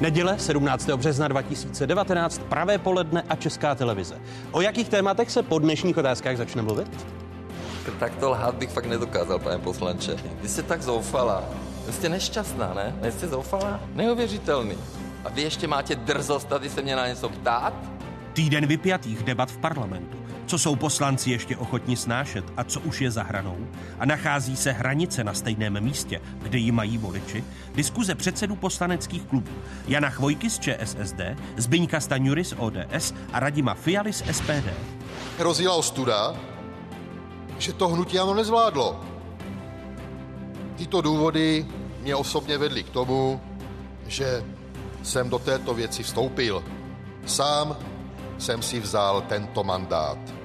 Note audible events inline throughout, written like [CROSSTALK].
Neděle 17. března 2019, pravé poledne a česká televize. O jakých tématech se po dnešních otázkách začne mluvit? Tak to lhát bych fakt nedokázal, pane poslanče. Vy jste tak zoufala. Vy jste nešťastná, ne? Nejste zoufala? Neuvěřitelný. A vy ještě máte drzost tady se mě na něco ptát? Týden vypjatých debat v parlamentu. Co jsou poslanci ještě ochotni snášet a co už je za hranou? A nachází se hranice na stejném místě, kde ji mají voliči? Diskuze předsedů poslaneckých klubů Jana Chvojky z ČSSD, Zbyňka Staňury z ODS a Radima Fialy z SPD. Hrozila ostuda, že to hnutí ano nezvládlo. Tyto důvody mě osobně vedly k tomu, že jsem do této věci vstoupil. Sám jsem si vzal tento mandát.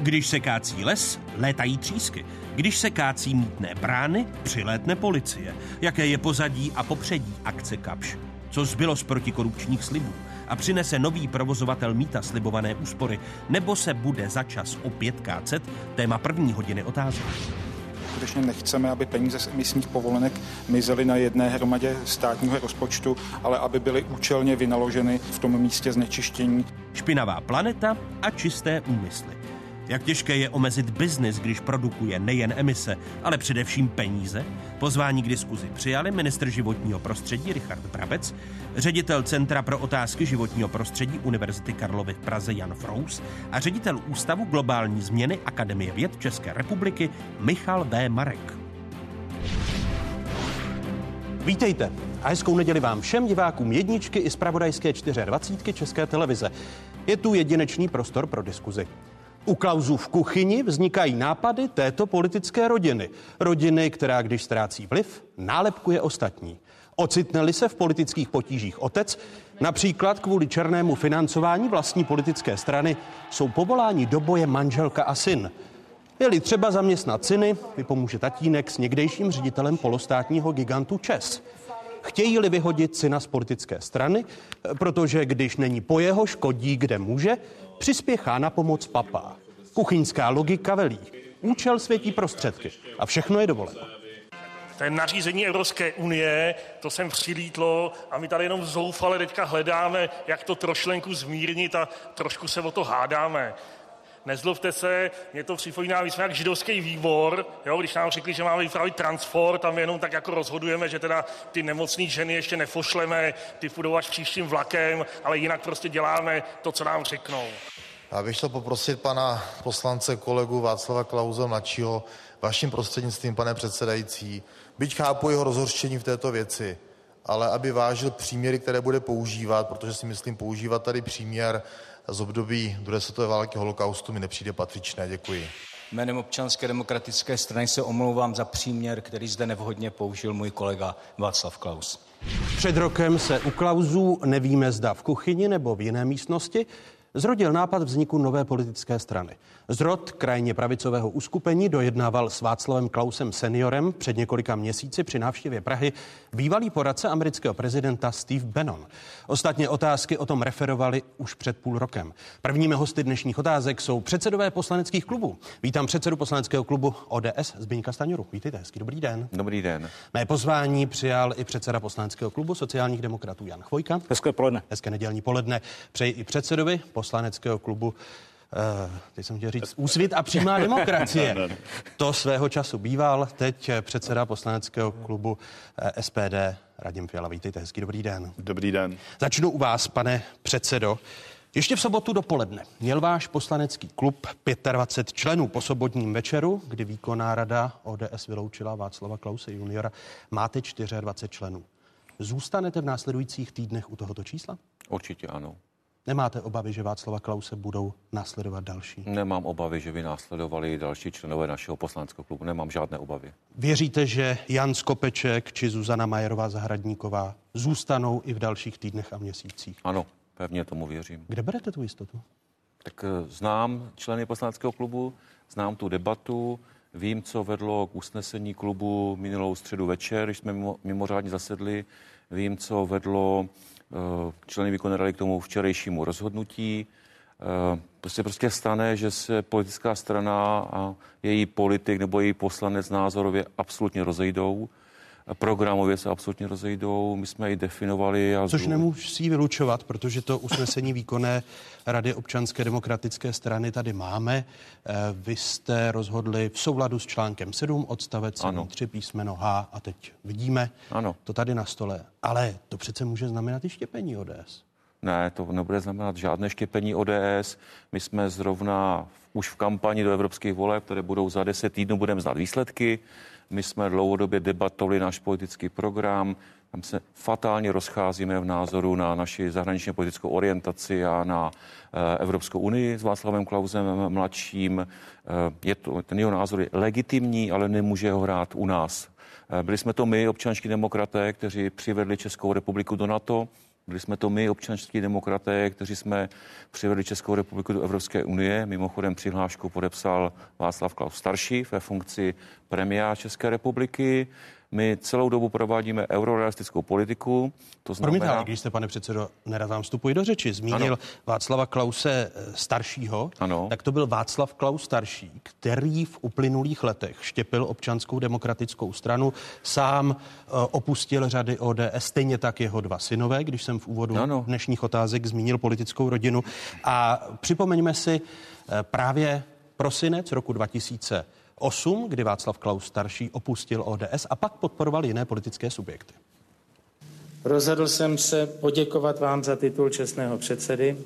Když se kácí les, létají třísky. Když se kácí mítné brány, přilétne policie. Jaké je pozadí a popředí akce Kapš? Co zbylo z protikorupčních slibů? A přinese nový provozovatel mýta slibované úspory? Nebo se bude za čas opět kácet? Téma první hodiny otázky skutečně nechceme, aby peníze z emisních povolenek mizely na jedné hromadě státního rozpočtu, ale aby byly účelně vynaloženy v tom místě znečištění. Špinavá planeta a čisté úmysly. Jak těžké je omezit biznis, když produkuje nejen emise, ale především peníze? Pozvání k diskuzi přijali ministr životního prostředí Richard Brabec, ředitel Centra pro otázky životního prostředí Univerzity Karlovy v Praze Jan Frous a ředitel Ústavu globální změny Akademie věd České republiky Michal V. Marek. Vítejte a hezkou neděli vám všem divákům jedničky i zpravodajské 24 České televize. Je tu jedinečný prostor pro diskuzi. U Klauzů v kuchyni vznikají nápady této politické rodiny. Rodiny, která když ztrácí vliv, nálepkuje ostatní. Ocitne-li se v politických potížích otec, například kvůli černému financování vlastní politické strany, jsou povoláni do boje manželka a syn. Je-li třeba zaměstnat syny, vypomůže tatínek s někdejším ředitelem polostátního gigantu ČES. Chtějí-li vyhodit syna z politické strany, protože když není po jeho, škodí, kde může, přispěchá na pomoc papa. Kuchyňská logika velí. Účel světí prostředky a všechno je dovoleno. To je nařízení Evropské unie, to jsem přilítlo a my tady jenom zoufale teďka hledáme, jak to trošlenku zmírnit a trošku se o to hádáme. Nezlobte se, mě to připomíná, my jsme jak židovský výbor, jo, když nám řekli, že máme vypravit transport a my jenom tak jako rozhodujeme, že teda ty nemocné ženy ještě nefošleme, ty půjdou až příštím vlakem, ale jinak prostě děláme to, co nám řeknou. Já bych chtěl poprosit pana poslance kolegu Václava Klauze mladšího, vaším prostřednictvím, pane předsedající, byť chápu jeho rozhorčení v této věci, ale aby vážil příměry, které bude používat, protože si myslím, používat tady příměr z období druhé světové války holokaustu mi nepřijde patřičné. Děkuji. Jménem Občanské demokratické strany se omlouvám za příměr, který zde nevhodně použil můj kolega Václav Klaus. Před rokem se u Klausů, nevíme zda v kuchyni nebo v jiné místnosti, zrodil nápad vzniku nové politické strany. Zrod krajně pravicového uskupení dojednával s Václavem Klausem seniorem před několika měsíci při návštěvě Prahy bývalý poradce amerického prezidenta Steve Bannon. Ostatně otázky o tom referovali už před půl rokem. Prvními hosty dnešních otázek jsou předsedové poslaneckých klubů. Vítám předsedu poslaneckého klubu ODS Zbyňka Staňuru. Vítejte, hezký dobrý den. Dobrý den. Mé pozvání přijal i předseda poslaneckého klubu sociálních demokratů Jan Chvojka. Hezké poledne. Hezké nedělní poledne. Přeji i předsedovi poslaneckého klubu Uh, teď jsem chtěl říct úsvit a přímá [LAUGHS] demokracie. To svého času býval, teď předseda poslaneckého klubu eh, SPD Radim Fiala. Vítejte, hezký dobrý den. Dobrý den. Začnu u vás, pane předsedo. Ještě v sobotu dopoledne měl váš poslanecký klub 25 členů po sobotním večeru, kdy výkonná rada ODS vyloučila Václava Klause juniora. Máte 24 členů. Zůstanete v následujících týdnech u tohoto čísla? Určitě ano. Nemáte obavy, že Václava Klause budou následovat další? Nemám obavy, že by následovali další členové našeho poslaneckého klubu. Nemám žádné obavy. Věříte, že Jan Skopeček či Zuzana Majerová Zahradníková zůstanou i v dalších týdnech a měsících? Ano, pevně tomu věřím. Kde berete tu jistotu? Tak eh, znám členy poslaneckého klubu, znám tu debatu, vím, co vedlo k usnesení klubu minulou středu večer, když jsme mimo, mimořádně zasedli, vím, co vedlo členy výkonné rady k tomu včerejšímu rozhodnutí. Eh, prostě prostě stane, že se politická strana a její politik nebo její poslanec názorově absolutně rozejdou. Programově se absolutně rozejdou. My jsme i definovali. A Což nemusí vylučovat, protože to usnesení výkonné Rady občanské demokratické strany tady máme. Eh, vy jste rozhodli v souladu s článkem 7 odstavec 7, 3 písmeno H a teď vidíme ano. to tady na stole. Ale to přece může znamenat i štěpení ODS. Ne, to nebude znamenat žádné štěpení ODS. My jsme zrovna už v kampani do evropských voleb, které budou za 10 týdnů, budeme znát výsledky. My jsme dlouhodobě debatovali náš politický program, tam se fatálně rozcházíme v názoru na naši zahraničně politickou orientaci a na eh, Evropskou unii s Václavem Klausem mladším. Eh, je to, ten jeho názor je legitimní, ale nemůže ho hrát u nás. Eh, byli jsme to my, občanští demokraté, kteří přivedli Českou republiku do NATO. Byli jsme to my, občanští demokraté, kteří jsme přivedli Českou republiku do Evropské unie. Mimochodem přihlášku podepsal Václav Klaus starší ve funkci premiéra České republiky. My celou dobu provádíme eurorealistickou politiku. To znamená... Promiňte, ale když jste, pane předsedo, nerad vám vstupuji do řeči, zmínil ano. Václava Klause eh, staršího, ano. tak to byl Václav Klaus starší, který v uplynulých letech štěpil občanskou demokratickou stranu, sám uh, opustil řady ODS, stejně tak jeho dva synové, když jsem v úvodu ano. dnešních otázek zmínil politickou rodinu. A připomeňme si uh, právě prosinec roku 2000 8, kdy Václav Klaus starší opustil ODS a pak podporoval jiné politické subjekty. Rozhodl jsem se poděkovat vám za titul čestného předsedy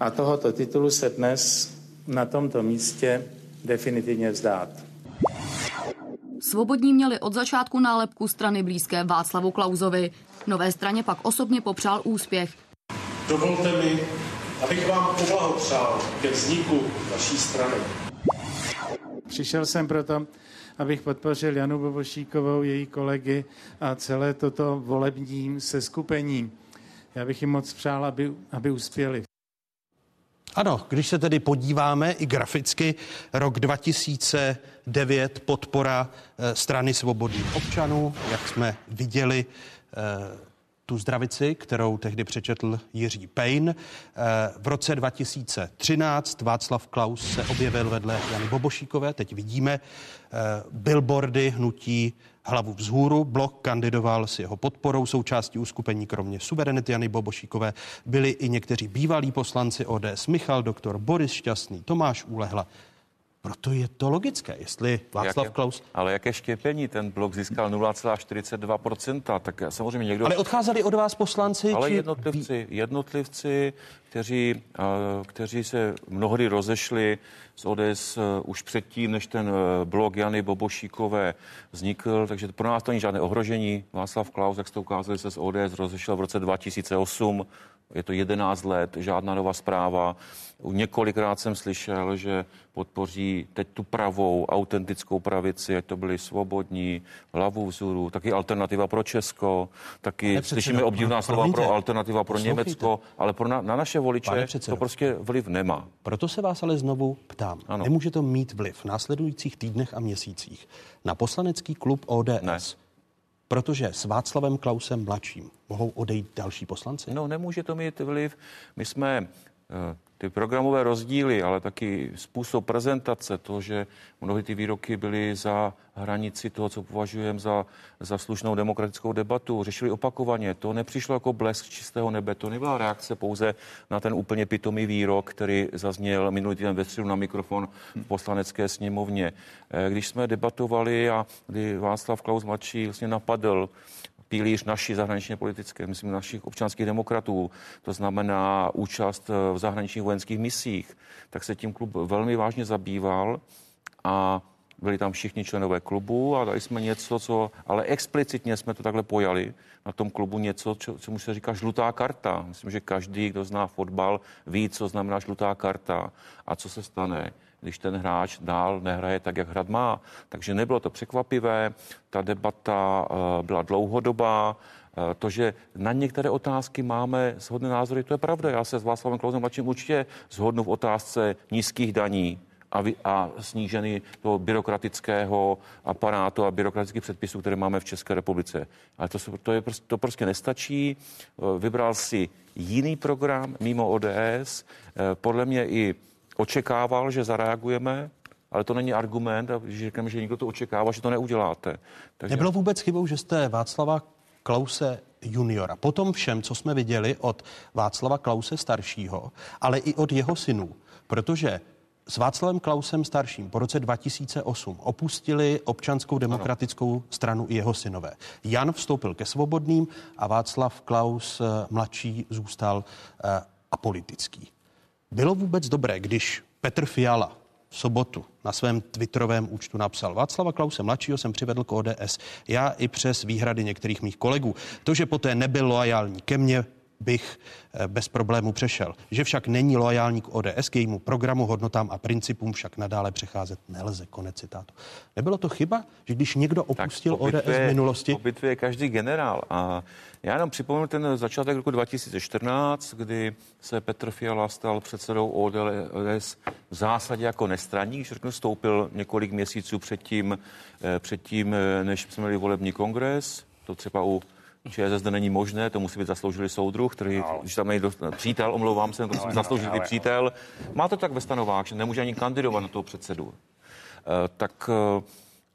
a tohoto titulu se dnes na tomto místě definitivně vzdát. Svobodní měli od začátku nálepku strany blízké Václavu Klauzovi. Nové straně pak osobně popřál úspěch. Dovolte mi, abych vám poblahopřál ke vzniku vaší strany. Přišel jsem proto, abych podpořil Janu Bobošíkovou, její kolegy a celé toto volební seskupení. Já bych jim moc přál, aby, aby uspěli. Ano, když se tedy podíváme i graficky, rok 2009 podpora eh, strany svobodných občanů, jak jsme viděli eh, tu zdravici, kterou tehdy přečetl Jiří Pejn. Eh, v roce 2013 Václav Klaus se objevil vedle Jany Bobošíkové, teď vidíme eh, billboardy hnutí hlavu vzhůru. Blok kandidoval s jeho podporou součástí uskupení kromě suverenity Jany Bobošíkové. Byli i někteří bývalí poslanci ODS Michal, doktor Boris Šťastný, Tomáš Úlehla, proto je to logické, jestli Václav jaké, Klaus... Ale jaké štěpení? Ten blok získal 0,42%, tak samozřejmě někdo... Ale odcházeli od vás poslanci? Ale či... jednotlivci, jednotlivci, kteří, kteří se mnohdy rozešli z ODS e, už předtím, než ten e, blok Jany Bobošíkové vznikl, takže pro nás to není žádné ohrožení. Václav Klaus, jak jste ukázali, se z ODS rozešel v roce 2008, je to 11 let, žádná nová zpráva. Několikrát jsem slyšel, že podpoří teď tu pravou, autentickou pravici, ať to byli svobodní, hlavu vzoru, taky alternativa pro Česko, taky Pane slyšíme předsedo, obdivná slova pro alternativa pro Německo, ale pro na, na naše voliče to prostě vliv nemá. Proto se vás ale znovu ptám. Ano. Nemůže to mít vliv v následujících týdnech a měsících na poslanecký klub ODS? Ne. Protože s Václavem Klausem mladším mohou odejít další poslanci? No, nemůže to mít vliv. My jsme eh, ty programové rozdíly, ale taky způsob prezentace, to, že mnohy ty výroky byly za hranici toho, co považujeme za, za slušnou demokratickou debatu, řešili opakovaně. To nepřišlo jako blesk čistého nebe, to nebyla reakce pouze na ten úplně pitomý výrok, který zazněl minulý týden ve středu na mikrofon v poslanecké sněmovně. Eh, když jsme debatovali a kdy Václav Klaus mladší vlastně napadl pilíř naší zahraničně politické, myslím našich občanských demokratů, to znamená účast v zahraničních vojenských misích, tak se tím klub velmi vážně zabýval a byli tam všichni členové klubu a dali jsme něco, co, ale explicitně jsme to takhle pojali na tom klubu něco, co, co mu se říká žlutá karta. Myslím, že každý, kdo zná fotbal, ví, co znamená žlutá karta a co se stane když ten hráč dál nehraje tak, jak hrad má. Takže nebylo to překvapivé, ta debata eh, byla dlouhodobá, eh, to, že na některé otázky máme shodné názory, to je pravda. Já se s Václavem Klausem mladším určitě zhodnu v otázce nízkých daní a, vy, a snížení toho byrokratického aparátu a byrokratických předpisů, které máme v České republice. Ale to, to, je, to prostě nestačí. Eh, vybral si jiný program mimo ODS. Podle mě i očekával, že zareagujeme ale to není argument, a když říkáme, že někdo to očekává, že to neuděláte. Takže... Nebylo vůbec chybou, že jste Václava Klause juniora. Potom všem, co jsme viděli od Václava Klause staršího, ale i od jeho synů, protože s Václavem Klausem starším po roce 2008 opustili občanskou demokratickou ano. stranu i jeho synové. Jan vstoupil ke svobodným a Václav Klaus eh, mladší zůstal uh, apolitický. Bylo vůbec dobré, když Petr Fiala v sobotu na svém twitterovém účtu napsal Václava Klause mladšího jsem přivedl k ODS. Já i přes výhrady některých mých kolegů. To, že poté nebyl loajální ke mně, bych eh, bez problému přešel. Že však není loajální k ODS, k jejímu programu, hodnotám a principům však nadále přecházet nelze. Konec citátu. Nebylo to chyba, že když někdo opustil ODS v minulosti? Po je každý generál. A já jenom připomenu ten začátek roku 2014, kdy se Petr Fiala stal předsedou ODS v zásadě jako nestraník, řeknu, stoupil několik měsíců předtím, eh, předtím, eh, než jsme měli volební kongres. To třeba u ČSSD není možné, to musí být zasloužilý soudruh, který, no. když tam nejde přítel, omlouvám se, to musí být zasloužilý přítel. Má to tak ve stanovách, že nemůže ani kandidovat na toho předsedu. Uh, tak uh,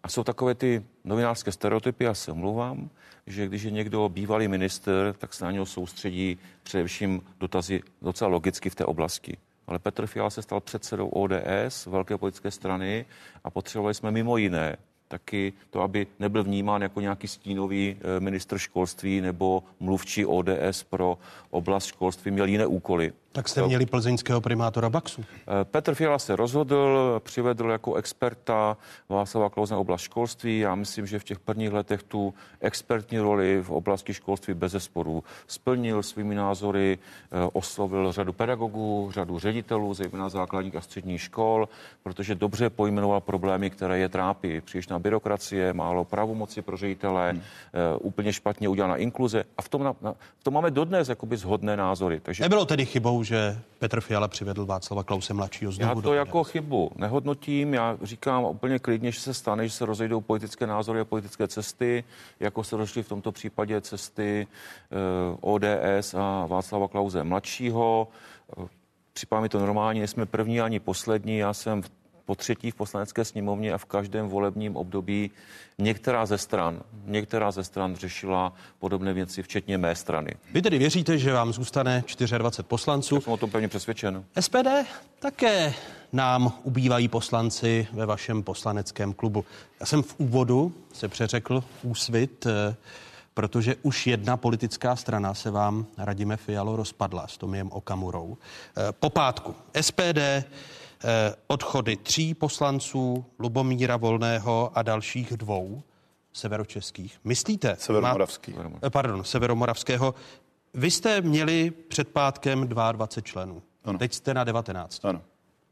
a jsou takové ty novinářské stereotypy, já se omlouvám, že když je někdo bývalý minister, tak se na něho soustředí především dotazy docela logicky v té oblasti. Ale Petr Fiala se stal předsedou ODS, velké politické strany a potřebovali jsme mimo jiné taky to, aby nebyl vnímán jako nějaký stínový eh, ministr školství nebo mluvčí ODS pro oblast školství, měl jiné úkoly. Tak jste měli plzeňského primátora Baxu. Eh, Petr Fiala se rozhodl, přivedl jako experta Václava Klaus na oblast školství. Já myslím, že v těch prvních letech tu expertní roli v oblasti školství bez zesporu splnil svými názory, eh, oslovil řadu pedagogů, řadu ředitelů, zejména základních a středních škol, protože dobře pojmenoval problémy, které je trápí. Přílišná byrokracie, málo pravomoci pro ředitele, hmm. Eh, úplně špatně udělaná inkluze. A v tom, na, v tom máme dodnes jakoby zhodné názory. Takže... Nebylo tedy chybou, že Petr Fiala přivedl Václava Klause mladšího znovu Já to do jako chybu nehodnotím. Já říkám úplně klidně, že se stane, že se rozejdou politické názory a politické cesty, jako se rozšly v tomto případě cesty eh, ODS a Václava Klause mladšího. Eh, připadá mi to normálně, nejsme první ani poslední. Já jsem v po třetí v poslanecké sněmovně a v každém volebním období některá ze stran, některá ze stran řešila podobné věci, včetně mé strany. Vy tedy věříte, že vám zůstane 24 poslanců? Já jsem o tom pevně přesvědčen. SPD také nám ubývají poslanci ve vašem poslaneckém klubu. Já jsem v úvodu se přeřekl úsvit, eh, protože už jedna politická strana se vám, Radime Fialo, rozpadla s Tomiem Okamurou. Eh, po pátku SPD odchody tří poslanců, Lubomíra Volného a dalších dvou severočeských. Myslíte? Severomoravský. Má, eh, pardon, severomoravského. Vy jste měli před pátkem 22 členů. Ano. Teď jste na 19. Ano.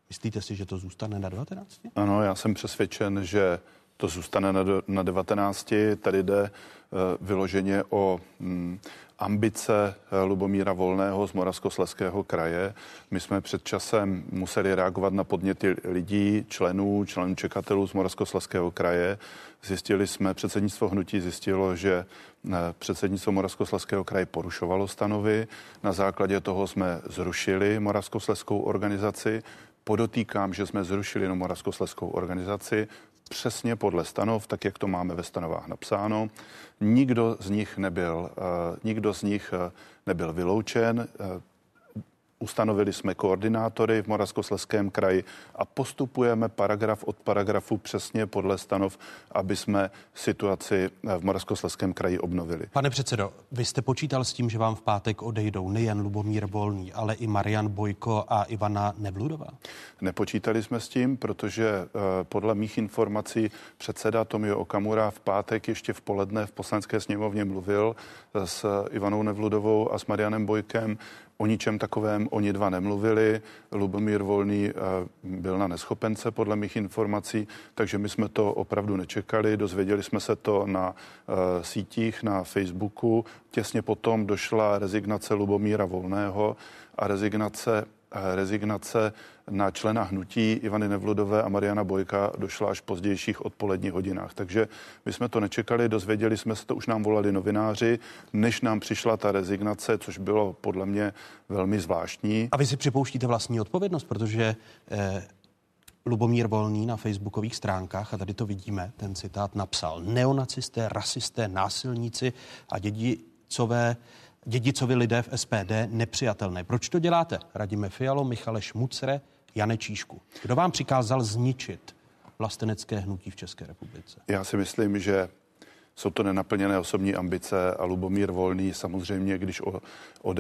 Myslíte si, že to zůstane na 19? Ano, já jsem přesvědčen, že to zůstane na, na 19. Tady jde uh, vyloženě o mm, ambice eh, Lubomíra Volného z Moravskosleského kraje. My jsme před časem museli reagovat na podněty lidí, členů, členů čekatelů z Moravskosleského kraje. Zjistili jsme, předsednictvo hnutí zjistilo, že eh, předsednictvo Moravskosleského kraje porušovalo stanovy. Na základě toho jsme zrušili Moravskosleskou organizaci. Podotýkám, že jsme zrušili jenom Moravskosleskou organizaci přesně podle stanov, tak jak to máme ve stanovách napsáno. Nikdo z nich nebyl, uh, nikdo z nich uh, nebyl vyloučen. Ustanovili jsme koordinátory v Moravskoslezském kraji a postupujeme paragraf od paragrafu přesně podle stanov, aby jsme situaci v Moravskoslezském kraji obnovili. Pane předsedo, vy jste počítal s tím, že vám v pátek odejdou nejen Lubomír Volný, ale i Marian Bojko a Ivana Nevludová? Nepočítali jsme s tím, protože eh, podle mých informací předseda Tomio Okamura v pátek ještě v poledne v poslanecké sněmovně mluvil s Ivanou Nevludovou a s Marianem Bojkem O ničem takovém oni dva nemluvili. Lubomír Volný eh, byl na neschopence podle mých informací, takže my jsme to opravdu nečekali. Dozvěděli jsme se to na uh, sítích, na Facebooku. Těsně potom došla rezignace Lubomíra Volného a rezignace rezignace na člena hnutí Ivany Nevludové a Mariana Bojka došla až v pozdějších odpoledních hodinách. Takže my jsme to nečekali, dozvěděli jsme se to, už nám volali novináři, než nám přišla ta rezignace, což bylo podle mě velmi zvláštní. A vy si připouštíte vlastní odpovědnost, protože eh, Lubomír Volný na facebookových stránkách, a tady to vidíme, ten citát napsal, neonacisté, rasisté, násilníci a dědicové dědicovi lidé v SPD nepřijatelné. Proč to děláte? Radíme Fialo, Michale Šmucre, Jane Číšku. Kdo vám přikázal zničit vlastenecké hnutí v České republice? Já si myslím, že jsou to nenaplněné osobní ambice a Lubomír Volný samozřejmě, když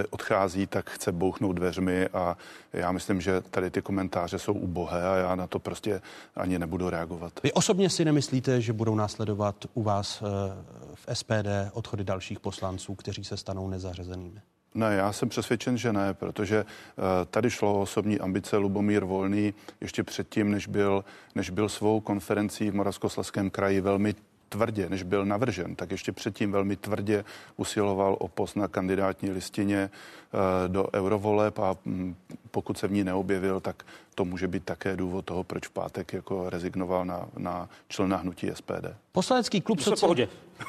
odchází, tak chce bouchnout dveřmi a já myslím, že tady ty komentáře jsou ubohé a já na to prostě ani nebudu reagovat. Vy osobně si nemyslíte, že budou následovat u vás eh, v SPD odchody dalších poslanců, kteří se stanou nezařazenými? Ne, já jsem přesvědčen, že ne, protože uh, tady šlo o osobní ambice Lubomír Volný ještě předtím, než byl, než byl svou konferencí v Moravskoslezském kraji velmi tvrdě, než byl navržen, tak ještě předtím velmi tvrdě usiloval o post na kandidátní listině eh, do eurovoleb a mm, pokud se v ní neobjevil, tak to může být také důvod toho, proč v pátek jako rezignoval na, na člena hnutí SPD. Poslanecký klub se pohodě.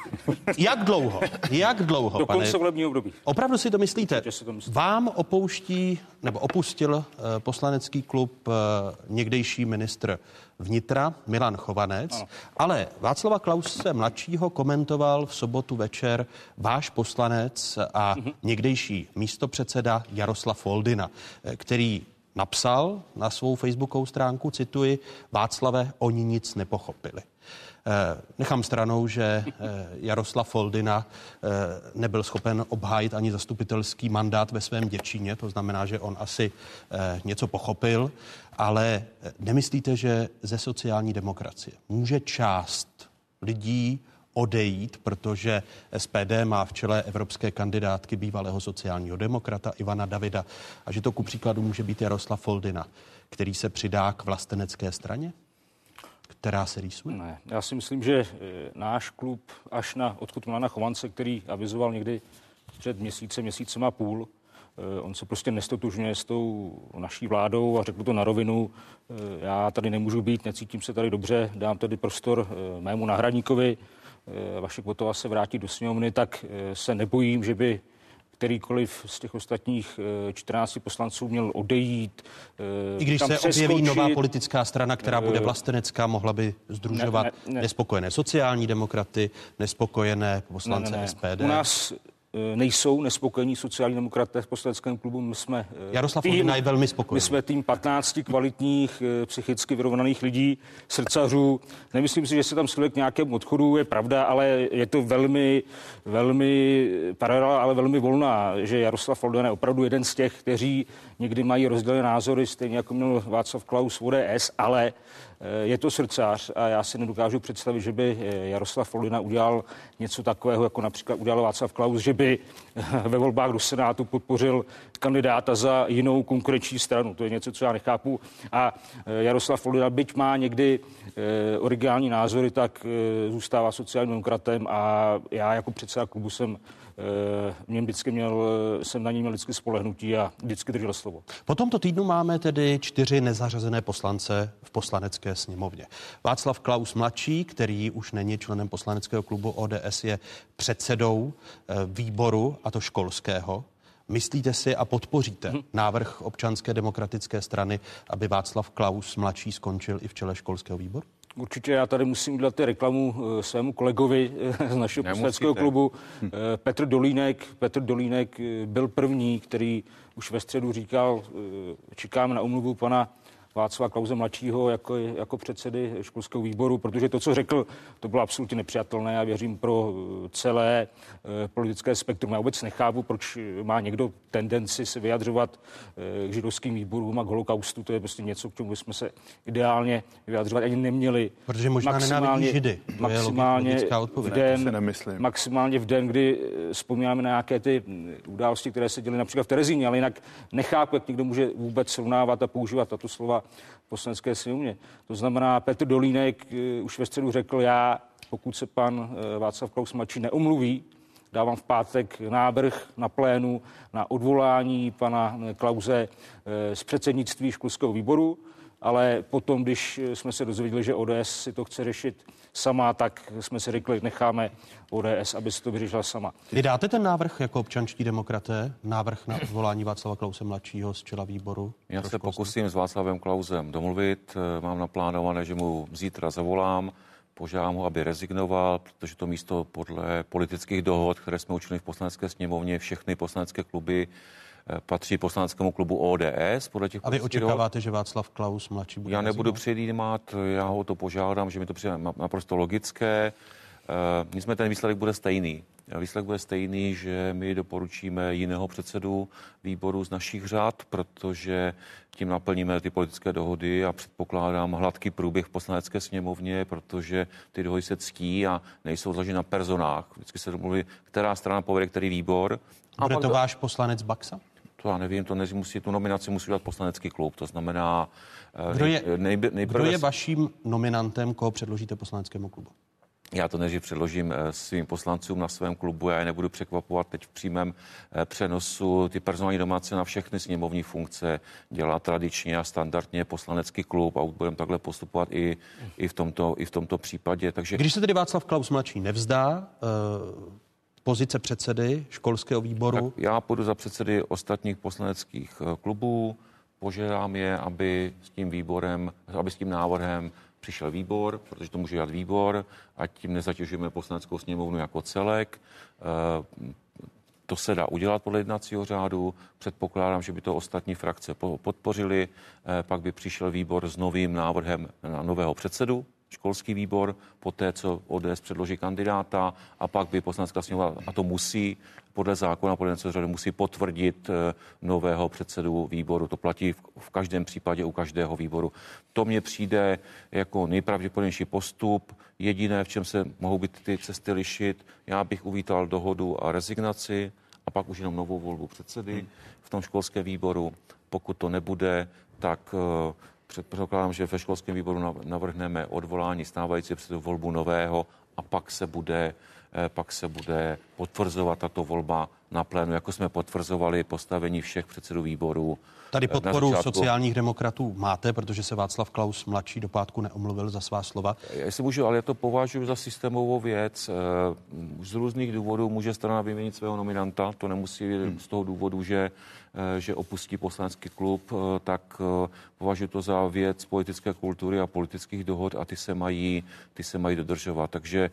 [LAUGHS] Jak dlouho? Jak dlouho? Do konce volebního období. Opravdu si to myslíte? Si to myslíte? Vám opouští nebo opustil uh, poslanecký klub uh, někdejší ministr vnitra Milan Chovanec, ano. ale Václava Klause mladšího komentoval v sobotu večer váš poslanec a uh-huh. někdejší místopředseda Jaroslav Foldina, eh, který napsal na svou facebookovou stránku, cituji, Václave, oni nic nepochopili. Eh, nechám stranou, že eh, Jaroslav Foldina eh, nebyl schopen obhájit ani zastupitelský mandát ve svém děčíně, to znamená, že on asi něco pochopil, ale nemyslíte, že ze sociální demokracie může část lidí odejít, protože SPD má v čele evropské kandidátky bývalého sociálního demokrata Ivana Davida a že to ku příkladu může být Jaroslav Foldina, který se přidá k vlastenecké straně? která se rýsuje? Ne, já si myslím, že e, náš klub až na odkud Milana Chovance, který avizoval někdy před měsícem, měsícem a půl, e, On se prostě nestotužňuje s tou naší vládou a řeknu to na rovinu. E, já tady nemůžu být, necítím se tady dobře, dám tady prostor mému nahradníkovi. Vašek Botova se vrátí do sněmovny, tak se nebojím, že by kterýkoliv z těch ostatních 14 eh, poslanců měl odejít. Eh, I když se objeví nová politická strana, která bude eh, vlastenecká, mohla by združovat ne, ne, ne. nespokojené sociální demokraty, nespokojené poslance ne, ne, ne. SPD. U nás Eh, nejsou nespokojení sociální demokraté v poslaneckém klubu. My jsme eh, Jaroslav tým, je velmi spokojený. My jsme tým 15 kvalitních, eh, psychicky vyrovnaných lidí, srdcařů. Nemyslím si, že se tam skluje k nějakému odchodu, je pravda, ale je to velmi, velmi paralela, ale velmi volná, že Jaroslav Folden je opravdu jeden z těch, kteří někdy mají rozdělené názory, stejně jako měl Václav Klaus v ODS, ale Eh, je to srdcář a já si nedokážu představit, že by eh, Jaroslav Folina udělal něco takového, jako například udělal Václav Klaus, že by eh, ve volbách do Senátu podpořil kandidáta za jinou konkurenční stranu. To je něco, co já nechápu. A Jaroslav Folina, byť má někdy originální názory, tak zůstává sociálním demokratem a já jako předseda klubu jsem Eh, mě vždycky měl, jsem na ní měl vždycky spolehnutí a vždycky držel slovo. Po tomto týdnu máme tedy čtyři nezařazené poslance v poslanecké sněmovně. Václav Klaus mladší, který už není členem poslaneckého klubu ODS, je předsedou eh, výboru, a to školského. Myslíte si a podpoříte hmm. návrh občanské demokratické strany, aby Václav Klaus mladší skončil i v čele školského výboru? Určitě já tady musím udělat ty reklamu eh, svému kolegovi eh, z našeho poslaneckého klubu. Eh, Petr Dolínek. Petr Dolínek byl první, který už ve středu říkal, čekáme na umluvu pana Václava Klauze mladšího jako, jako předsedy školského výboru, protože to, co řekl, to bylo absolutně nepřijatelné. Já věřím pro eh, celé eh, politické spektrum. Já vůbec nechápu, proč má někdo tendenci se vyjadřovat eh, k židovským výborům a k holokaustu. To je prostě něco, k čemu bychom se ideálně vyjadřovat ani neměli. Protože možná maximálně, židy. To maximálně v den, maximálně v den, kdy vzpomínáme na nějaké ty hm, události, které se děly například v Terezíně, ale jinak nechápu, jak někdo může vůbec srovnávat a používat tato slova poslanecké sněmovně. To znamená, Petr Dolínek eh, už ve středu řekl, já, pokud se pan eh, Václav Klaus mladší neomluví, dávám v pátek návrh na plénu na odvolání pana eh, Klauze z předsednictví školského výboru. Ale potom, když jsme se dozvěděli, že ODS si to chce řešit sama, tak jsme si řekli, necháme ODS, aby si to vyřešila sama. Vy dáte ten návrh jako občanští demokraté, návrh na odvolání Václava Klause mladšího z čela výboru? Já se pokusím s Václavem Klausem domluvit. Mám naplánované, že mu zítra zavolám, požádám ho, aby rezignoval, protože to místo podle politických dohod, které jsme učili v poslanecké sněmovně, všechny poslanecké kluby eh, patří poslaneckému klubu ODS. Podle těch A vy očekáváte, že Václav Klaus mladší bude Já nebudu předjímat, já ho to požádám, že mi to přijde na- naprosto logické. Eh, Nicméně ten výsledek bude stejný. Výsledek bude stejný, že my doporučíme jiného předsedu výboru z našich řad, protože tím naplníme ty politické dohody a předpokládám hladký průběh v poslanecké sněmovně, protože ty dohody se ctí a nejsou založeny na personách. Vždycky se domluví, která strana povede který výbor. A Bude to váš poslanec Baxa? To já nevím, to než musí, tu nominaci musí udělat poslanecký klub, to znamená... eh, Kdo je, nejbe- nejprve kdo je vaším nominantem, koho předložíte poslaneckému klubu? Já to nejdřív předložím eh, svým poslancům na svém klubu, já je nebudu překvapovat teď v přímém eh, přenosu. Ty personální domáce na všechny sněmovní funkce dělá tradičně a standardně poslanecký klub a budeme takhle postupovat i, i, v, tomto, i v tomto případě. Takže Když se tedy Václav Klaus mladší nevzdá pozice předsedy školského výboru, Tak já půjdu za předsedy ostatních poslaneckých eh, klubů, požádám je, aby s tím výborem, aby s tím návrhem přišel výbor, protože to může dělat výbor, ať tím nezatěžujeme poslaneckou sněmovnu jako celek. Eh, To se dá udělat podle jednacího řádu. Předpokládám, že by to ostatní frakce po- podpořili. Eh, Pak by přišel výbor s novým návrhem na nového předsedu školský výbor, poté, co ODS předloží kandidáta a pak by poslanecká sněmovna, a to musí podle zákona, podle jednacího řádu, musí potvrdit eh, nového předsedu výboru. To platí v, v každém případě u každého výboru. To mně přijde jako nejpravděpodobnější postup. Jediné, v čem se mohou být ty cesty lišit, já bych uvítal dohodu a rezignaci a pak už jenom novou volbu předsedy v tom školském výboru. Pokud to nebude, tak eh, předpokládám, že ve školském výboru nav- navrhneme odvolání stávající předsedu volbu nového a pak se bude eh, pak se bude potvrzovat tato volba na plénu, jako jsme potvrzovali postavení všech předsedů výborů. tady eh, na podporu začátku. sociálních demokratů máte, protože se Václav Klaus mladší do pátku neomluvil za svá slova. Jestli můžu, ale já to považuji za systémovou věc. Eh, Z různých důvodů může strana vyměnit svého nominanta. To nemusí být z toho důvodu, že, že opustí poslanecký klub, eh, tak eh, považuji to za věc politické kultury a politických dohod a ty se mají, ty se mají dodržovat. Takže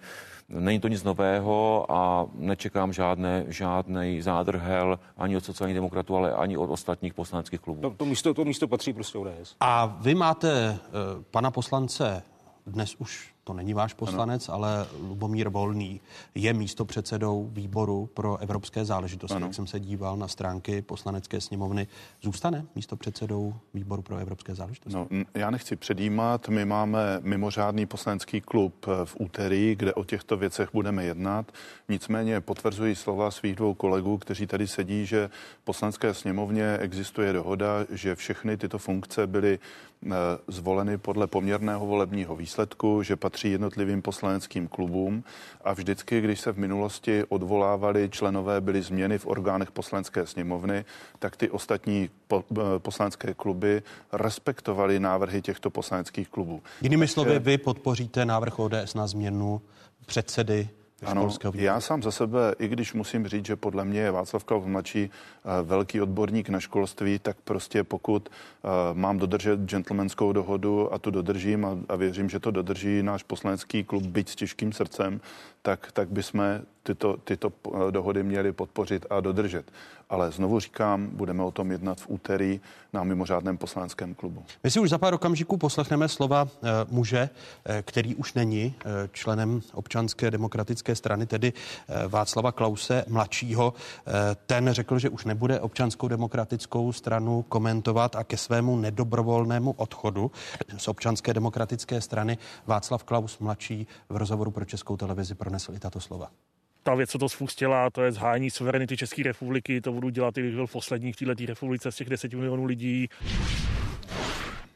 není to nic nového a nečekám žádné, žádný zádrhel ani od sociálních demokratů, ale ani od ostatních poslaneckých klubů. To, to, místo, to místo patří prostě ODS. A vy máte uh, pana poslance, dnes už to není váš poslanec, ano. ale Lubomír Volný je místo předsedou výboru pro evropské záležitosti. Ano. Jak jsem se díval na stránky poslanecké sněmovny, zůstane místo předsedou výboru pro evropské záležitosti? No, já nechci předjímat. My máme mimořádný poslanecký klub eh, v úterý, kde o těchto věcech budeme jednat. Nicméně potvrzuji slova svých dvou kolegů, kteří tady sedí, že v poslanecké sněmovně existuje dohoda, že všechny tyto funkce byly eh, zvoleny podle poměrného volebního výsledku, že patří jednotlivým poslaneckým klubům a vždycky, když se v minulosti odvolávali členové, byly změny v orgánech poslanecké sněmovny, tak ty ostatní po, eh, poslanecké kluby respektovaly návrhy těchto poslaneckých klubů. Jinými slovy, vy podpoříte návrh ODS na změnu předsedy Ano, já sám za sebe, i když musím říct, že podle mě je Václav Klaus mladší eh, velký odborník na školství, tak prostě pokud eh, mám dodržet gentlemanskou dohodu a tu dodržím a, a věřím, že to dodrží náš poslanecký klub, byť s těžkým srdcem, tak, tak bychom tyto, tyto eh, dohody měli podpořit a dodržet. Ale znovu říkám, budeme o tom jednat v úterý na mimořádném poslaneckém klubu. My si už za pár okamžiků poslechneme slova eh, muže, eh, který už není členem občanské demokratické strany, tedy Václava Klause mladšího. Ten řekl, že už nebude občanskou demokratickou stranu komentovat a ke svému nedobrovolnému odchodu z občanské demokratické strany Václav Klaus mladší v rozhovoru pro českou televizi pronesl i tato slova. Ta věc, co to spustila, to je zhájení suverenity České republiky, to budu dělat, i když byl poslední v této republice z těch 10 milionů lidí.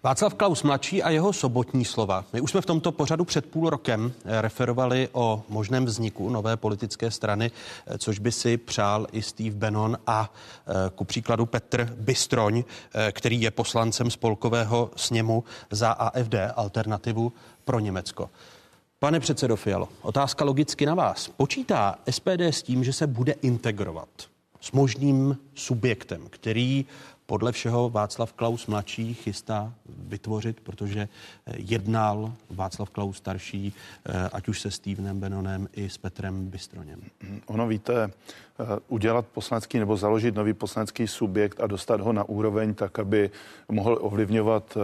Václav Klaus mladší a jeho sobotní slova. My už jsme v tomto pořadu před půl rokem eh, referovali o možném vzniku nové politické strany, eh, což by si přál i Steve Bannon a eh, ku příkladu Petr Bystroň, který je poslancem spolkového sněmu za AFD, alternativu pro Německo. Pane předsedo Fialo, otázka logicky na vás. Počítá SPD s tím, že se bude integrovat s možným subjektem, který podle všeho Václav Klaus mladší chystá vytvořit, protože eh, jednal Václav Klaus starší, eh, ať už se Stevenem Benonem i s Petrem Bystroněm. Ono víte, eh, udělat poslanecký nebo založit nový poslanecký subjekt a dostat ho na úroveň tak, aby mohl ovlivňovat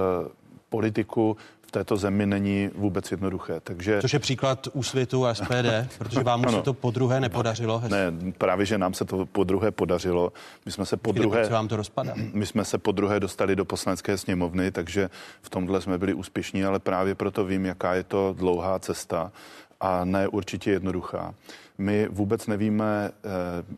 politiku této zemi není vůbec jednoduché. Takže... Což je příklad úsvitu a SPD, [LAUGHS] protože vám už se to po druhé nepodařilo. Ne, právě, že nám se to po druhé podařilo. My jsme se po druhé... vám to rozpadá? [CLEARS THROAT] My jsme se po druhé dostali do poslanecké sněmovny, takže v tomhle jsme byli úspěšní, ale právě proto vím, jaká je to dlouhá cesta a ne určitě jednoduchá. My vůbec nevíme, eh,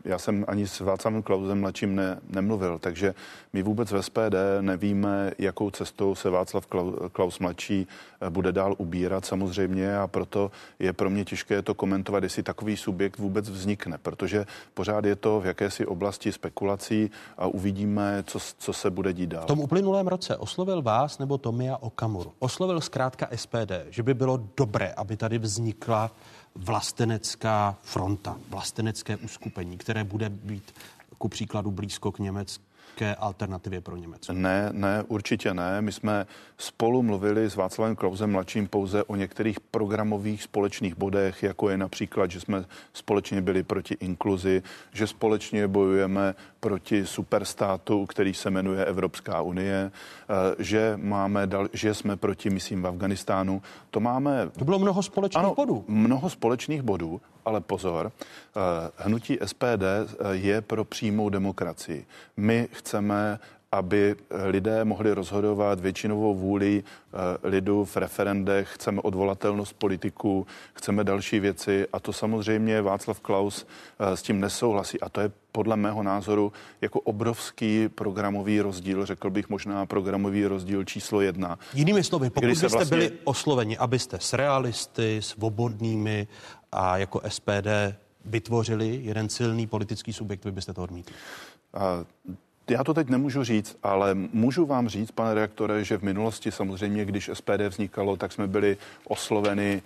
já jsem ani s Václavem Klausem mladším ne, nemluvil, takže my vůbec v SPD nevíme, jakou cestou se Václav Klaus mladší eh, bude dál ubírat samozřejmě a proto je pro mě těžké to komentovat, jestli takový subjekt vůbec vznikne, protože pořád je to v jakési oblasti spekulací a uvidíme, co, co se bude dít dál. V tom uplynulém roce oslovil vás nebo Tomia Okamuru. Oslovil zkrátka SPD, že by bylo dobré, aby tady vznikla vlastenecká fronta, vlastenecké uskupení, které bude být ku příkladu blízko k Německu nějaké alternativě pro Německo? Ne, ne, určitě ne. My jsme spolu mluvili s Václavem Klausem mladším pouze o některých programových společných bodech, jako je například, že jsme společně byli proti inkluzi, že společně bojujeme proti superstátu, který se jmenuje Evropská unie, eh, že máme dal, že jsme proti misím v Afganistánu. To máme... To bylo mnoho společných ano, bodů. Mnoho společných bodů, ale pozor, eh, hnutí SPD eh, je pro přímou demokracii. My chceme aby lidé mohli rozhodovat většinovou vůli lidu v referendech, chceme odvolatelnost politiků, chceme další věci a to samozřejmě Václav Klaus s tím nesouhlasí a to je podle mého názoru jako obrovský programový rozdíl, řekl bych možná programový rozdíl číslo jedna. Jinými slovy, pokud byste vlastně... byli osloveni, abyste s realisty, svobodnými a jako SPD vytvořili jeden silný politický subjekt, vy byste to odmítli? A já to teď nemůžu říct, ale můžu vám říct, pane reaktore, že v minulosti samozřejmě, když SPD vznikalo, tak jsme byli osloveni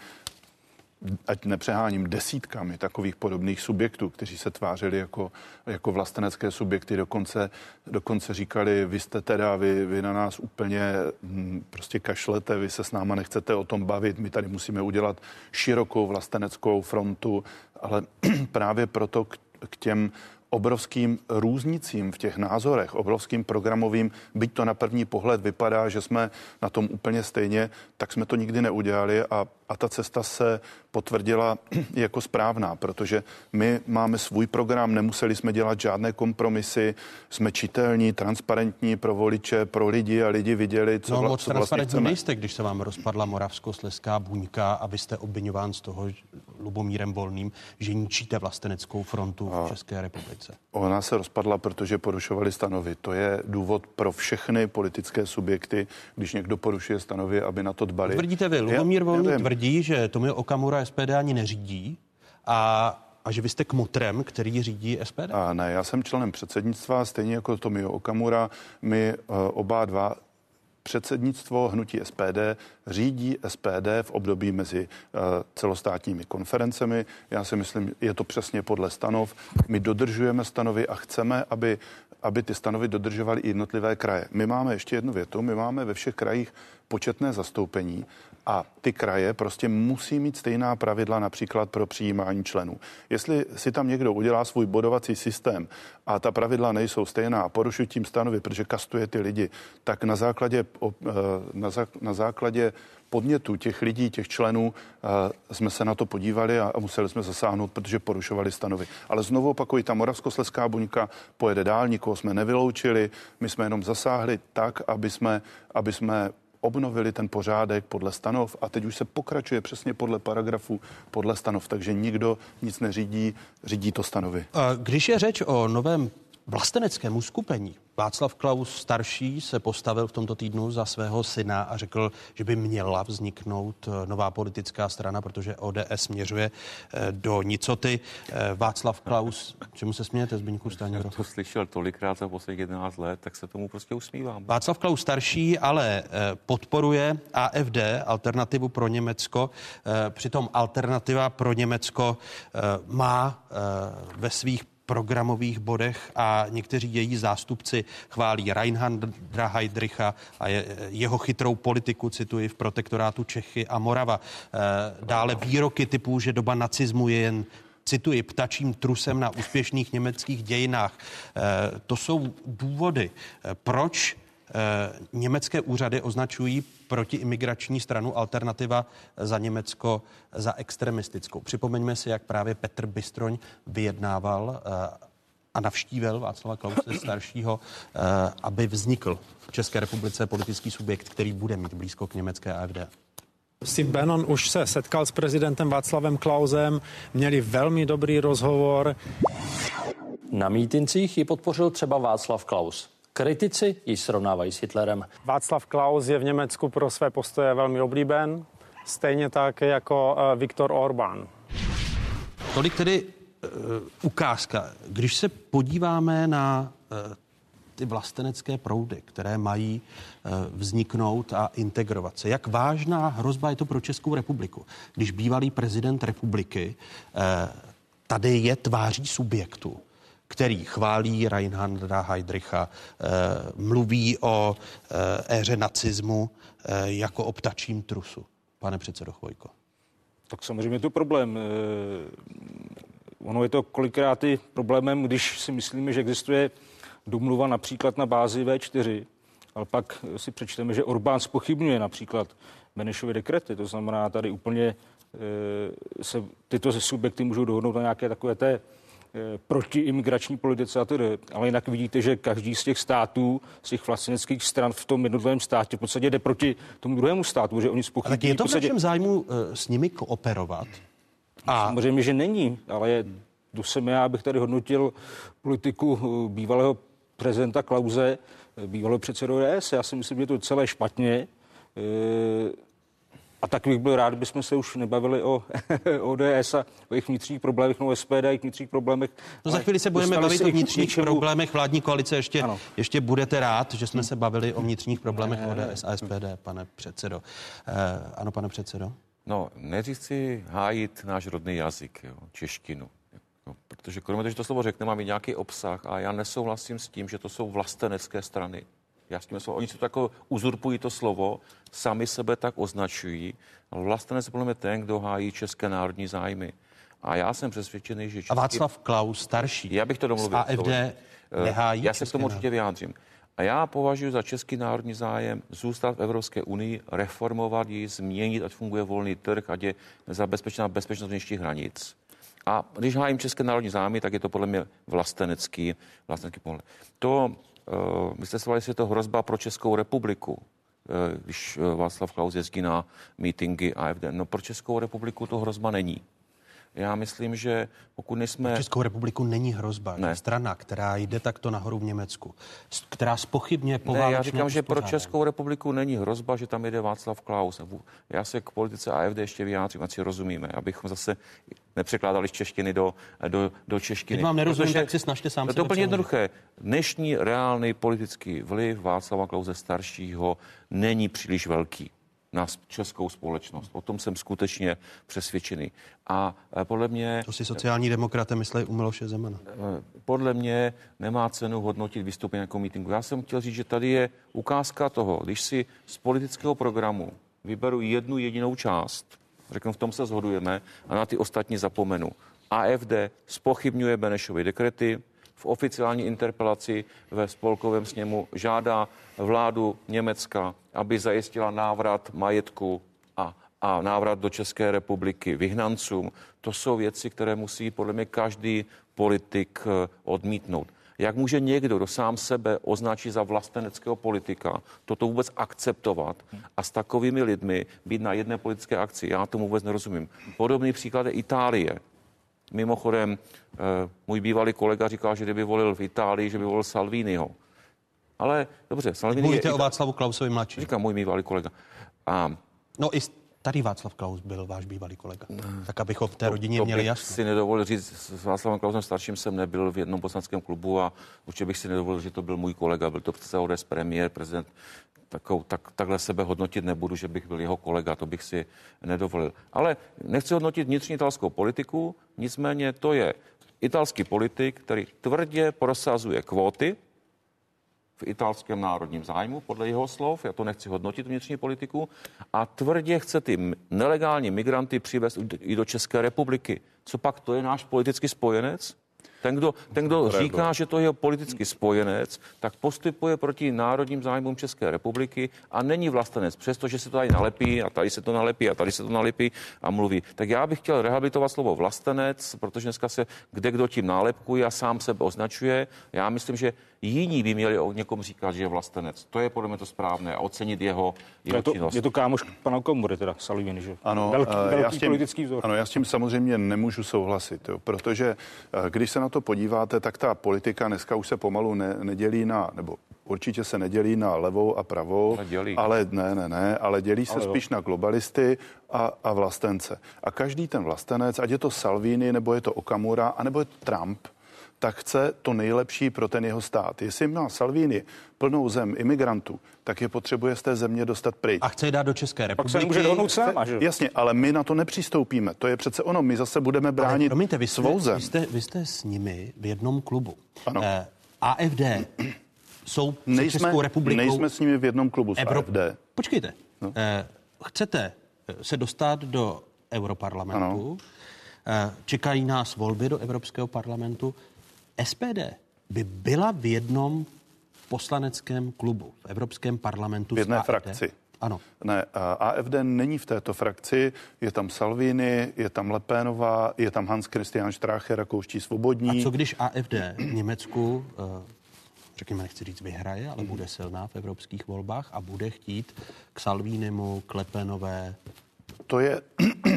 ať nepřeháním, desítkami takových podobných subjektů, kteří se tvářili jako, jako vlastenecké subjekty, dokonce, dokonce říkali, vy jste teda, vy, vy na nás úplně hm, prostě kašlete, vy se s náma nechcete o tom bavit, my tady musíme udělat širokou vlasteneckou frontu, ale [CLEARS THROAT] právě proto k, k těm obrovským různicím v těch názorech, obrovským programovým, byť to na první pohled vypadá, že jsme na tom úplně stejně, tak jsme to nikdy neudělali a, a ta cesta se potvrdila [CLEARS THROAT] jako správná, protože my máme svůj program, nemuseli jsme dělat žádné kompromisy, jsme čitelní, transparentní pro voliče, pro lidi a lidi viděli, co, no, vla, moc co vlastně chceme. nejste, když se vám rozpadla Moravskosleská buňka a vy jste obvinován z toho Lubomírem Volným, že ničíte vlasteneckou frontu a v České republice. Ona se rozpadla, protože porušovali stanovy. To je důvod pro všechny politické subjekty, když někdo porušuje stanovy, aby na to dbali. Tvrdíte vy, Lubomír Volný tvrdí, že Tomio Okamura SPD ani neřídí a a že vy jste kmotrem, který řídí SPD? A ne, já jsem členem předsednictva, stejně jako Tomio Okamura. My uh, oba dva předsednictvo hnutí SPD řídí SPD v období mezi uh, celostátními konferencemi. Já si myslím, je to přesně podle stanov. My dodržujeme stanovy a chceme, aby aby ty stanovy dodržovaly jednotlivé kraje. My máme ještě jednu větu, my máme ve všech krajích početné zastoupení a ty kraje prostě musí mít stejná pravidla například pro přijímání členů. Jestli si tam někdo udělá svůj bodovací systém a ta pravidla nejsou stejná a porušují tím stanovy, protože kastuje ty lidi, tak na základě, eh, na, zá, na základě podnětů těch lidí, těch členů, eh, jsme se na to podívali a museli jsme zasáhnout, protože porušovali stanovy. Ale znovu opakuji, ta moravskosleská buňka pojede dál, nikoho jsme nevyloučili, my jsme jenom zasáhli tak, aby jsme, aby jsme obnovili ten pořádek podle stanov a teď už se pokračuje přesně podle paragrafu, podle stanov, takže nikdo nic neřídí, řídí to stanovy. Když je řeč o novém vlasteneckém uskupení, Václav Klaus starší se postavil v tomto týdnu za svého syna a řekl, že by měla vzniknout eh, nová politická strana, protože ODS směřuje eh, do nicoty. Václav Klaus, čemu se smějete, Zbyňku Staněro? To slyšel tolikrát za posledních 11 let, tak se tomu prostě usmívám. Václav Klaus starší ale podporuje AFD, alternativu pro Německo. Přitom alternativa pro Německo má ve svých programových bodech a někteří její zástupci chválí Reinhardra Heydricha a je, jeho chytrou politiku, cituji, v protektorátu Čechy a Morava. Eh, dále výroky typu, že doba nacismu je jen cituji, ptačím trusem na úspěšných německých dějinách. Eh, to jsou důvody, eh, proč německé úřady označují protiimigrační stranu Alternativa za Německo za extremistickou. Připomeňme si, jak právě Petr Bystroň vyjednával eh, a navštívil Václava Klause staršího, eh, aby vznikl v České republice politický subjekt, který bude mít blízko k německé AFD. Steve Bannon už se setkal s prezidentem Václavem Klausem, měli velmi dobrý rozhovor. Na mítincích ji podpořil třeba Václav Klaus. Kritici ji srovnávají s Hitlerem. Václav Klaus je v Německu pro své postoje velmi oblíben, stejně tak jako eh, Viktor Orbán. Tolik tedy uh, ukázka. Když se podíváme na uh, ty vlastenecké proudy, které mají vzniknout a integrovat se. Jak vážná hrozba je to pro Českou republiku, když bývalý prezident republiky tady je tváří subjektu, který chválí Reinhardra Heydricha, eh, mluví o eh, éře nacismu eh, jako o ptačím trusu. Pane předsedo Chvojko. Tak samozřejmě je to problém. Ono je to kolikrát i problémem, když si myslíme, že existuje domluva například na bázi V4, ale pak si přečteme, že Orbán spochybňuje například Benešovy dekrety. To znamená, tady úplně se tyto subjekty můžou dohodnout na nějaké takové té proti imigrační politice a tedy. Ale jinak vidíte, že každý z těch států, z těch vlasteneckých stran v tom jednotlivém státě v podstatě jde proti tomu druhému státu, že oni spochybní. Tak je to v, podstatě... našem zájmu uh, s nimi kooperovat? A... Samozřejmě, že není, ale je, kdo jsem já, abych tady hodnotil politiku uh, bývalého prezidenta Klauze, bývalého předsedu DS. Já si myslím, že to celé špatně. Uh, a tak bych byl rád, bychom se už nebavili o [LAUGHS] ODS a o jejich vnitřních problémech, no SPD a jejich vnitřních problémech. No za chvíli se budeme bavit o vnitřních něčemu... problémech vládní koalice. Ještě, ještě budete rád, že jsme se bavili o vnitřních problémech ODS a SPD, pane předsedo. Eh, ano, pane předsedo. No, neříct si hájit náš rodný jazyk, jo, češtinu. No, protože kromě toho, že to slovo řekne, má mít nějaký obsah a já nesouhlasím s tím, že to jsou vlastenecké strany. Já s tím slovo, oni si to jako uzurpují to slovo, sami sebe tak označují. Vlastenec je podle mě ten, kdo hájí české národní zájmy. A já jsem přesvědčený, že... Český... A Václav Klaus, starší, já bych to domluvil. Z AFD eh, nehájí Já se k tomu určitě vyjádřím. A já považuji za český národní zájem zůstat v Evropské unii, reformovat ji, změnit, ať funguje volný trh, ať je zabezpečená bezpečnost vnějších hranic. A když hájím české národní zájmy, tak je to podle mě vlastenecký, vlastenecký pohled. To vy jste se jestli je to hrozba pro Českou republiku, eh, když eh, Václav Klaus jezdí na mítingy AFD. No pro Českou republiku to hrozba není. Já myslím, že pokud nejsme... Českou republiku není hrozba. Ne. Strana, která jde takto nahoru v Německu, která spochybně poválečné Ne, já říkám, že pro Českou republiku není hrozba, že tam jede Václav Klaus. Já se k politice AFD ještě vyjádřím, ať si rozumíme, abychom zase nepřekládali z češtiny do, do, do češtiny. Když vám nerozumím, tak si snažte sám To je úplně jednoduché. Dnešní reálný politický vliv Václava Klauze staršího není příliš velký na českou společnost. O tom jsem skutečně přesvědčený. A e, podle mě... To si sociální demokraté myslí u Miloše Zemana. E, podle mě nemá cenu hodnotit vystoupení jako mítingu. Já jsem chtěl říct, že tady je ukázka toho, když si z politického programu vyberu jednu jedinou část, řeknu, v tom se shodujeme, a na ty ostatní zapomenu. AFD spochybňuje Benešovy dekrety, v oficiální interpelaci ve spolkovém sněmu žádá vládu Německa, aby zajistila návrat majetku a, a návrat do České republiky vyhnancům. To jsou věci, které musí podle mě každý politik eh, odmítnout. Jak může někdo, kdo sám sebe označí za vlasteneckého politika, toto vůbec akceptovat a s takovými lidmi být na jedné politické akci? Já tomu vůbec nerozumím. Podobný příklad je Itálie. Mimochodem, eh, můj bývalý kolega říkal, že kdyby volil v Itálii, že by volil Salviniho. Ale dobře, Salvini Mluvíte je o Václavu Klausovi mladší. Říkám můj bývalý kolega. A No i tady Václav Klaus byl váš bývalý kolega. Tak abych o té rodině to měli bych jasno. si nedovolil říct, s Václavem Klausem starším jsem nebyl v jednom poslaneckém klubu a určitě bych si nedovolil, že to byl můj kolega, byl to přece ODS premiér, prezident. Takou, tak, takhle sebe hodnotit nebudu, že bych byl jeho kolega, to bych si nedovolil. Ale nechci hodnotit vnitřní italskou politiku, nicméně to je italský politik, který tvrdě prosazuje kvóty, v italském národním zájmu, podle jeho slov, já to nechci hodnotit vnitřní politiku, a tvrdě chce ty nelegální migranty přivést i do České republiky. Co pak to je náš politický spojenec? Ten, kdo, ten, kdo říká, že to je jeho politický spojenec, tak postupuje proti národním zájmům České republiky a není vlastenec, přestože se to tady nalepí a tady se to nalepí a tady se to nalepí a mluví. Tak já bych chtěl rehabilitovat slovo vlastenec, protože dneska se kde kdo tím nálepkuje a sám sebe označuje. Já myslím, že jiní by měli o někom říkat, že je vlastenec. To je podle mě to správné a ocenit jeho, jeho Je to, činnost. je to kámoš pana Komury, teda Salvini, že? Ano, velký, eh, velký já s tím, politický vzor. Ano, já s tím samozřejmě nemůžu souhlasit, jo, protože eh, když se na to podíváte, tak ta politika dneska už se pomalu ne, nedělí na, nebo určitě se nedělí na levou a pravou, Ale dělí. ale ne, ne, ne, ale dělí se Ale jo. spíš na globalisty a, a vlastence. A každý ten vlastenec, ať je to Salvini, nebo je to Okamura, anebo je to Trump, tak chce to nejlepší pro ten jeho stát. Jestli má Salvini plnou zem imigrantů, tak je potřebuje z té země dostat pryč. A chce je dát do České Pak republiky. se nemůže dohodnout sama, že? Jasně, ale my na to nepřistoupíme. To je přece ono. My zase budeme Ale bránit promiňte, vy jste, svou zem. vy, jste, vy jste s nimi v jednom klubu. Ano. Eh, AFD jsou Nejsme, Českou republikou... nejsme s nimi v jednom klubu s Evrop- AFD. Počkejte. No. Eh, chcete eh, se dostat do Europarlamentu, eh, čekají nás volby do Evropského parlamentu. SPD by byla v jednom poslaneckém klubu, v Evropském parlamentu V jedné AFD? frakci. Ano. Ne, AFD není v této frakci. Je tam Salvini, je tam Lepénová, je tam Hans Christian Strache, rakouští svobodní. A co když AFD v Německu, eh, řekněme, nechci říct vyhraje, ale bude silná v evropských volbách a bude chtít k Salvínimu, k Lepenové. To je,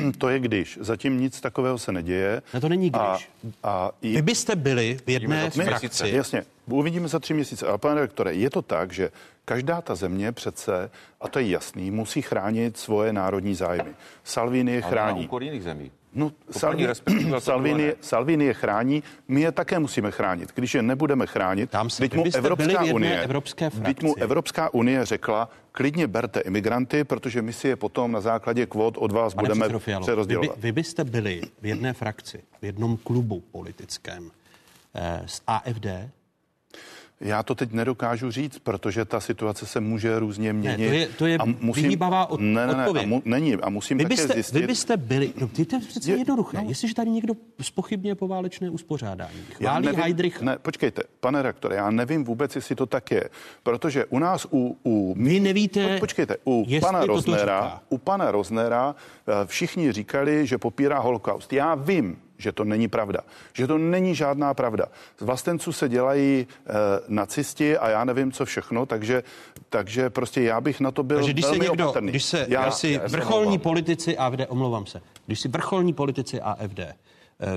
[CLEARS THROAT] to je když. Zatím nic takového se neděje. Ne, to není A, když. a Vy byste byli v jedné frakci. měsíce. Jasně, uvidíme za tři měsíce. Ale pane rektore, je to tak, že každá ta země přece, a to je jasný, musí chránit svoje národní zájmy. Salvini je Ale na chrání. úkor jiných zemí. No, první Salvini, [CLEARS THROAT] Salvini, je chrání, my je také musíme chránit. Když je nebudeme chránit, Tam se- teď mu Evropská unie, evropské teď mu. Evropská unie řekla, klidně berte imigranty, protože my si je potom na základě kvót od vás Pane budeme předsedo Fialo, vy, by, přerozdělovat. vy byste byli v jedné frakci, v jednom klubu politickém eh, s AFD. Já to teď nedokážu říct, protože ta situace se může různě měnit. to je- to je vyhýbavá od- ne, ne, ne, odpověď. a mu, není. A musím Vy také byste, zjistit... vy byste byli, no ty to je přece Je- jednoduché. no. Jestliže tady někdo spochybně poválečné uspořádání, chválí nevím- Heidrich, Ne, počkejte, pane rektore, já nevím vůbec, jestli to tak je. Protože u nás, u... u Vy nevíte, Po- Počkejte, u pana, Roznera, u pana Roznera eh, všichni říkali, že popírá holokaust. Já vím, že to není pravda. Že to není žádná pravda. Z vlastenců se dělají e, nacisti a já nevím, co všechno, takže, takže prostě já bych na to byl Takže když se velmi někdo, opatrný. když se, já, když si já se vrcholní omlouvám. politici AFD, omlouvám se, když si vrcholní politici AFD eh,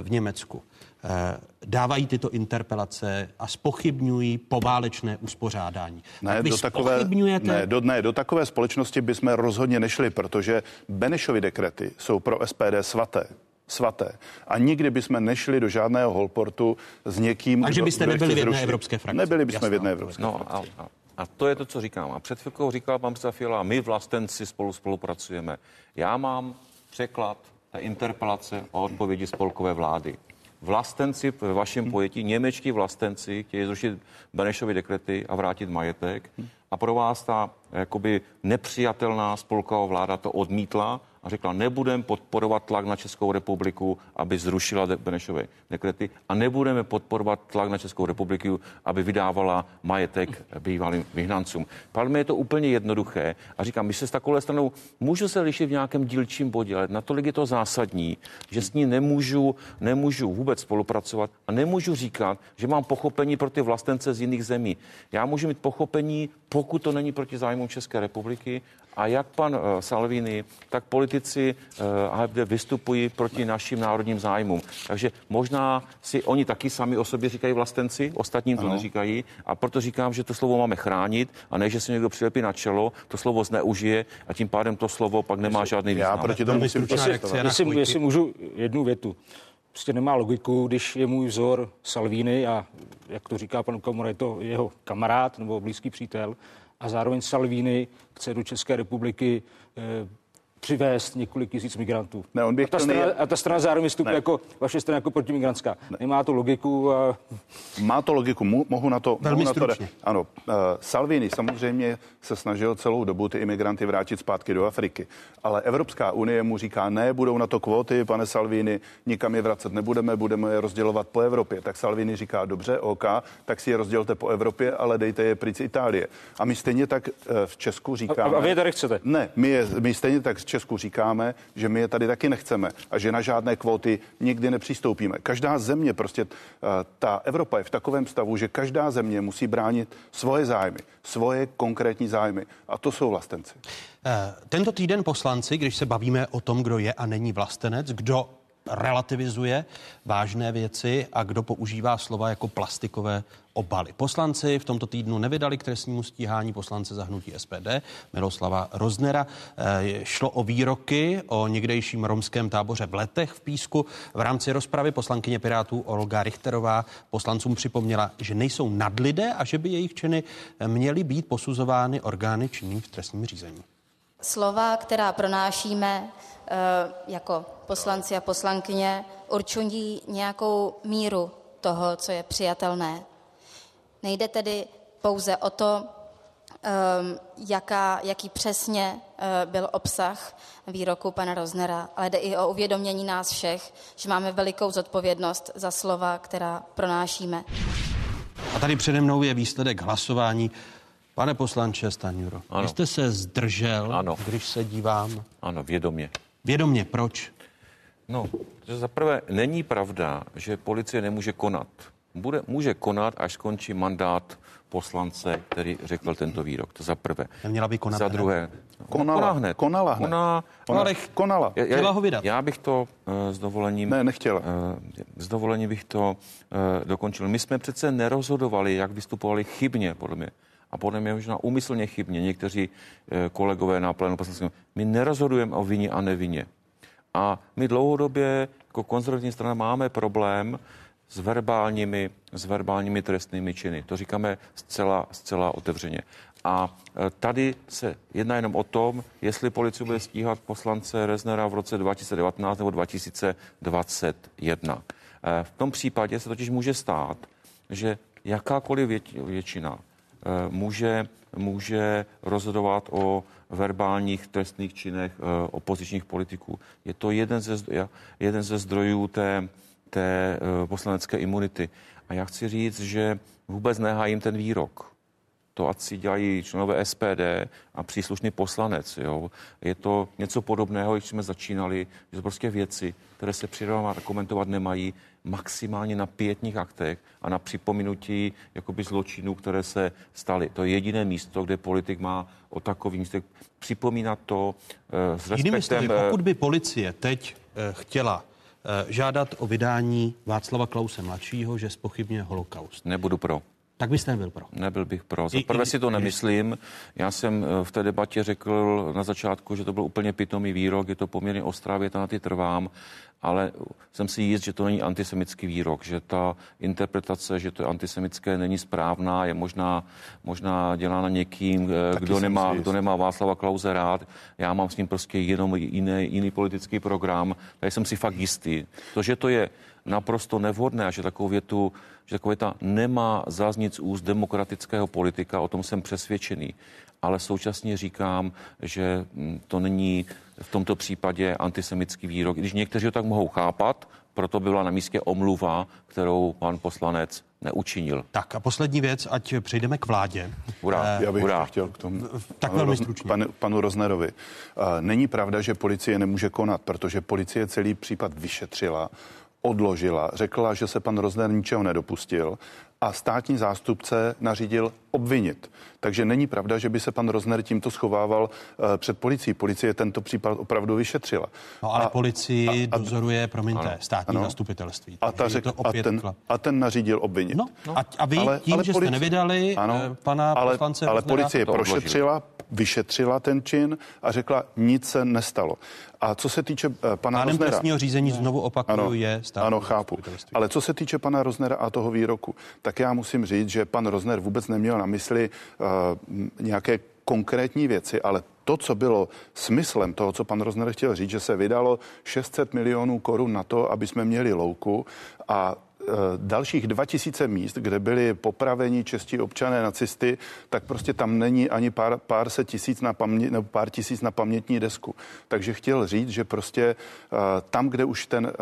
v Německu eh, dávají tyto interpelace a spochybňují poválečné uspořádání. Ne, tak do takové, spochybňujete... ne, do, ne, do takové společnosti bychom rozhodně nešli, protože Benešovy dekrety jsou pro SPD svaté. Svaté. A nikdy bychom nešli do žádného holportu s někým, Takže kdo- byste kdo nebyli v jedné zrušit. evropské frakci. Nebyli bychom Jasná v jedné evropské No a, a, a to je to, co říkám. A před chvilkou říkal pan předseda Fiala, my vlastenci spolu spolupracujeme. Já mám překlad té interpelace o odpovědi spolkové vlády. Vlastenci ve vašem pojetí, němečtí vlastenci chtějí zrušit Benešovy dekrety a vrátit majetek. A pro vás ta jakoby nepřijatelná spolková vláda to odmítla a řekla, nebudeme podporovat tlak na Českou republiku, aby zrušila Benešové dekrety a nebudeme podporovat tlak na Českou republiku, aby vydávala majetek bývalým vyhnancům. Mě je to úplně jednoduché a říkám, my se s takovou stranou můžu se lišit v nějakém dílčím bodě, ale natolik je to zásadní, že s ní nemůžu, nemůžu vůbec spolupracovat a nemůžu říkat, že mám pochopení pro ty vlastence z jiných zemí. Já můžu mít pochopení, pokud to není proti zájmům České republiky a jak pan eh, Salvini, tak politici politici eh, AFD vystupují proti našim národním zájmům. Takže možná si oni taky sami o sobě říkají vlastenci, ostatním to Ano. neříkají. A proto říkám, že to slovo máme chránit a ne, že se někdo přilepí na čelo, to slovo zneužije a tím pádem to slovo pak nemá žádný význam. Jestli, jestli, jestli můžu jednu větu. Prostě nemá logiku, když je můj vzor Salvini a jak to říká pan Komora, je to jeho kamarád nebo blízký přítel a zároveň Salvini chce do České republiky eh, přivést několik tisíc migrantů. Ne, on by a, ta strana, nej- a ta strana zároveň vystupuje Ne. jako vaše strana jako protimigrantská. Nemá to logiku a Má to logiku, mohu na to... Velmi mohu na to ano, uh, Salvini samozřejmě se snažil celou dobu ty imigranty vrátit zpátky do Afriky, ale Evropská unie mu říká, ne, budou na to kvóty, pane Salvini, nikam je vracet nebudeme, budeme je rozdělovat po Evropě. Tak Salvini říká, dobře, OK, tak si je rozdělte po Evropě, ale dejte je pryč z Itálie. A my stejně tak eh, v Česku říkáme... a vy je tady chcete? Ne, my, je, my stejně tak Česku říkáme, že my je tady taky nechceme a že na žádné kvóty nikdy nepřistoupíme. Každá země, prostě eh, ta Evropa je v takovém stavu, že každá země musí bránit svoje zájmy, svoje konkrétní zájmy. A to jsou vlastenci. Eh, Tento týden poslanci, když se bavíme o tom, kdo je a není vlastenec, kdo relativizuje vážné věci a kdo používá slova jako plastikové obaly. Poslanci v tomto týdnu nevydali k trestnímu stíhání poslance zahnutí SPD Miroslava Roznera. Eh, Šlo o výroky o někdejším romském táboře v Letech v Písku. V rámci rozpravy poslankyně Pirátů Olga Richterová poslancům připomněla, že nejsou nadlidé a že by jejich činy měly být posuzovány orgány činným v trestním řízení. Slova, která pronášíme eh, jako poslanci a poslankyně, určují nějakou míru toho, co je přijatelné. Nejde tedy pouze o to, ehm, jaká, jaký přesně eh, byl obsah výroku pana Roznera, ale jde i o uvědomění nás všech, že máme velikou zodpovědnost za slova, která pronášíme. A tady přede mnou je výsledek hlasování. Pane poslanče Staňuro, Ano. vy jste se zdržel, Ano. když se dívám. Ano, vědomě. Vědomě, proč? No, že za prvé není pravda, že policie nemůže konat. Bude, může konat, až skončí mandát poslance, který řekl tento výrok. To za prvé. Neměla by konat Za druhé. Konala. Koná hned. Konala hned. Koná, Ona ale konala. Já, Chtěla já, ho vydat. já bych to eh, s dovolením... Ne, nechtěla. eh, S dovolením bych to eh, dokončil. My jsme přece nerozhodovali, jak vystupovali chybně, podle mě. A podle mě možná úmyslně chybně někteří eh, kolegové na plénu poslaneckém. My nerozhodujeme o vině a nevině. A my dlouhodobě jako konzervativní strana máme problém s verbálními, s verbálními trestnými činy. To říkáme zcela, zcela otevřeně. A e, tady se jedná jenom o tom, jestli policie bude stíhat poslance Reznera v roce 2019 nebo 2021. E, V tom případě se totiž může stát, že jakákoliv vět- většina eh, může, může rozhodovat o verbálních trestných činech eh, opozičních politiků. Je to jeden ze, jeden ze zdrojů té, té eh, poslanecké imunity. A já chci říct, že vůbec nehájím ten výrok. To ať si dělají členové SPD a příslušný poslanec. Jo. Je to něco podobného, když jsme začínali, že to prostě věci, které se přirovnávat a komentovat nemají, maximálně na pětních aktech a na připomenutí jakoby zločinů, které se staly. To je jediné místo, kde politik má o takový místech připomínat to eh, s Jinými respektem. slovy, eh, pokud by policie teď eh, chtěla žádat o vydání Václava Klause mladšího, že spochybně holokaust, Nebudu pro. Tak byste nebyl pro. Nebyl bych pro. Za I- prvé i- si to nemyslím. Já jsem eh, v té debatě řekl na začátku, že to byl úplně pitomý výrok, je to poměrně ostrá věta, na ty trvám, ale jsem si jist, že to není antisemický výrok, že ta interpretace, že to je antisemické, není správná, je možná, možná dělána někým, eh, Taky kdo nemá, kdo nemá Václava Klauze rád. Já mám s ním prostě jenom jiný, jiný politický program, takže jsem si fakt jistý. To, že to je naprosto nevhodné a že takovou větu, že taková věta nemá zaznít z úst demokratického politika, o tom jsem přesvědčený. Ale současně říkám, že mm, to není v tomto případě antisemický výrok, i když někteří ho tak mohou chápat, proto byla na místě omluva, kterou pan poslanec neučinil. Tak a poslední věc, ať přejdeme k vládě. Hurá, Eh, Já bych hurá. chtěl k tomu. Tak panu velmi stručně. Panu, panu Roznerovi. Eh, Není pravda, že policie nemůže konat, protože policie celý případ vyšetřila, odložila, řekla, že se pan Rozner ničeho nedopustil a státní zástupce nařídil obvinit. Takže není pravda, že by se pan Rozner tímto schovával uh, před policií. Policie tento případ opravdu vyšetřila. No ale a, policii a, a, dozoruje, promiňte, ano, státní ano, zastupitelství. A, ta řek, to opět a, ten, a ten nařídil obvinit. No, no. A, a vy ale, tím, ale že policie, jste nevydali ano, eh, pana ale, poslance Ale policie prošetřila, vyšetřila ten čin a řekla, nic se nestalo. A co se týče uh, pana Pádem Roznera... trestního řízení, znovu opakuju, ano, je státní Ano, chápu. Ale co se týče pana Roznera a toho výroku, tak já musím říct, že pan Rozner vůbec neměl na mysli uh, nějaké konkrétní věci, ale to, co bylo smyslem toho, co pan Rozner chtěl říct, že se vydalo 600 milionů korun na to, aby jsme měli louku a e, dalších 2000 míst, kde byli popraveni čestí občané nacisty, tak prostě tam není ani pár, pár se tisíc na pamě, nebo pár tisíc na pamětní desku. Takže chtěl říct, že prostě uh, tam, kde už ten uh,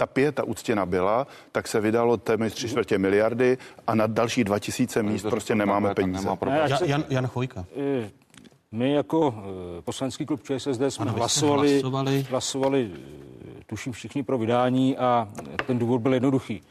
ta pěta uctěna byla, tak se vydalo téměř tři čtvrtě miliardy a na další 2000 míst prostě nemáme peníze. Jan, Jan Chvojka. My jako poslanský klub ČSSD jsme ano, hlasovali, hlasovali, hlasovali, tuším všichni pro vydání a ten důvod byl jednoduchý.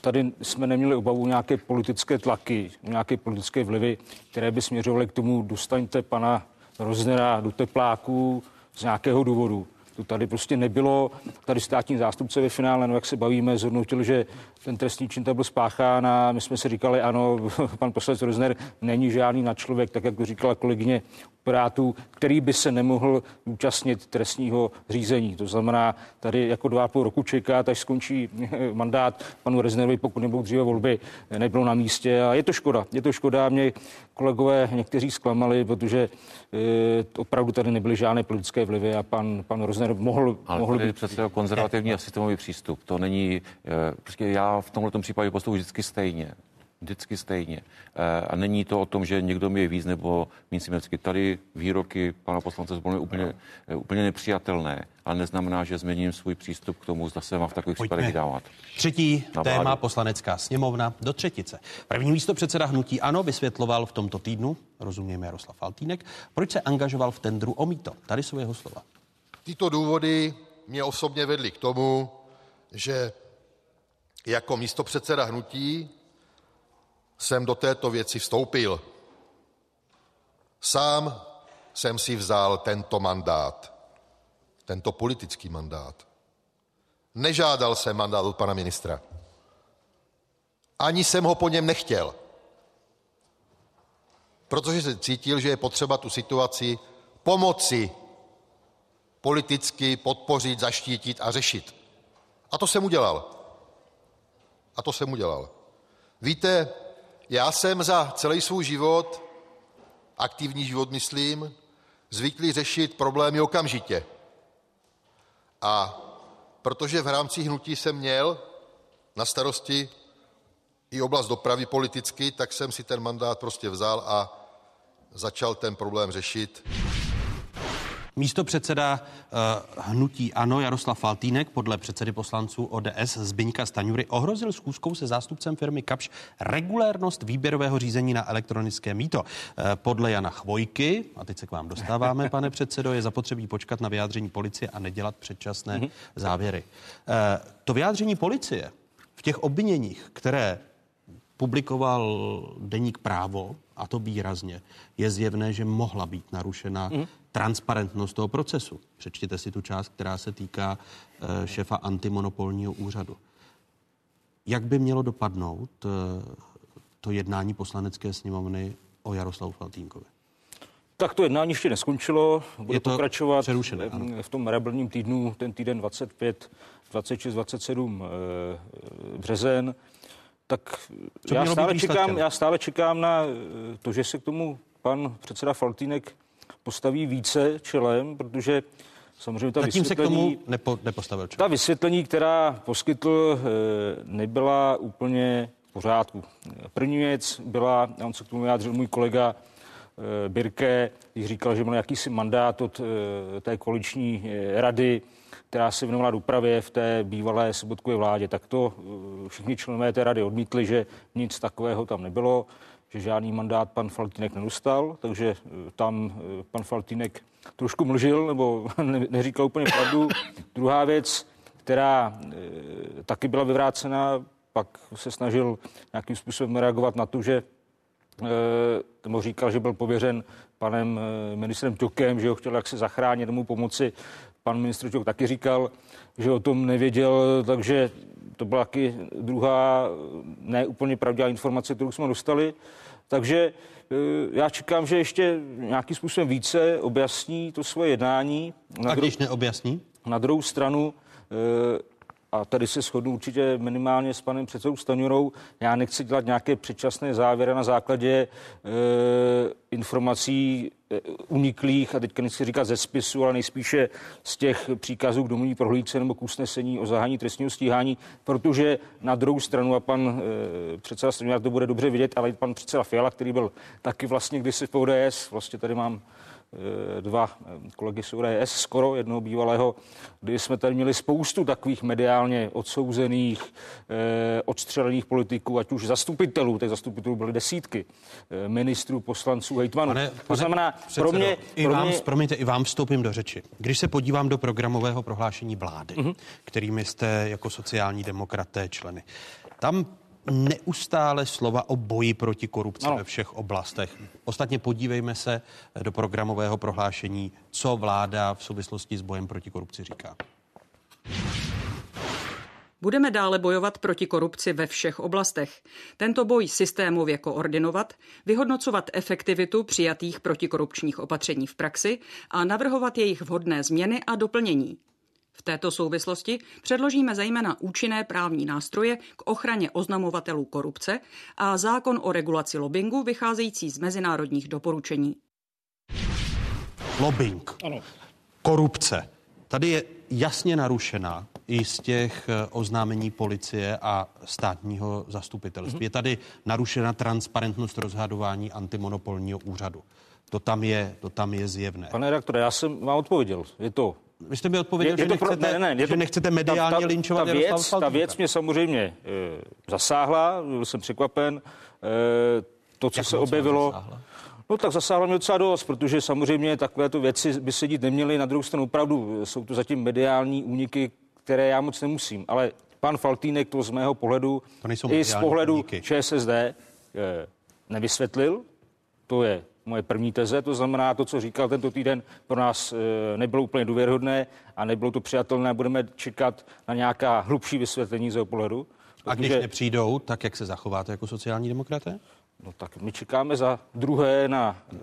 Tady jsme neměli obavu nějaké politické tlaky, nějaké politické vlivy, které by směřovaly k tomu, dostaňte pana Roznera do tepláků z nějakého důvodu. To tady prostě nebylo. Tady státní zástupce ve finále, no jak se bavíme, zhodnotil, že ten trestní čin byl spáchán a my jsme si říkali, ano, [LAUGHS] pan poslanec Rozner není žádný nadčlověk, tak jak to říkala kolegyně Pirátů, který by se nemohl účastnit trestního řízení. To znamená, tady jako dva a půl roku čekat, až skončí mandát panu Reznerovi, pokud nebudou dříve volby, nebylo na místě. A je to škoda. Je to škoda. Mě kolegové někteří zklamali, protože e, opravdu tady nebyly žádné politické vlivy a pan, pan Rozner mohl, Ale mohl být... přece konzervativní a systémový přístup. To není, e, prostě já v tomhle případě postupuji vždycky stejně vždycky stejně. Eh, a není to o tom, že někdo mi je víc nebo méně symetricky. Tady výroky pana poslance Zvolny úplně, eh, úplně nepřijatelné, ale neznamená, že změním svůj přístup k tomu, zda se má v takových případech vydávat. Třetí téma poslanecká sněmovna do třetice. První místo předseda hnutí Ano vysvětloval v tomto týdnu, rozumějme Jaroslav Faltýnek, proč se angažoval v tendru o mýto. Tady jsou jeho slova. Tyto důvody mě osobně vedly k tomu, že jako místo předseda hnutí jsem do této věci vstoupil. Sám jsem si vzal tento mandát, tento politický mandát. Nežádal jsem mandát od pana ministra. Ani jsem ho po něm nechtěl. Protože jsem cítil, že je potřeba tu situaci pomoci politicky podpořit, zaštítit a řešit. A to jsem udělal. A to jsem udělal. Víte, já jsem za celý svůj život, aktivní život myslím, zvyklý řešit problémy okamžitě. A protože v rámci hnutí jsem měl na starosti i oblast dopravy politicky, tak jsem si ten mandát prostě vzal a začal ten problém řešit. Místo předseda uh, hnutí ANO Jaroslav Faltýnek podle předsedy poslanců ODS Zbyňka Staňury ohrozil schůzkou se zástupcem firmy Kapš regulérnost výběrového řízení na elektronické míto. Uh, podle Jana Chvojky, a teď se k vám dostáváme, [LAUGHS] pane předsedo, je zapotřebí počkat na vyjádření policie a nedělat předčasné mm-hmm. závěry. Uh, to vyjádření policie v těch obviněních, které publikoval deník právo, a to výrazně, je zjevné, že mohla být narušena mm transparentnost toho procesu. Přečtěte si tu část, která se týká uh, šefa antimonopolního úřadu. Jak by mělo dopadnout uh, to jednání poslanecké sněmovny o Jaroslavu Faltínkovi? Tak to jednání ještě neskončilo, bude Je to pokračovat přerušené, ano. v tom rebelním týdnu, ten týden 25, 26, 27 e, březen. Tak Co já stále, čekám, já stále čekám na eh, to, že se k tomu pan předseda Faltýnek postaví více čelem, protože samozřejmě ta Zatím se k vysvětlení, tomu nepo, nepostavil čas. ta vysvětlení, která poskytl, eh, nebyla úplně v pořádku. První věc byla, a on se k tomu vyjádřil můj kolega Birke, když říkal, že měl jakýsi mandát od eh, té koaliční rady, která se věnovala dopravě v té bývalé Sobotkové vládě, tak to všichni členové té rady odmítli, že nic takového tam nebylo že žádný mandát pan Faltínek nedostal, takže eh, tam eh, pan Faltínek trošku mlžil nebo [LAUGHS] ne, neříkal úplně pravdu. Druhá věc, která taky byla vyvrácena, pak se snažil nějakým způsobem reagovat na to, že nebo říkal, že byl pověřen panem ministrem Ťokem, že ho chtěl jak se zachránit, mu pomoci. Pan ministr Ťok taky říkal, že o tom nevěděl, takže to byla taky druhá neúplně pravdivá informace, kterou jsme dostali. Takže já čekám, že ještě nějakým způsobem více objasní to svoje jednání. Na A když neobjasní? Na druhou stranu a tady se shodnu určitě minimálně s panem předsedou Staňurou. Já nechci dělat nějaké předčasné závěry na základě e, informací e, uniklých, a teďka nechci říkat ze spisu, ale nejspíše z těch příkazů k domovní prohlídce nebo k usnesení o zahání trestního stíhání, protože na druhou stranu, a pan e, předseda Staňura to bude dobře vidět, ale i pan předseda Fiala, který byl taky vlastně kdysi v ODS, vlastně tady mám dva eh, kolegy z ODS, skoro jednoho bývalého, kdy jsme tady měli spoustu takových mediálně odsouzených, eh, odstřelených politiků, ať už zastupitelů, těch zastupitelů byly desítky, ministrů, poslanců, hejtmanů. Pane, to znamená, předsedo, pro mě... I pro vám, mě... Promiňte, i vám vstoupím do řeči. Když se podívám do programového prohlášení vlády, uh-huh. kterými jste jako sociální demokraté členy, tam neustále slova o boji proti korupci ano. ve všech oblastech. Ostatně podívejme se do programového prohlášení, co vláda v souvislosti s bojem proti korupci říká. Budeme dále bojovat proti korupci ve všech oblastech. Tento boj systémově koordinovat, vyhodnocovat efektivitu přijatých protikorupčních opatření v praxi a navrhovat jejich vhodné změny a doplnění. V této souvislosti předložíme zejména účinné právní nástroje k ochraně oznamovatelů korupce a zákon o regulaci lobbingu vycházející z mezinárodních doporučení. Lobbying. Ano. Korupce. Tady je jasně narušená i z těch eh, oznámení policie a státního zastupitelství. Mm-hmm. Je tady narušena transparentnost rozhadování antimonopolního úřadu. To tam je, to tam je zjevné. Pane redaktore, já jsem vám odpověděl. Je to vy jste mi odpověděl, že, nechcete, ne, ne, že to, nechcete mediálně ta, ta, linčovat ta věc, ta věc mě samozřejmě e, zasáhla, byl jsem překvapen. E, to, co Jak se objevilo... No tak zasáhla mě docela dost, protože samozřejmě takovéto věci by se dít neměly. Na druhou stranu opravdu jsou to zatím mediální úniky, které já moc nemusím. Ale pan Faltýnek to z mého pohledu to i z pohledu úniky. ČSSD e, nevysvětlil. To je moje první teze, to znamená to, co říkal tento týden, pro nás e, nebylo úplně důvěrhodné a nebylo to přijatelné. Budeme čekat na nějaká hlubší vysvětlení z jeho pohledu. A když nepřijdou, tak jak se zachováte jako sociální demokraté? No tak my čekáme za druhé na e,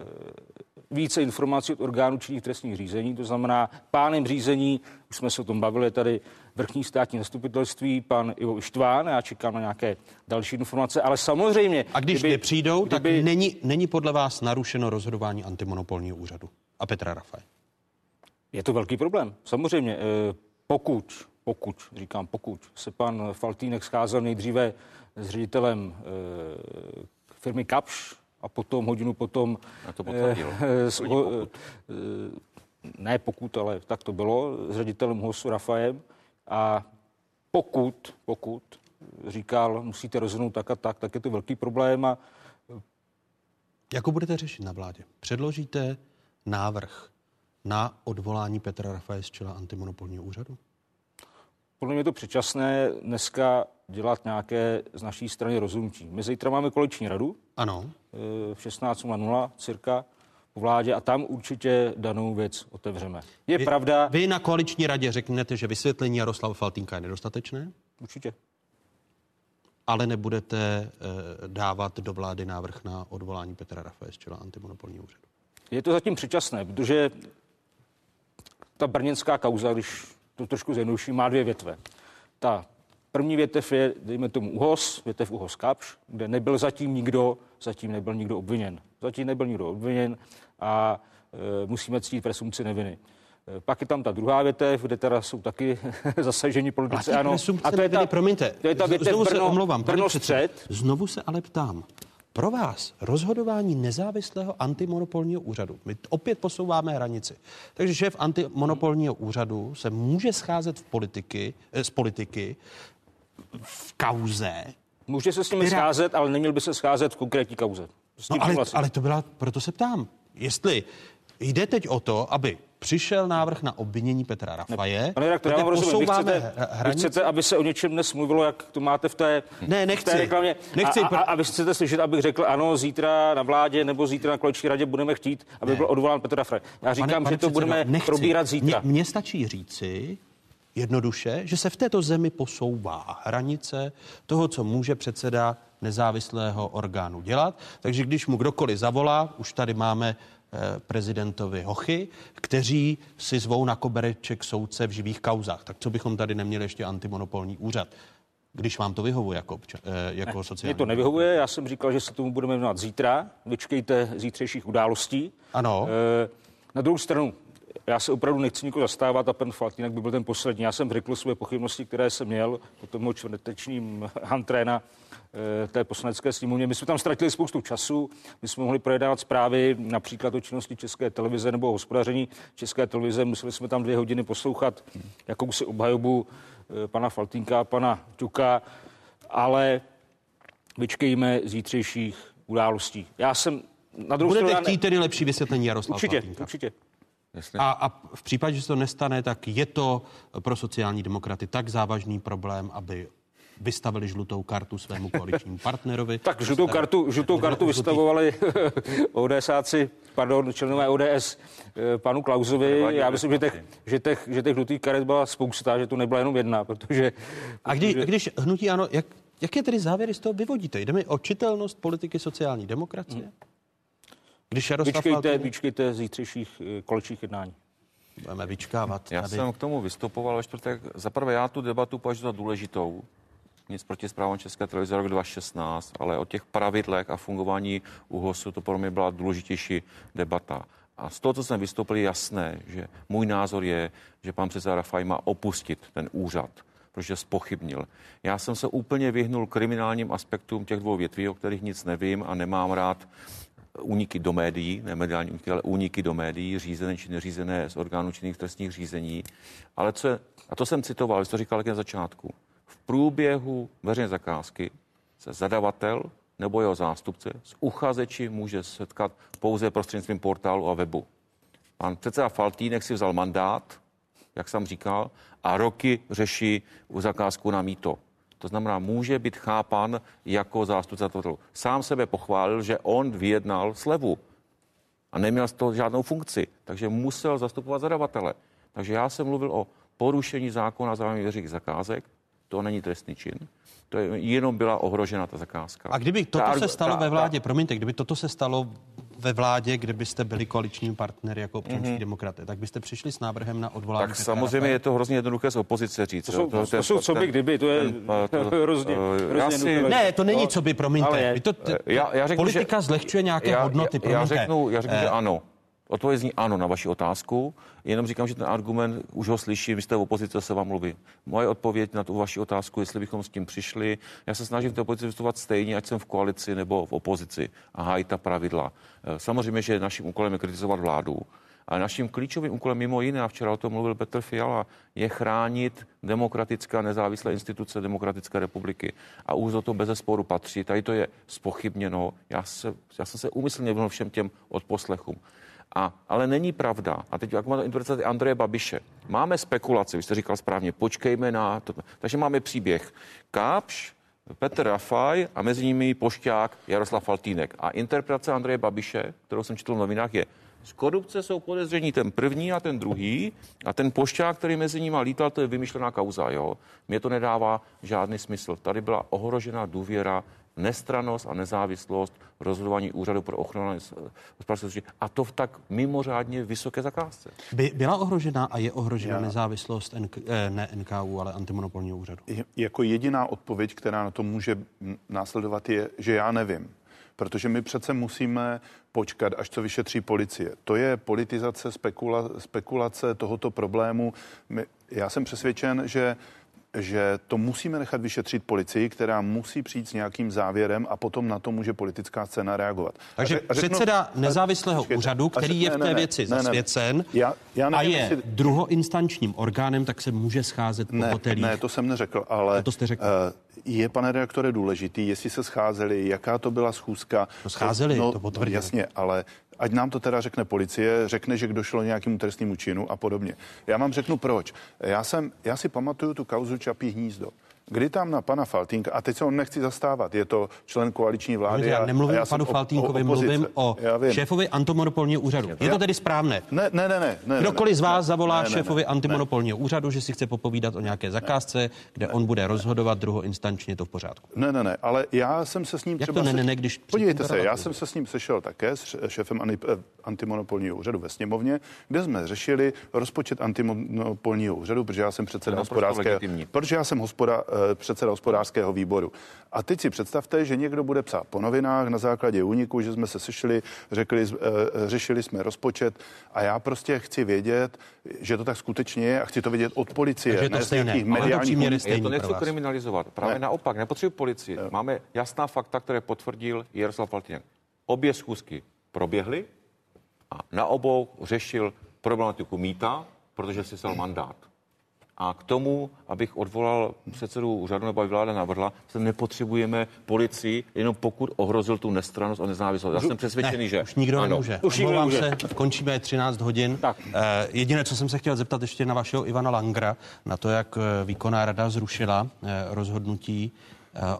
více informací od orgánů činných trestních řízení, to znamená pánem řízení, už jsme se o tom bavili tady vrchní státní zastupitelství, pan Ivo Ištván, já čekám na nějaké další informace, ale samozřejmě... A když kdyby, nepřijdou, kdyby, tak není, není podle vás narušeno rozhodování antimonopolního úřadu a Petra Rafaj? Je to velký problém, samozřejmě. Eh, pokud, pokud, říkám pokud, se pan Faltýnek scházel nejdříve s ředitelem eh, firmy Kapš, a potom hodinu potom... A to potvrdil. Eh, s, ne pokud, ale tak to bylo, s ředitelem HOSu Rafajem. A pokud, pokud říkal, musíte rozhodnout tak a tak, tak je to velký problém. A... Jak ho budete řešit na vládě? Předložíte návrh na odvolání Petra Rafaje z čela antimonopolního úřadu? Podle mě je to předčasné dneska dělat nějaké z naší strany rozhodnutí. My zítra máme koleční radu. Ano. Eh, v 16.00 cirka po vládě a tam určitě danou věc otevřeme. Je vy, pravda... Vy na koaliční radě řeknete, že vysvětlení Jaroslava Faltínka je nedostatečné? Určitě. Ale nebudete e, dávat do vlády návrh na odvolání Petra Rafaje z čela antimonopolního úřadu? Je to zatím předčasné, protože ta brněnská kauza, když to trošku zjednoduší, má dvě větve. Ta první větev je, dejme tomu, UHOS, větev UHOS Kapš, kde nebyl zatím nikdo, zatím nebyl nikdo obviněn. Zatím nebyl nikdo obviněn a e, musíme cítit presumci neviny. E, pak je tam ta druhá větev, kde teda jsou taky [LAUGHS] zasažení politici. Ano. A to je ta, promiňte, to je ta větev znovu Brno, se omlouvám, Brno střed. Znovu se ale ptám. Pro vás rozhodování nezávislého antimonopolního úřadu, my opět posouváme hranici, takže šéf antimonopolního úřadu se může scházet v politiky, eh, z politiky v kauze. Může se s nimi která... scházet, ale neměl by se scházet v konkrétní kauze. No, ale, ale to byla, proto se ptám, jestli jde teď o to, aby přišel návrh na obvinění Petra Rafaje. Pane redaktor, já vám rozumím. Vy chcete, vy chcete, aby se o něčem dnes mluvilo, jak to máte v té, Ne, v nechci. té reklamě. Nechci, a, a, a, vy chcete slyšet, abych řekl, ano, zítra na vládě nebo zítra na koaliční radě budeme chtít, aby Ne. byl odvolán Petr Rafaj. Já říkám, že to předsedo, budeme nechci. probírat zítra. Mně stačí říci jednoduše, že se v této zemi posouvá hranice toho, co může předseda nezávislého orgánu dělat. Takže když mu kdokoliv zavolá, už tady máme eh, prezidentovi Hochy, kteří si zvou na kobereček soudce v živých kauzách. Tak co bychom tady neměli ještě antimonopolní úřad? Když vám to vyhovuje jako, obča- eh, jako Mně sociální. to nevyhovuje, já jsem říkal, že se tomu budeme věnovat zítra. Vyčkejte zítřejších událostí. Ano. E, na druhou stranu, já se opravdu nechci nikoho zastávat a pan Faltýnek by byl ten poslední. Já jsem řekl své pochybnosti, které jsem měl po tom čtvrtečním [LAUGHS] hantréna té poslanecké sněmovně. My jsme tam ztratili spoustu času, my jsme mohli projednávat zprávy například o činnosti České televize nebo o hospodaření České televize. Museli jsme tam dvě hodiny poslouchat jakousi obhajobu e, pana Faltínka a pana Ťuka, ale vyčkejme zítřejších událostí. Já jsem na druhou Budete stranu... chtít tedy lepší vysvětlení Jaroslava Určitě, Faltýnka? určitě. A, a v případě, že se to nestane, tak je to pro sociální demokraty tak závažný problém, aby vystavili žlutou kartu svému koaličnímu partnerovi. Tak žlutou kartu, žlutou kartu vystavovali [LAUGHS] ODSáci, pardon, členové ODS eh, panu Klausovi. Já myslím, že těch, že těch, že těch žlutých karet byla spousta, že to nebyla jenom jedna, protože... A když, když hnutí ano, jak, jaké tedy závěry z toho vyvodíte? Jde mi o čitelnost politiky sociální demokracie? Když Jaroslav Vyčkejte, Faltýnek- vyčkejte zítřejších eh, kolečích jednání. Budeme vyčkávat. Já tady. jsem k tomu vystupoval ve čtvrtek. Za prvé, já tu debatu považuji za důležitou. Nic proti zprávám České televize rok 2016, ale o těch pravidlech a fungování ÚHOSu to pro mě byla důležitější debata. A z toho, co jsem vystoupil, je jasné, že můj názor je, že pan předseda Rafaj má opustit ten úřad, protože spochybnil. Já jsem se úplně vyhnul kriminálním aspektům těch dvou větví, o kterých nic nevím a nemám rád úniky do médií, ne mediální úniky, ale úniky do médií, řízené či neřízené z orgánů činných trestních řízení. Ale co je, a to jsem citoval, vy jste to říkal na začátku, v průběhu veřejné zakázky se zadavatel nebo jeho zástupce s uchazeči může setkat pouze prostřednictvím portálu a webu. Pan předseda Faltýnek si vzal mandát, jak jsem říkal, a roky řeší zakázku na mýto. To znamená, může být chápan jako zástupce toho. Sám sebe pochválil, že on vyjednal slevu a neměl z toho žádnou funkci, takže musel zastupovat zadavatele. Takže já jsem mluvil o porušení zákona zájmy veřejných zakázek, to není trestný čin, to je, jenom byla ohrožena ta zakázka. A kdyby toto Ta se stalo ta- ve ta- vládě, promiňte, kdyby toto se stalo ve vládě, kde byste byli koaličními partnery jako občanští Mhm. demokraté, tak byste přišli s návrhem na odvolání. Tak Petra samozřejmě je to hrozně jednoduché z opozice říct. To jsou- jo. to jsou co by kdyby, to je hrozně- eh, já hrozně si. Ne, to není co by, promiňte. Ale to, t- Eh, já, já řeknu, politika že, zlehčuje nějaké já, hodnoty, Já, já promiňte. řeknu, já řeknu že Eh, ano. Odpověď zní ano na vaši otázku, jenom říkám, že ten argument už ho slyším, jste v opozici, se vám mluví. Moje odpověď na tu vaši otázku, jestli bychom s tím přišli, já se snažím v té opozici vystupovat stejně, ať jsem v koalici nebo v opozici a hájit ta pravidla. Eh, Samozřejmě, že naším úkolem je kritizovat vládu, ale naším klíčovým úkolem mimo jiné, a včera o tom mluvil Petr Fiala, je chránit demokratické nezávislé instituce Demokratické republiky. A už do toho bez sporu patří. Tady to je spochybněno. Já, se, já jsem se úmyslně vyhnul všem těm odposlechům. A, ale není pravda. A teď jak má to interpretace Andreje Babiše. Máme spekulaci, vy jste říkal správně, počkejme na to. Takže máme příběh. Kapš, Petr Rafaj a mezi nimi pošťák Jaroslav Faltýnek. A interpretace Andreje Babiše, kterou jsem četl v novinách, je, z korupce jsou podezření ten první a ten druhý a ten pošťák, který mezi nimi lítal, to je vymyšlená kauza. Jo? Mně to nedává žádný smysl. Tady byla ohrožena důvěra, nestranost a nezávislost rozhodování úřadu pro ochranu hospodářské soutěže a to v tak mimořádně vysoké zakázce. By byla ohrožena a je ohrožena Já- nezávislost NK, eh, ne NKU, ale antimonopolního úřadu. Je- Jako jediná odpověď, která na to může následovat, je, že já nevím. Protože my přece musíme počkat, až co vyšetří policie. To je politizace, spekula, spekulace tohoto problému. My, já jsem přesvědčen, že že to musíme nechat vyšetřit policii, která musí přijít s nějakým závěrem a potom na to může politická scéna reagovat. Takže A řek- a řeknu- předseda a- nezávislého počkejte. úřadu, A který je v ne, té ne, věci ne, ne. zasvěcen Já, já a nevím, je jestli- druhoinstančním orgánem, tak se může scházet po ne, hotelích. Ne, to jsem neřekl, ale to jste řekl. eh, je, pane redaktore, důležitý, jestli se scházeli, jaká to byla schůzka. No scházeli, to potvrdili. Jasně, ale ať nám to teda řekne policie, řekne, že došlo nějakému trestnému činu a podobně. Já vám řeknu proč. Já, jsem, já si pamatuju tu kauzu Čapí hnízdo kdy tam na pana Faltínka, a teď se on nechci zastávat, je to člen koaliční vlády. Já nemluvím a já o panu jsem Faltínkovi, o, mluvím o šéfovi antimonopolního úřadu. Je to tedy správné? Ne, ne, ne. ne, ne Kdokoliv z vás zavolá ne, ne, šéfovi ne, antimonopolního úřadu, že si chce popovídat o nějaké zakázce, kde on bude rozhodovat druhoinstančně, to v pořádku. Ne, ne, ne, ale já jsem se s ním Jak třeba... to ne, ne, ne, když Podívejte se, já jsem se s ním sešel také s šéfem eh, antimonopolního úřadu ve sněmovně, kde jsme řešili rozpočet antimonopolního úřadu, protože já jsem předseda hospodářského, protože já jsem hospoda, eh, předseda hospodářského výboru. A teď si představte, že někdo bude psát po novinách na základě úniku, že jsme se sešli, řekli, eh, řešili jsme rozpočet a já prostě chci vědět, že to tak skutečně je a chci to vědět od policie, Takže je to ne z stejné. Ale to mediálních úniků. Já to nechci kriminalizovat. Právě Ne. naopak, nepotřebuji policii. Máme jasná fakta, které potvrdil Jaroslav Faltýnek. Obě schůzky proběhly a na obou řešil problematiku mýta, protože si stal mandát. A k tomu, abych odvolal předsedu úřadu nebo vláda navrhla, se nepotřebujeme policii, jenom pokud ohrozil tu nestranost a nezávislost. Já jsem přesvědčený, ne, že Už nikdo ano. nemůže. Už nikdo nemůže. se, končíme je 13 hodin. Tak. Eh, jediné, co jsem se chtěl zeptat ještě na vašeho Ivana Langra, na to, jak eh, výkonná rada zrušila eh, rozhodnutí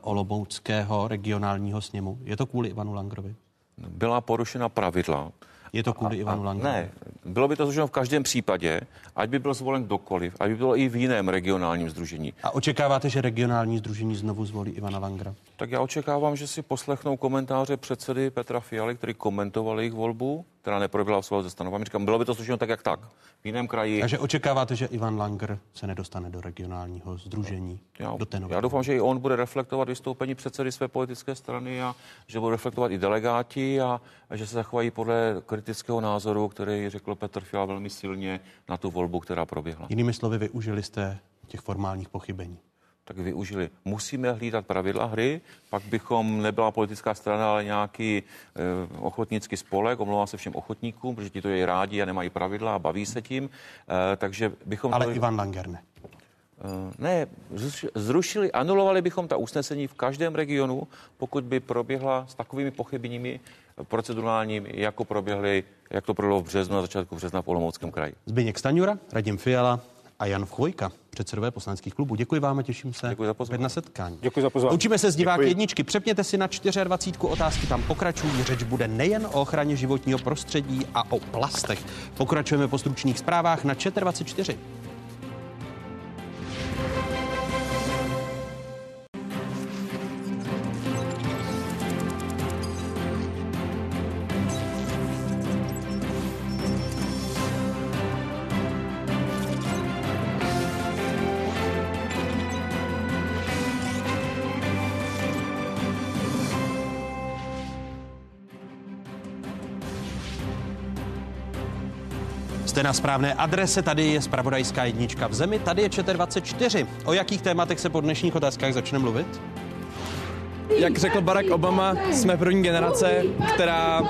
Olomouckého regionálního sněmu. Je to kvůli Ivanu Langrovi? Byla porušena pravidla. Je to kvůli Ivanu Langrovi? Ne, bylo by to zrušeno v každém případě, ať by byl zvolen kdokoliv, ať by bylo i v jiném regionálním združení. A očekáváte, že regionální združení znovu zvolí Ivana Langra? Tak já očekávám, že si poslechnou komentáře předsedy Petra Fialy, který komentoval jejich volbu, která souladu se stanovami. Říkám, bylo by to slušeno tak, jak tak. V jiném kraji. Takže očekáváte, že Ivan Langer se nedostane do regionálního združení, Já, do té nové já doufám, že i on bude reflektovat vystoupení předsedy své politické strany a že budou reflektovat i delegáti a, a že se zachovají podle kritického názoru, který řekl Petr Fiala velmi silně na tu volbu, která proběhla. Jinými slovy, využili jste těch formálních pochybení. Tak využili. Musíme hlídat pravidla hry, pak bychom nebyla politická strana, ale nějaký e, ochotnický spolek, omlouvám se všem ochotníkům, protože ti to je rádi a nemají pravidla a baví se tím, e, takže bychom... Ale to, Ivan Langer ne. Eh, Ne, zruši- zrušili, anulovali bychom ta usnesení v každém regionu, pokud by proběhla s takovými pochybeními procedurálními, jako proběhly, jak to proběhlo v březnu, na začátku března v Olomouckém kraji. Zbyněk Staňura, Radim Fiala a Jan Chvojka, předsedové poslanských klubů. Děkuji vám a těším se Děkuji za pozvání. na setkání. Děkuji za pozvání. Učíme se z diváky Děkuji. jedničky. Přepněte si na 24 otázky, tam pokračují. Řeč bude nejen o ochraně životního prostředí a o plastech. Pokračujeme po stručných zprávách na 24. Jste na správné adrese, tady je spravodajská jednička v zemi, tady je ČT24. O jakých tématech se po dnešních otázkách začne mluvit? Jak řekl Barack Obama, jsme první generace, která uh,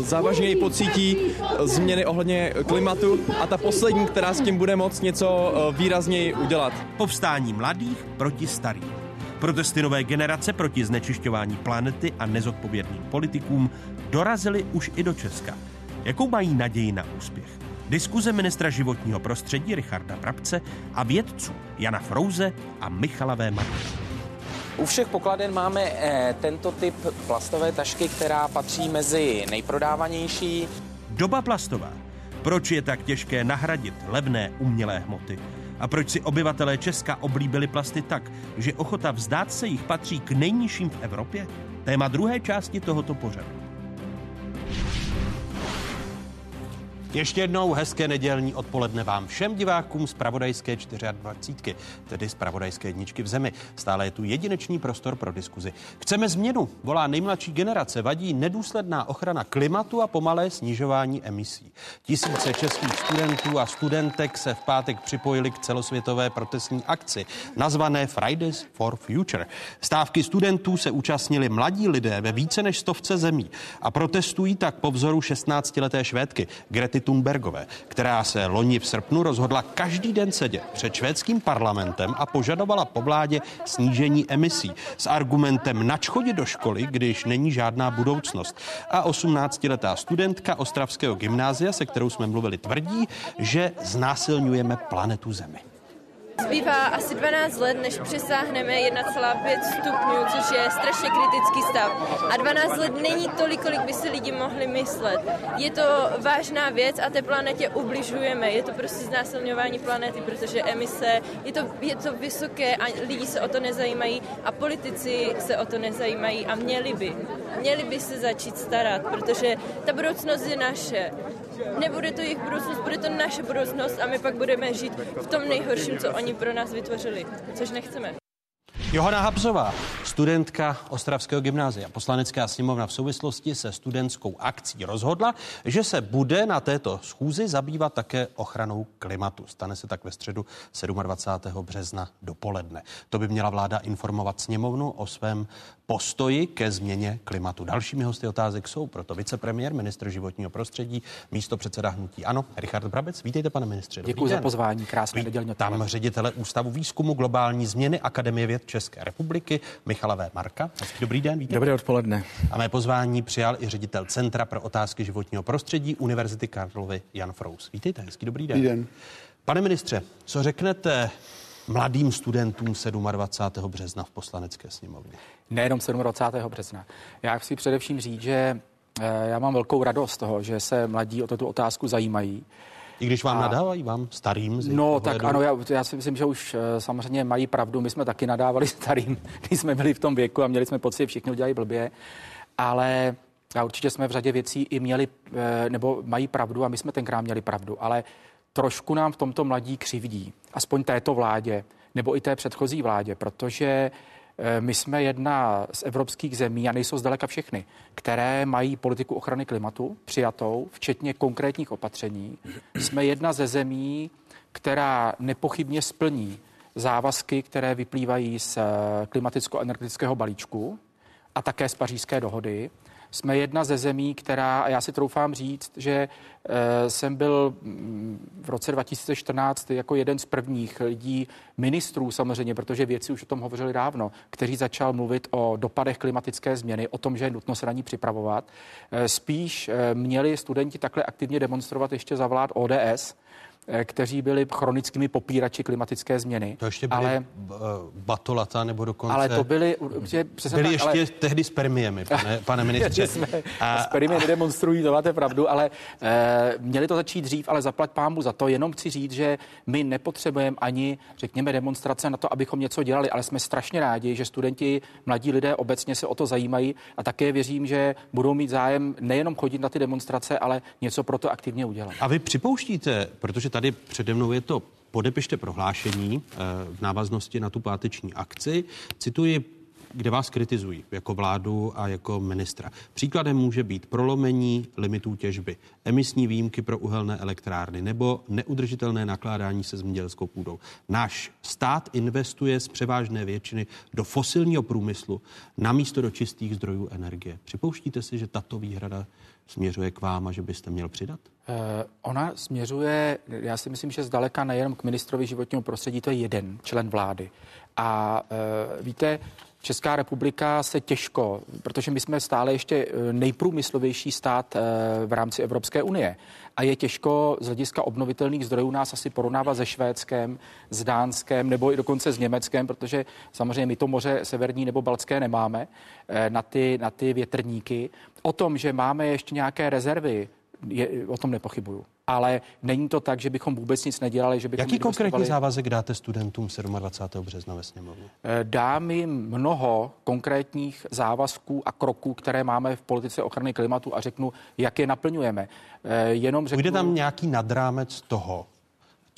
závažněji pocítí uh, změny ohledně klimatu a ta poslední, která s tím bude moct něco uh, výrazněji udělat. Povstání mladých proti starým. Protesty nové generace proti znečišťování planety a nezodpovědným politikům dorazily už i do Česka. Jakou mají naději na úspěch? Diskuze ministra životního prostředí Richarda Brabce a vědců Jana Frouze a Michala V. Martina. U všech pokladen máme eh, tento typ plastové tašky, která patří mezi nejprodávanější. Doba plastová. Proč je tak těžké nahradit levné umělé hmoty? A proč si obyvatelé Česka oblíbili plasty tak, že ochota vzdát se jich patří k nejnižším v Evropě? Téma druhé části tohoto pořadu. Ještě jednou hezké nedělní odpoledne vám všem divákům z Pravodajské 24, tedy z Pravodajské jedničky v zemi. Stále je tu jedinečný prostor pro diskuzi. Chceme změnu, volá nejmladší generace, vadí nedůsledná ochrana klimatu a pomalé snižování emisí. Tisíce českých studentů a studentek se v pátek připojili k celosvětové protestní akci, nazvané Fridays for Future. Stávky studentů se účastnili mladí lidé ve více než stovce zemí a protestují tak po vzoru 16-leté švédky Grety Thunbergové, která se loni v srpnu rozhodla každý den sedět před švédským parlamentem a požadovala po vládě snížení emisí s argumentem nač chodit do školy, když není žádná budoucnost. A 18-letá studentka Ostravského gymnázia, se kterou jsme mluvili, tvrdí, že znásilňujeme planetu Zemi. Zbývá asi 12 let, než přesáhneme 1,5 stupňů, což je strašně kritický stav. A 12 let není tolik, kolik by si lidi mohli myslet. Je to vážná věc a té planetě ubližujeme. Je to prostě znásilňování planety, protože emise, je to, je to vysoké a lidi se o to nezajímají a politici se o to nezajímají a měli by. Měli by se začít starat, protože ta budoucnost je naše. Nebude to jejich budoucnost, bude to naše budoucnost a my pak budeme žít v tom nejhorším, co oni pro nás vytvořili, což nechceme. Johana Habzová, studentka Ostravského gymnázia. Poslanecká sněmovna v souvislosti se studentskou akcí rozhodla, že se bude na této schůzi zabývat také ochranou klimatu. Stane se tak ve středu 27. března dopoledne. To by měla vláda informovat sněmovnu o svém postoji ke změně klimatu. Dalšími hosty otázek jsou proto vicepremiér, ministr životního prostředí, místo předseda hnutí Ano, Richard Brabec. Vítejte, pane ministře. Děkuji za pozvání, krásné nedělní Tam ředitele Ústavu výzkumu globální změny Akademie věd České republiky Michala V. Marka. Dobrý den, vítejte. Dobré odpoledne. A mé pozvání přijal i ředitel Centra pro otázky životního prostředí Univerzity Karlovy Jan Frous. Vítejte, hezký dobrý den. Dobrý den. Pane ministře, co řeknete mladým studentům 27. března v poslanecké sněmovně? Nejenom 27. března. Já chci především říct, že eh, já mám velkou radost z toho, že se mladí o tuto otázku zajímají. I když vám a... nadávají, vám starým? Z no, tak ano, já, já si myslím, že už eh, samozřejmě mají pravdu. My jsme taky nadávali [LAUGHS] starým, když jsme byli v tom věku a měli jsme pocit, že všichni udělají blbě. Ale a určitě jsme v řadě věcí i měli, eh, nebo mají pravdu a my jsme tenkrát měli pravdu. Ale trošku nám v tomto mladí křivdí, aspoň této vládě, nebo i té předchozí vládě, protože my jsme jedna z evropských zemí, a nejsou zdaleka všechny, které mají politiku ochrany klimatu přijatou, včetně konkrétních opatření. Jsme jedna ze zemí, která nepochybně splní závazky, které vyplývají z eh, klimaticko-energetického balíčku a také z pařížské dohody jsme jedna ze zemí, která, a já si troufám říct, že e, jsem byl mm, v roce 2014 jako jeden z prvních lidí, ministrů samozřejmě, protože věci už o tom hovořili dávno, kteří začal mluvit o dopadech klimatické změny, o tom, že je nutno se na ní připravovat. E, spíš e, měli studenti takhle aktivně demonstrovat ještě za vlád ODS, Eh, kteří byli chronickými popírači klimatické změny. To ještě byli ale, batolata nebo dokonce... Ale to byli... Že, byli tak, ještě ale, tehdy s permiemi, pane, [LAUGHS] pane ministře. jsme, a, s permie nedemonstrují, to máte pravdu, ale e, měli to začít dřív, ale zaplať pámu za to. Jenom chci říct, že my nepotřebujeme ani, řekněme, demonstrace na to, abychom něco dělali, ale jsme strašně rádi, že studenti, mladí lidé obecně se o to zajímají a také věřím, že budou mít zájem nejenom chodit na ty demonstrace, ale něco pro to aktivně udělat. A vy připouštíte, protože tady přede mnou je to podepište prohlášení eh, v návaznosti na tu páteční akci. Cituji kde vás kritizují jako vládu a jako ministra. Příkladem může být prolomení limitů těžby, emisní výjimky pro uhelné elektrárny nebo neudržitelné nakládání se zemědělskou půdou. Náš stát investuje z převážné většiny do fosilního průmyslu namísto do čistých zdrojů energie. Připouštíte si, že tato výhrada směřuje k vám a že byste měl přidat? Uh, ona směřuje, já si myslím, že zdaleka nejenom k ministrovi životního prostředí, to je jeden člen vlády. A uh, víte, Česká republika se těžko, protože my jsme stále ještě eh, nejprůmyslovější stát v rámci Evropské unie a je těžko z hlediska obnovitelných zdrojů nás asi porovnávat se Švédskem, s Dánskem nebo i dokonce s Německem, protože samozřejmě my to moře severní nebo baltské nemáme na ty, na ty větrníky. O tom, že máme ještě nějaké rezervy je, o tom nepochybuju. Ale není to tak, že bychom vůbec nic nedělali. Že bychom Jaký konkrétní závazek dáte studentům 27. března ve sněmovně? Eh, dám jim mnoho konkrétních závazků a kroků, které máme v politice ochrany klimatu a řeknu, jak je naplňujeme. Eh, jenom řeknu... Půjde tam nějaký nadrámec toho,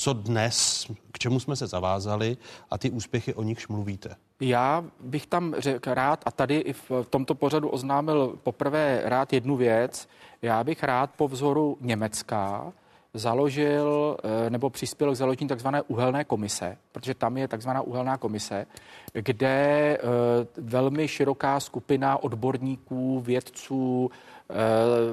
co dnes, k čemu jsme se zavázali a ty úspěchy, o nichž mluvíte? Já bych tam řekl rád, a tady i v tomto pořadu oznámil poprvé rád jednu věc. Já bych rád po vzoru Německa založil eh, nebo přispěl k založení takzvané uhelné komise, protože tam je takzvaná uhelná komise, kde eh, velmi široká skupina odborníků, vědců,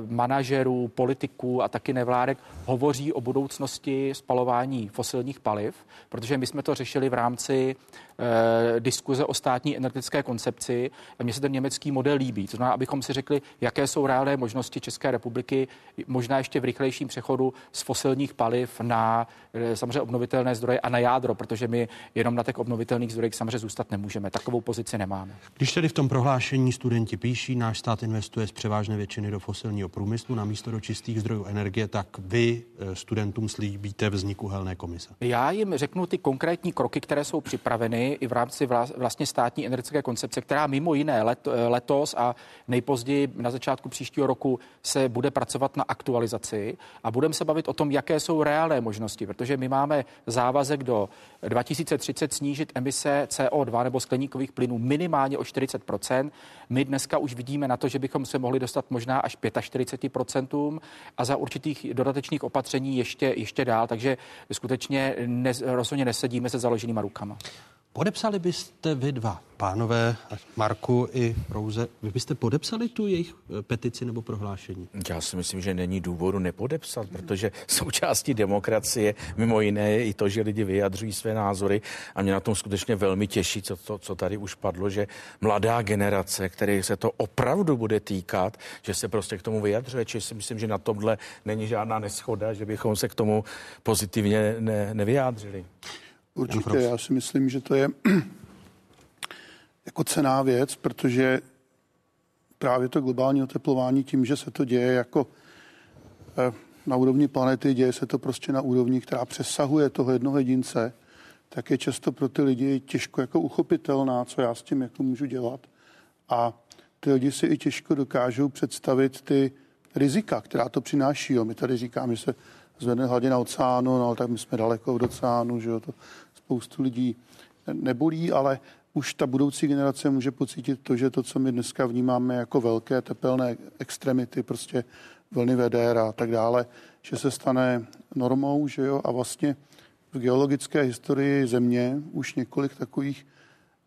manažerů, politiků a taky nevládek hovoří o budoucnosti spalování fosilních paliv, protože my jsme to řešili v rámci eh, diskuze o státní energetické koncepci. Mně se ten německý model líbí. To znamená, abychom si řekli, jaké jsou reálné možnosti České republiky, možná ještě v rychlejším přechodu z fosilních paliv na eh, samozřejmě obnovitelné zdroje a na jádro, protože my jenom na těch obnovitelných zdrojích samozřejmě zůstat nemůžeme. Takovou pozici nemáme. Když tedy v tom prohlášení studenti píší, náš stát investuje z převážné většiny do fosilního průmyslu na místo do čistých zdrojů energie, tak vy eh, studentům slíbíte vzniku helné komise. Já jim řeknu ty konkrétní kroky, které jsou připraveny i v rámci vlastně státní energetické koncepce, která mimo jiné let, eh, letos a nejpozději na začátku příštího roku se bude pracovat na aktualizaci a budeme se bavit o tom, jaké jsou reálné možnosti, protože my máme závazek do 2030 snížit emise CO2 nebo skleníkových plynů minimálně o 40% My dneska už vidíme na to, že bychom se mohli dostat možná až 45% a za určitých dodatečných opatření ještě, ještě dál, takže skutečně ne, rozhodně nesedíme se založenýma rukama. Podepsali byste vy dva, pánové Marku i Rouze, vy byste podepsali tu jejich eh, petici nebo prohlášení? Já si myslím, že není důvodu nepodepsat, protože [LAUGHS] součástí demokracie mimo jiné je i to, že lidi vyjadřují své názory a mě na tom skutečně velmi těší, co, to, co tady už padlo, že mladá generace, který se to opravdu bude týkat, že se prostě k tomu vyjadřuje, čiže si myslím, že na tomhle není žádná neschoda, že bychom se k tomu pozitivně ne, nevyjádřili. Určitě, já si myslím, že to je [CLEARS THROAT] jako cená věc, protože právě to globální oteplování tím, že se to děje jako eh, na úrovni planety, děje se to prostě na úrovni, která přesahuje toho jednoho jedince, tak je často pro ty lidi těžko jako uchopitelná, co já s tím jako můžu dělat. A ty lidi si i těžko dokážou představit ty rizika, která to přináší. Jo. My tady říkáme, že se zvedne hladina oceánu, no ale tak my jsme daleko od oceánu, že jo, to spoustu lidí nebolí, ale už ta budoucí generace může pocítit to, že to, co my dneska vnímáme jako velké tepelné extremity, prostě vlny vedér a tak dále, že se stane normou, že jo, a vlastně v geologické historii země už několik takových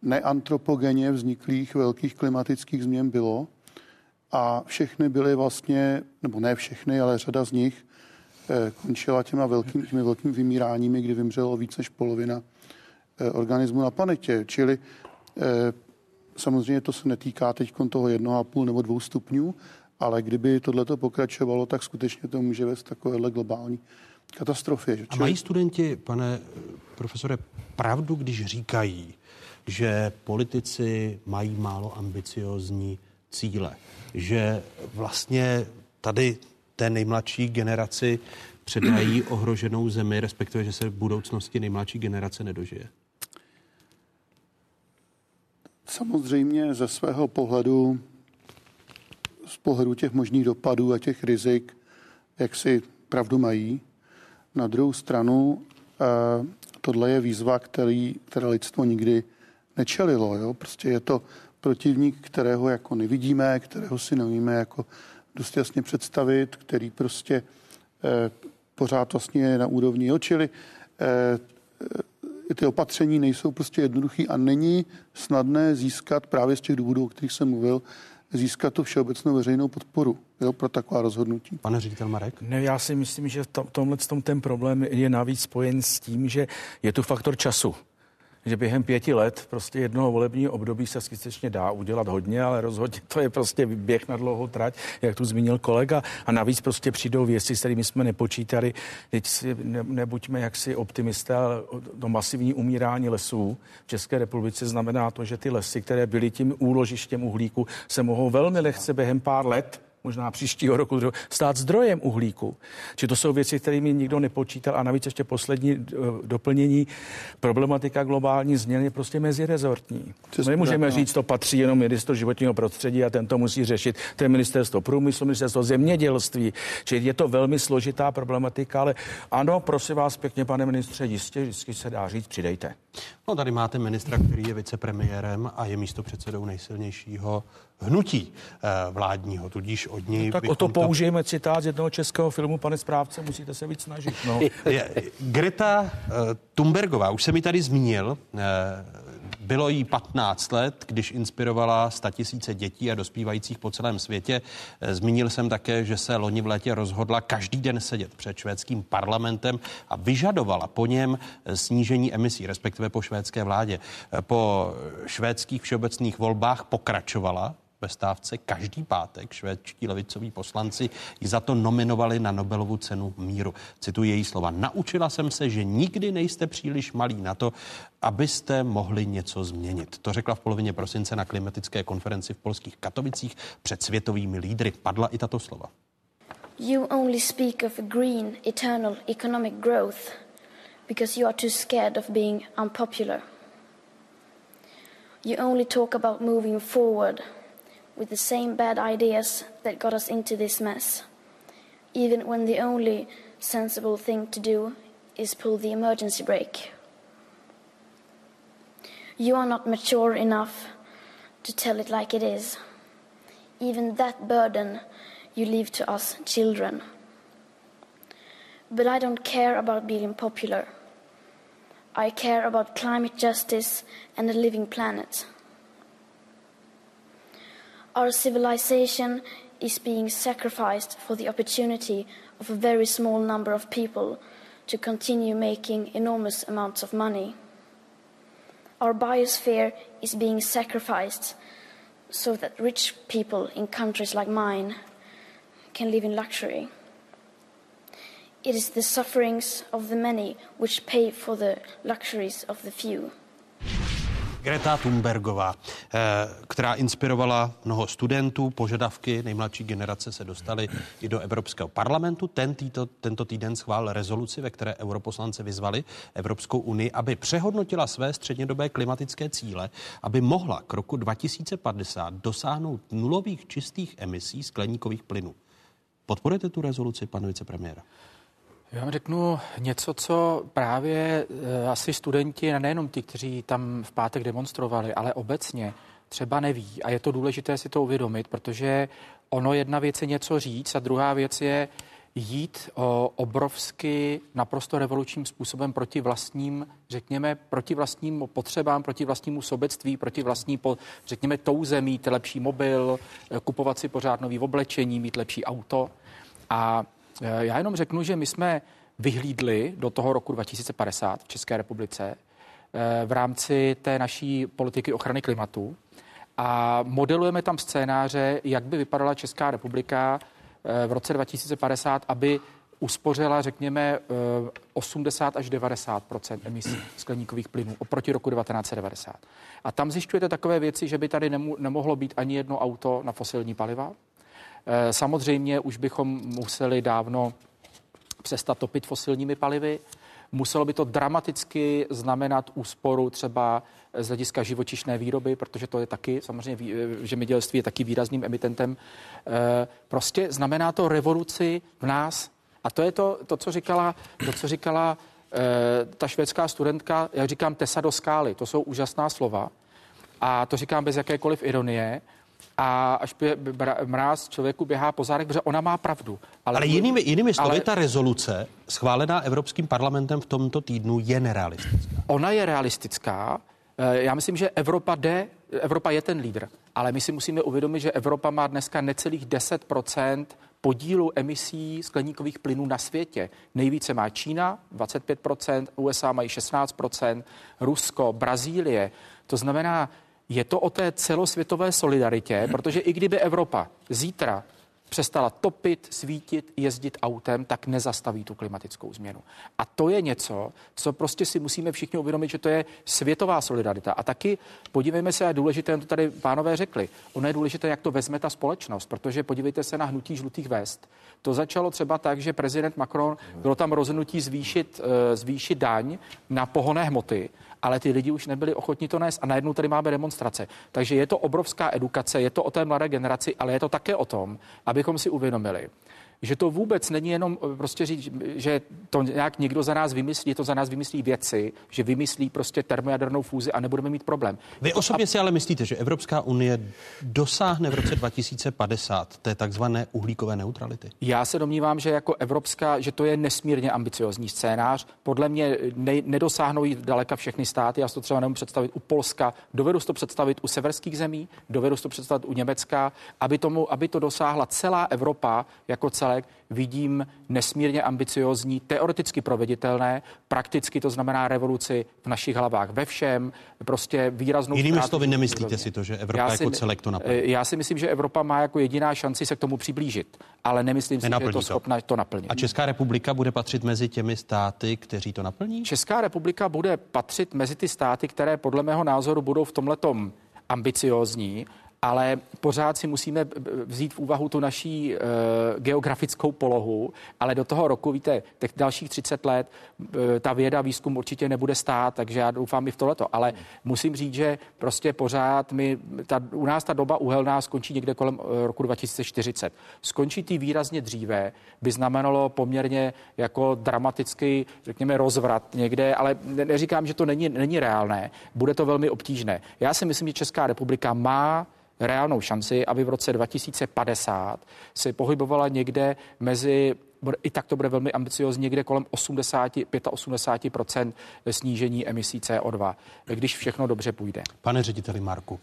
neantropogeně vzniklých velkých klimatických změn bylo a všechny byly vlastně, nebo ne všechny, ale řada z nich končila těma velkým, těmi velkými vymíráními, kdy vymřelo víc než polovina eh, organismu na planetě. Čili eh, samozřejmě to se netýká teď toho jednoho a půl nebo dvou stupňů, ale kdyby tohleto pokračovalo, tak skutečně to může vést takovéhle globální katastrofě. Čili... A mají studenti, pane profesore, pravdu, když říkají, že politici mají málo ambiciozní cíle, že vlastně tady té nejmladší generaci předají [CLEARS THROAT] ohroženou zemi, respektive, že se v budoucnosti nejmladší generace nedožije? Samozřejmě ze svého pohledu, z pohledu těch možných dopadů a těch rizik, jak si pravdu mají. Na druhou stranu, eh, tohle je výzva, který, které lidstvo nikdy nečelilo. Jo? Prostě je to protivník, kterého jako nevidíme, kterého si nevíme jako dost jasně představit, který prostě eh, pořád vlastně je na úrovni. Jo? Čili eh, ty opatření nejsou prostě jednoduchý a není snadné získat právě z těch důvodů, o kterých jsem mluvil, získat tu všeobecnou veřejnou podporu jo, pro taková rozhodnutí. Pane ředitel Marek? Ne, já si myslím, že v tomhle tom ten problém je navíc spojen s tím, že je tu faktor času že během pěti let prostě jednoho volebního období se skutečně dá udělat hodně, ale rozhodně to je prostě běh na dlouhou trať, jak tu zmínil kolega. A navíc prostě přijdou věci, s kterými jsme nepočítali. Teď si ne, nebuďme jaksi optimisté, ale to masivní umírání lesů v České republice znamená to, že ty lesy, které byly tím úložištěm uhlíku, se mohou velmi lehce během pár let možná příštího roku stát zdrojem uhlíku. Či to jsou věci, kterými nikdo nepočítal a navíc ještě poslední eh, doplnění. Problematika globální změny je prostě mezirezortní. My nemůžeme říct, to patří jenom ministerstvo životního prostředí a tento musí řešit. To je ministerstvo průmyslu, ministerstvo zemědělství. Čili je to velmi složitá problematika, ale ano, prosím vás pěkně, pane ministře, jistě, vždycky se dá říct, přidejte. No tady máte ministra, který je vicepremiérem a je místo předsedou nejsilnějšího hnutí eh, vládního, tudíž od něj... No, tak o to použijeme to... citát z jednoho českého filmu, pane správce, musíte se víc snažit. No. Greta uh, Thunbergová, už jsem mi tady zmínil, uh, Bylo jí 15 let, když inspirovala tisíce dětí a dospívajících po celém světě. Zmínil jsem také, že se loni v létě rozhodla každý den sedět před švédským parlamentem a vyžadovala po něm snížení emisí, respektive po švédské vládě. Po švédských všeobecných volbách pokračovala ve stávce každý pátek. Švédští levicoví poslanci ji za to nominovali na Nobelovu cenu míru. Cituji její slova. Naučila jsem se, že nikdy nejste příliš malí na to, abyste mohli něco změnit. To řekla v polovině prosince na klimatické konferenci v polských Katovicích před světovými lídry. Padla i tato slova. You only speak of green, eternal economic growth because you are too scared of being unpopular. You only talk about moving forward with the same bad ideas that got us into this mess, even when the only sensible thing to do is pull the emergency brake. You are not mature enough to tell it like it is. Even that burden you leave to us children. But I don't care about being popular. I care about climate justice and a living planet. Our civilization is being sacrificed for the opportunity of a very small number of people to continue making enormous amounts of money. Our biosphere is being sacrificed so that rich people in countries like mine can live in luxury. It is the sufferings of the many which pay for the luxuries of the few. Greta Thunbergová, eh, která inspirovala mnoho studentů, požadavky nejmladší generace se dostaly i do Evropského parlamentu. Ten týto, tento týden schválil rezoluci, ve které europoslanci vyzvali Evropskou unii, aby přehodnotila své střednědobé klimatické cíle, aby mohla k roku 2050 dosáhnout nulových čistých emisí skleníkových plynů. Podporujete tu rezoluci, pane vicepremiéra? Já vám řeknu něco, co právě eh, asi studenti, nejenom ti, kteří tam v pátek demonstrovali, ale obecně třeba neví. A je to důležité si to uvědomit, protože ono jedna věc je něco říct a druhá věc je jít o obrovsky naprosto revolučním způsobem proti vlastním, řekněme, proti vlastním potřebám, proti vlastnímu sobectví, proti vlastní, řekněme, touze mít lepší mobil, eh, kupovat si pořád nový oblečení, mít lepší auto. A Eh, já jenom řeknu, že my jsme vyhlídli do toho roku 2050 v České republice eh, v rámci té naší politiky ochrany klimatu a modelujeme tam scénáře, jak by vypadala Česká republika eh, v roce 2050, aby uspořila, řekněme, 80 až 90 emisí skleníkových plynů oproti roku 1990. A tam zjišťujete takové věci, že by tady nemohlo být ani jedno auto na fosilní paliva, Eh, samozřejmě už bychom museli dávno přestat topit fosilními palivy. Muselo by to dramaticky znamenat úsporu třeba z hlediska živočišné výroby, protože to je taky, samozřejmě eh, zemědělství je taky výrazným emitentem. Eh, prostě znamená to revoluci v nás. A to je to, to co říkala, to, co říkala ta švédská studentka, já říkám tesa do skály, to jsou úžasná slova. A to říkám bez jakékoliv ironie a až bě, mráz člověku běhá po zádech, protože ona má pravdu. Ale, ale jinými, jinými slovy, ale, ta rezoluce schválená Evropským parlamentem v tomto týdnu je nerealistická. Ona je realistická. Eh, já myslím, že Evropa jde, Evropa je ten lídr, ale my si musíme uvědomit, že Evropa má dneska necelých 10% podílu emisí skleníkových plynů na světě. Nejvíce má Čína, 25% USA mají 16% Rusko, Brazílie. To znamená, je to o té celosvětové solidaritě, protože i kdyby Evropa zítra přestala topit, svítit, jezdit autem, tak nezastaví tu klimatickou změnu. A to je něco, co prostě si musíme všichni uvědomit, že to je světová solidarita. A taky podívejme se, a důležité, to tady pánové řekli, ono je důležité, jak to vezme ta společnost, protože podívejte se na hnutí žlutých vest. To začalo třeba tak, že prezident Macron, bylo tam rozhodnutí zvýšit, eh, zvýšit daň na pohonné hmoty ale ty lidi už nebyli ochotní to nést a najednou tady máme demonstrace. Takže je to obrovská edukace, je to o té mladé generaci, ale je to také o tom, abychom si uvědomili, že to vůbec není jenom eh, prostě říct, že to nějak někdo za nás vymyslí, to za nás vymyslí věci, že vymyslí prostě termojadernou fúzi a nebudeme mít problém. Vy osobně si ale myslíte, že Evropská unie dosáhne v roce 2050 té takzvané uhlíkové neutrality? Já se domnívám, že jako evropská, že to je nesmírně ambiciozní scénář. Podle mě ne, nedosáhnou jít daleka všechny státy. Já si to třeba nemůžu představit u Polska, dovedu si to představit u severských zemí, dovedu si to představit u Německa, aby, tomu, aby to dosáhla celá Evropa jako celek, vidím nesmírně ambiciozní, teoreticky proveditelné, prakticky to znamená revoluci v našich hlavách ve všem, prostě výraznou. Jinými slovy, nemyslíte úrovně. si to, že Evropa Já jako si- celek to naplní? Já si myslím, že Evropa má jako jediná šanci se k tomu přiblížit, ale nemyslím si, že je Nenaplní to to. schopna to naplnit. A Česká republika bude patřit mezi těmi státy, kteří to naplní? Česká republika bude patřit mezi ty státy, které podle mého názoru budou v tomhletom ambiciozní, ale pořád si musíme vzít v úvahu tu naší e, geografickou polohu, ale do toho roku, víte, těch dalších 30 let e, ta věda, výzkum určitě nebude stát, takže já doufám i v tohleto. Ale musím říct, že prostě pořád my, ta, u nás ta doba uhelná skončí někde kolem e, roku 2040. Skončí ty výrazně dříve by znamenalo poměrně jako dramatický, řekněme, rozvrat někde, ale ne- neříkám, že to není, není reálné. Bude to velmi obtížné. Já si myslím, že Česká republika má reálnou šanci, aby v roce 2050 se pohybovala někde mezi i tak to bude velmi ambiciozní, někde kolem 80, 85% snížení emisí CO2, když všechno dobře půjde. Pane řediteli Marku,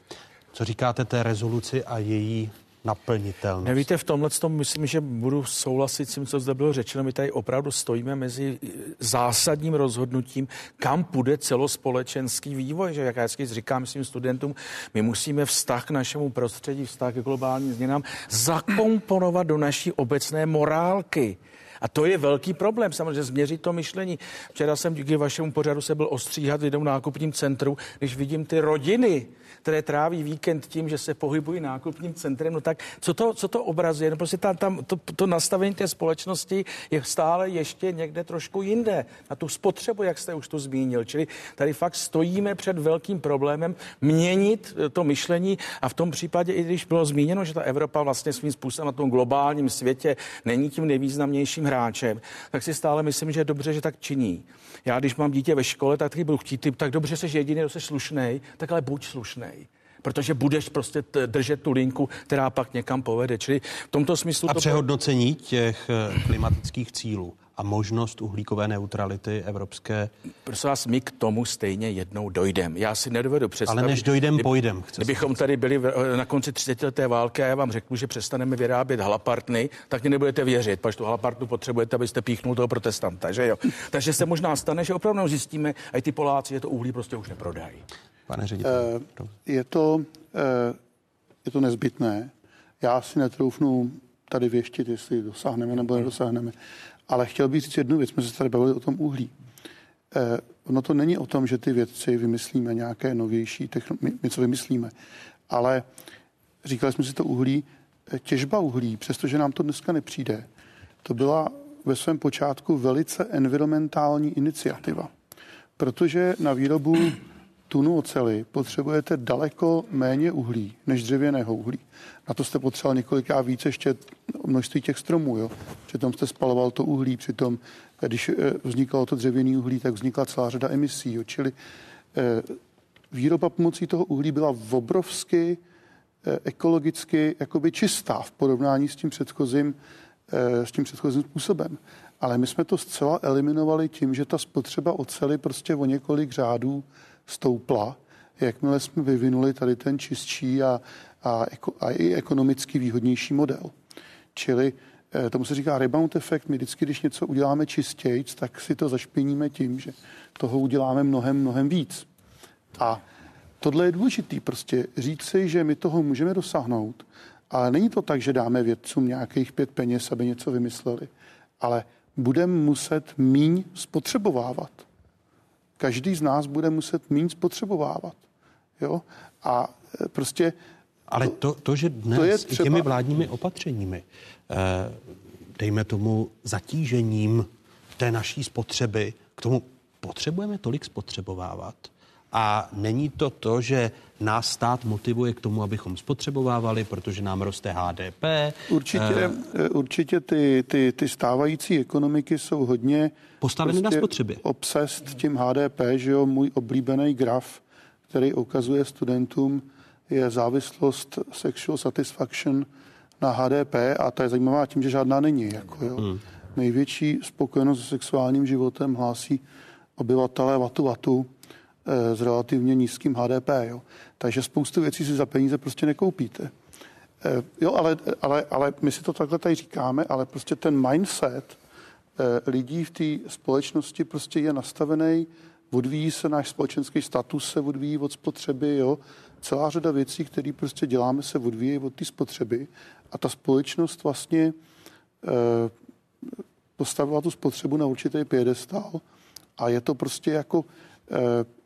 co říkáte té rezoluci a její naplnitelnost? Nevíte, v tomhle tom myslím, že budu souhlasit s tím, co zde bylo řečeno. My tady opravdu stojíme mezi zásadním rozhodnutím, kam půjde celospolečenský vývoj. Že jak já vždycky říkám svým studentům, my musíme vztah k našemu prostředí, vztah k globálním změnám zakomponovat do naší obecné morálky. A to je velký problém, samozřejmě změřit to myšlení. Včera jsem díky vašemu pořadu se byl ostříhat v jednom nákupním centru, když vidím ty rodiny, které tráví víkend tím, že se pohybují nákupním centrem, no tak co to, co to obrazuje? No prostě tam, tam to, to nastavení té společnosti je stále ještě někde trošku jinde. Na tu spotřebu, jak jste už to zmínil. Čili tady fakt stojíme před velkým problémem měnit eh, to myšlení a v tom případě, i když bylo zmíněno, že ta Evropa vlastně svým způsobem na tom globálním světě není tím nejvýznamnějším hráčem, tak si stále myslím, že je dobře, že tak činí. Já, když mám dítě ve škole, tak taky budu chtít, ty- tak dobře jsi jediný, kdo jsi slušnej, tak ale buď slušnej. Protože budeš prostě t- držet tu linku, která pak někam povede. Čili v tomto smyslu... A to přehodnocení těch eh, klimatických cílů a možnost uhlíkové neutrality evropské. Prosím vás, my k tomu stejně jednou dojdem. Já si nedovedu představit. Ale než dojdem, kdyby- pojdem, Kdybychom tady byli v- na konci 30 leté války a já vám řeknu, že přestaneme vyrábět halapartny, tak mě nebudete věřit, protože tu halapartnu potřebujete, abyste píchnul toho protestanta, že jo? [LAUGHS] Takže se možná stane, že opravdu zjistíme, a i ty Poláci, že to uhlí prostě už neprodají. Pane ředitel. Eh, Je to, eh, je to nezbytné. Já si netroufnu tady věštit, jestli dosáhneme nebo nedosáhneme. Ale chtěl bych říct jednu věc. My jsme se tady bavili o tom uhlí. Eh, Ono to není o tom, že ty vědci vymyslíme nějaké novější, techno- my něco vymyslíme, ale říkali jsme si to uhlí, eh, těžba uhlí, přestože nám to dneska nepřijde, to byla ve svém počátku velice environmentální iniciativa, protože na výrobu tunu oceli potřebujete daleko méně uhlí než dřevěného uhlí. Na to jste potřeboval několikrát víc ještě množství těch stromů. Jo? Přitom jste spaloval to uhlí, přitom když eh, vznikalo to dřevěný uhlí, tak vznikla celá řada emisí. Jo? Čili eh, výroba pomocí toho uhlí byla obrovsky eh, ekologicky jakoby čistá v porovnání s tím předchozím, eh, s tím předchozím způsobem. Ale my jsme to zcela eliminovali tím, že ta spotřeba oceli prostě o několik řádů stoupla, jakmile jsme vyvinuli tady ten čistší a, a, a i ekonomicky výhodnější model. Čili eh, tomu se říká rebound efekt. My vždycky, když něco uděláme čistěji, tak si to zašpiníme tím, že toho uděláme mnohem, mnohem víc. A tohle je důležitý, prostě říct si, že my toho můžeme dosáhnout, ale není to tak, že dáme vědcům nějakých pět peněz, aby něco vymysleli, ale budeme muset míň spotřebovávat. Každý z nás bude muset míň spotřebovávat. Jo? A e, prostě... Ale to, to že dnes to je třeba... i těmi vládními opatřeními, eh, dejme tomu zatížením té naší spotřeby, k tomu potřebujeme tolik spotřebovávat, A není to to, že nás stát motivuje k tomu, abychom spotřebovávali, protože nám roste HDP. Určitě, uh, určitě ty, ty, ty stávající ekonomiky jsou hodně postaveny prostě na spotřebě. Obsest tím HDP, že jo, můj oblíbený graf, který ukazuje studentům, je závislost sexual satisfaction na HDP a ta je zajímavá tím, že žádná není. Jako, jo. Hmm. Největší spokojenost se sexuálním životem hlásí obyvatelé Vatu Vatu s relativně nízkým HDP. Jo. Takže spoustu věcí si za peníze prostě nekoupíte. E, jo, ale, ale, ale my si to takhle tady říkáme, ale prostě ten mindset e, lidí v té společnosti prostě je nastavený, odvíjí se náš společenský status, se odvíjí od spotřeby, jo. Celá řada věcí, které prostě děláme, se odvíjí od té spotřeby a ta společnost vlastně postavila tu spotřebu na určitý piedestal a je to prostě jako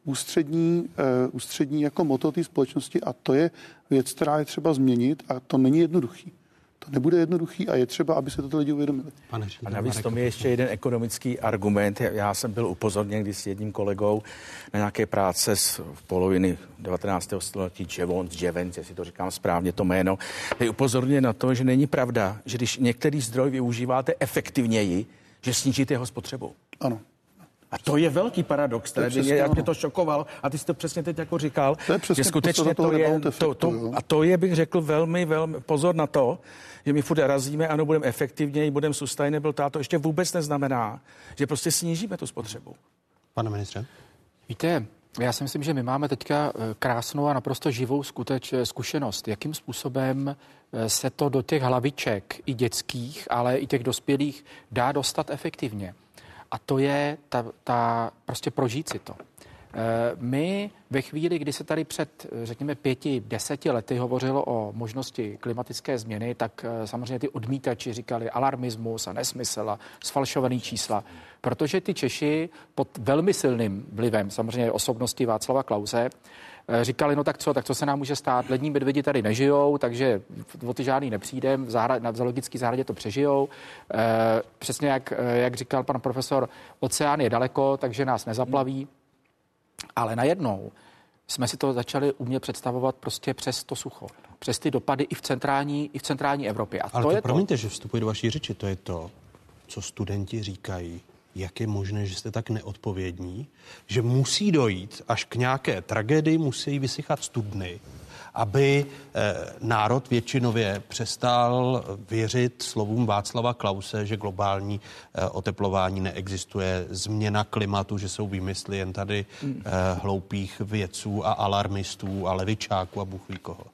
ústřední, e, ústřední jako moto té společnosti a to je věc, která je třeba změnit a to není jednoduchý. To nebude jednoduchý a je třeba, aby se toto lidi uvědomili. Pane a navíc to je ještě jeden ekonomický argument. Já jsem byl upozorněn když s jedním kolegou na nějaké práce z poloviny 19. století Jevons, Jevons, jestli to říkám správně, to jméno, je upozorně na to, že není pravda, že když některý zdroj využíváte efektivněji, že snížíte jeho spotřebu. Ano. A to je velký paradox, který mě, jak mě to šokoval. A ty jsi to přesně teď jako říkal, to je přesně, že skutečně to, to je, to, to, a to je, bych řekl, velmi, velmi, pozor na to, že my furt razíme, ano, budeme efektivněji, budeme sustainable, to ještě vůbec neznamená, že prostě snížíme tu spotřebu. Pane ministře? Víte, já si myslím, že my máme teďka eh, krásnou a naprosto živou skuteč, eh, zkušenost, jakým způsobem eh, se to do těch hlaviček i dětských, ale i těch dospělých dá dostat efektivně. A to je ta, ta prostě prožít si to. Eh, my ve chvíli, kdy se tady před, řekněme, pěti, deseti lety hovořilo o možnosti klimatické změny, tak eh, samozřejmě ty odmítači říkali alarmismus a nesmysl a sfalšovaný čísla, protože ty Češi pod velmi silným vlivem samozřejmě osobnosti Václava Klauze eh, říkali, no tak co, tak co se nám může stát, lední medvědi tady nežijou, takže o ty žádný nepřijdem, v, zahrad, na zoologický zahradě to přežijou. E, přesně jak, jak říkal pan profesor, oceán je daleko, takže nás nezaplaví. Ale najednou jsme si to začali umět představovat prostě přes to sucho, přes ty dopady i v centrální, i v centrální Evropě. A Ale to, to je promiňte, to. že vstupuji do vaší řeči, to je to, co studenti říkají, jak je možné, že jste tak neodpovědní, že musí dojít až k nějaké tragédii, musí vysychat studny, aby eh, národ většinově přestal věřit slovům Václava Klause, že globální eh, oteplování neexistuje, změna klimatu, že jsou výmysly jen tady hmm. eh, hloupých vědců a alarmistů a levičáků a bůh ví koho.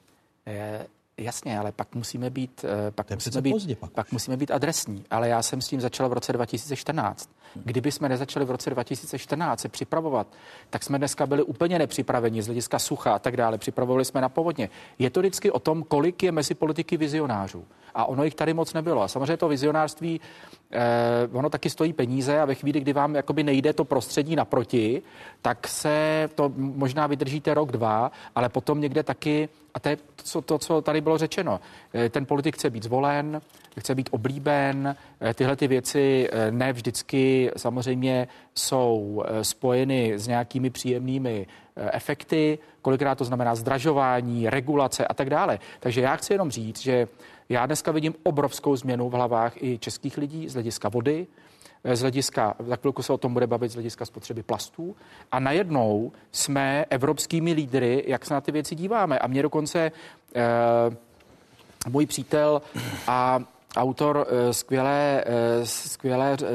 Jasně, ale pak musíme být, pak musíme být, pozdě, pak, pak musíme být adresní. Ale já jsem s tím začal v roce 2014. Kdyby jsme nezačali v roce 2014 se připravovat, tak jsme dneska byli úplně nepřipraveni z hlediska sucha a tak dále. Připravovali jsme na povodně. Je to vždycky o tom, kolik je mezi politiky vizionářů. A ono jich tady moc nebylo. A samozřejmě to vizionářství, eh, ono taky stojí peníze a ve chvíli, kdy vám jakoby nejde to prostředí naproti, tak se to možná vydržíte rok, dva, ale potom někde taky, a to je to, to co tady bylo řečeno, eh, ten politik chce být zvolen, chce být oblíben. Eh, tyhle ty věci eh, ne vždycky samozřejmě jsou eh, spojeny s nějakými příjemnými efekty, kolikrát to znamená zdražování, regulace a tak dále. Takže já chci jenom říct, že já dneska vidím obrovskou změnu v hlavách i českých lidí z hlediska vody, z hlediska, za chvilku se o tom bude bavit z hlediska spotřeby plastů. A najednou jsme evropskými lídry, jak se na ty věci díváme. A mě dokonce eh, můj přítel a autor eh, skvělé, eh, skvělé eh,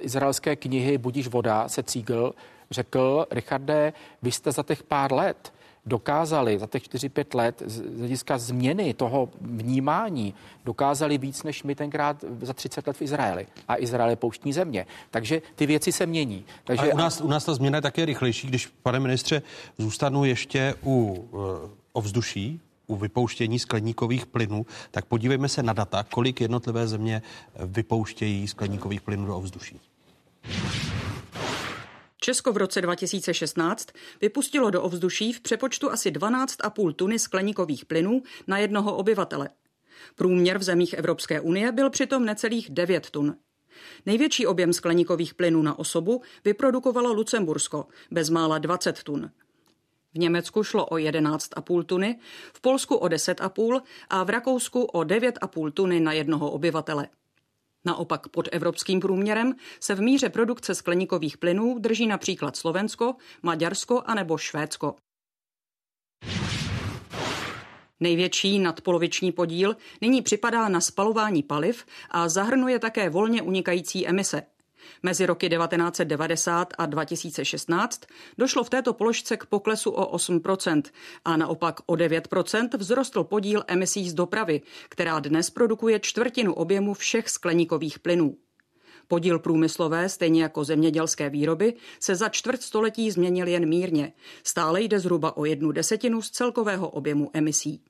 izraelské knihy Budíš voda, se Cígl, řekl, Richarde, vy jste za těch pár let dokázali za těch 4-5 let z hlediska změny toho vnímání, dokázali víc než my tenkrát za 30 let v Izraeli. A Izrael je pouštní země. Takže ty věci se mění. Takže Ale u nás, u nás ta změna je také rychlejší, když, pane ministře, zůstanu ještě u uh, ovzduší, u vypouštění skleníkových plynů, tak podívejme se na data, kolik jednotlivé země vypouštějí skleníkových plynů do ovzduší. Česko v roce 2016 vypustilo do ovzduší v přepočtu asi 12,5 tuny skleníkových plynů na jednoho obyvatele. Průměr v zemích Evropské unie byl přitom necelých 9 tun. Největší objem skleníkových plynů na osobu vyprodukovalo Lucembursko, bezmála 20 tun. V Německu šlo o 11,5 tuny, v Polsku o 10,5 a v Rakousku o 9,5 tuny na jednoho obyvatele. Naopak pod evropským průměrem se v míře produkce skleníkových plynů drží například Slovensko, Maďarsko a nebo Švédsko. Největší nadpoloviční podíl nyní připadá na spalování paliv a zahrnuje také volně unikající emise. Mezi roky 1990 a 2016 došlo v této položce k poklesu o 8% a naopak o 9% vzrostl podíl emisí z dopravy, která dnes produkuje čtvrtinu objemu všech skleníkových plynů. Podíl průmyslové, stejně jako zemědělské výroby, se za čtvrt století změnil jen mírně. Stále jde zhruba o jednu desetinu z celkového objemu emisí.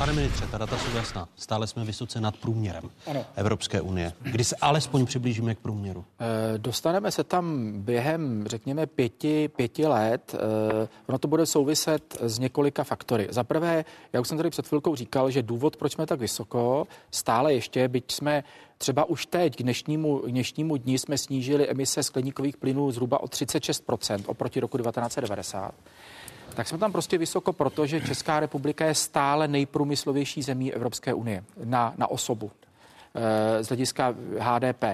Pane ministře, ta data jsou jasná. Stále jsme vysoce nad průměrem Ano. Evropské unie. Kdy se alespoň přiblížíme k průměru? Eh, Dostaneme se tam během, řekněme, pěti, pěti let. Eh, Ono to bude souviset s několika faktory. Za prvé, já už jsem tady před chvilkou říkal, že důvod, proč jsme tak vysoko, stále ještě, byť jsme třeba už teď k dnešnímu, k dnešnímu dní jsme snížili emise skleníkových plynů zhruba o 36% oproti roku 1990, tak jsme tam prostě vysoko, protože Česká republika je stále nejprůmyslovější zemí Evropské unie na, na osobu eh, z hlediska HDP.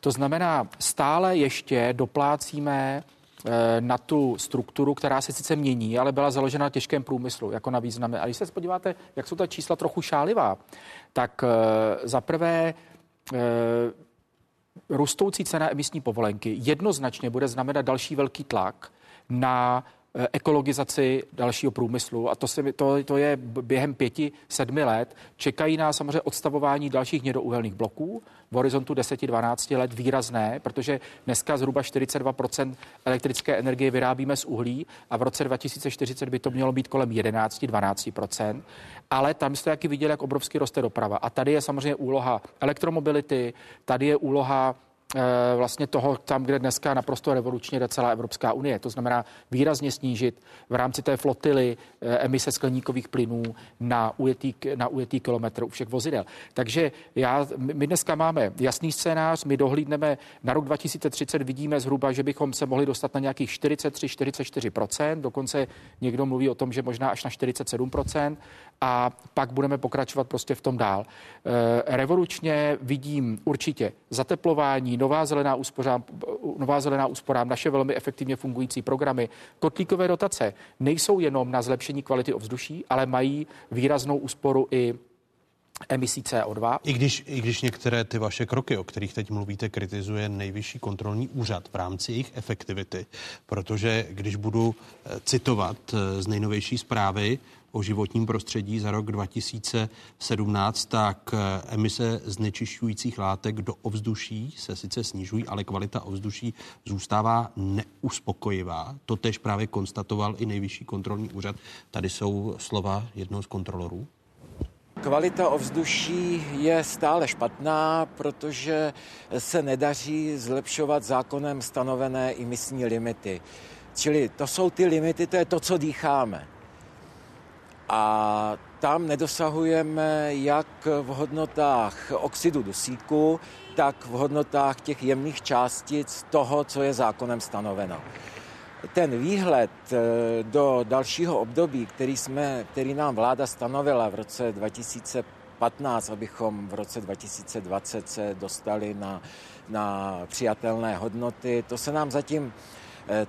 To znamená, stále ještě doplácíme eh, na tu strukturu, která se sice mění, ale byla založena na těžkém průmyslu, jako na významy. A když se podíváte, jak jsou ta čísla trochu šálivá, tak eh, za prvé eh, rostoucí cena emisní povolenky jednoznačně bude znamenat další velký tlak na ekologizaci dalšího průmyslu a to, se, to, to je během pěti, sedmi let. Čekají nás samozřejmě odstavování dalších hnědouhelných bloků v horizontu 10-12 let výrazné, protože dneska zhruba 42% elektrické energie vyrábíme z uhlí a v roce 2040 by to mělo být kolem 11-12%. Ale tam jste taky viděli, jak obrovsky roste doprava. A tady je samozřejmě úloha elektromobility, tady je úloha eh, vlastně toho tam, kde dneska naprosto revolučně jde celá Evropská unie. To znamená výrazně snížit v rámci té flotily eh, emise skleníkových plynů na ujetý, na ujetý kilometr u všech vozidel. Takže já, my dneska máme jasný scénář, my dohlídneme na rok 2030, vidíme zhruba, že bychom se mohli dostat na nějakých 43-44%, dokonce někdo mluví o tom, že možná až na 47%, a pak budeme pokračovat prostě v tom dál. Eh, Revolučně vidím určitě zateplování, nová zelená úsporám, nová zelená úsporám, naše velmi efektivně fungující programy. Kotlíkové dotace nejsou jenom na zlepšení kvality ovzduší, ale mají výraznou úsporu i emisí CO2. I když, I když některé ty vaše kroky, o kterých teď mluvíte, kritizuje nejvyšší kontrolní úřad v rámci jejich efektivity, protože když budu eh, citovat eh, z nejnovější zprávy o životním prostředí za rok 2017, tak eh, emise znečišťujících látek do ovzduší se sice snižují, ale kvalita ovzduší zůstává neuspokojivá. To tež právě konstatoval i nejvyšší kontrolní úřad. Tady jsou slova jednoho z kontrolorů. Kvalita ovzduší je stále špatná, protože se nedaří zlepšovat zákonem stanovené emisní limity. Čili to jsou ty limity, to je to, co dýcháme. A tam nedosahujeme jak v hodnotách oxidu dusíku, tak v hodnotách těch jemných částic toho, co je zákonem stanoveno. Ten výhled eh, do dalšího období, který, jsme, který nám vláda stanovila v roce 2015, abychom v roce 2020 se dostali na, na přijatelné hodnoty, to se nám zatím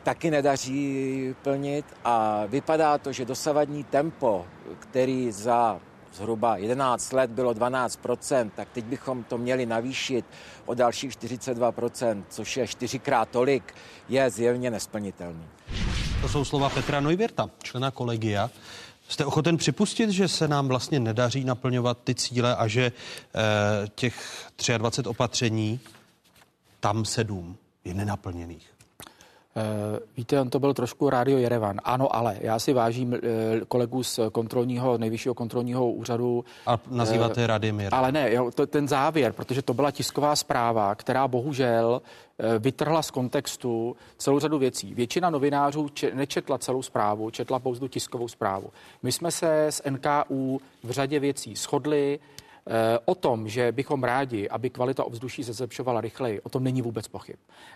taky nedaří plnit a vypadá to, že dosavadní tempo, který za zhruba 11 let bylo 12% tak teď bychom to měli navýšit o dalších 42% což je čtyřikrát tolik, je zjevně nesplnitelný. To jsou slova Petra Neuwirta, člena kolegia. Jste ochoten připustit, že se nám vlastně nedaří naplňovat ty cíle a že eh, těch 23 opatření, tam sedm je nenaplněných? Eh, Víte, on to byl trošku rádio Jerevan. Ano, ale já si vážím eh, kolegů z kontrolního, nejvyššího kontrolního úřadu. A nazýváte Eh, Radimir. Ale ne, jo, to, ten závěr, protože to byla tisková zpráva, která bohužel eh, vytrhla z kontextu celou řadu věcí. Většina novinářů če, nečetla celou zprávu, četla pouze tu tiskovou zprávu. My jsme se s NKU v řadě věcí shodli, Eh, o tom, že bychom rádi, aby kvalita ovzduší se zlepšovala rychleji, o tom není vůbec pochyb.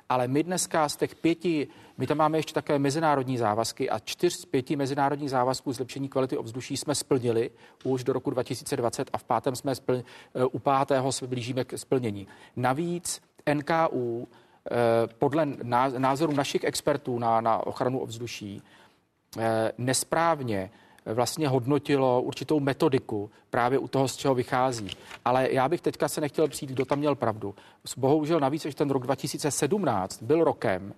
Ale my dneska z těch pěti, my tam máme ještě také mezinárodní závazky a čtyř z pěti mezinárodních závazků zlepšení kvality ovzduší jsme splnili už do roku 2020 a v pátém jsme spl, eh, u pátého se blížíme k splnění. Navíc NKU eh, podle názoru našich expertů na, na ochranu ovzduší nesprávně vlastně hodnotilo určitou metodiku právě u toho, z čeho vychází. Ale já bych teďka se nechtěl přijít, kdo tam měl pravdu. Bohužel navíc, že ten rok 2017 byl rokem,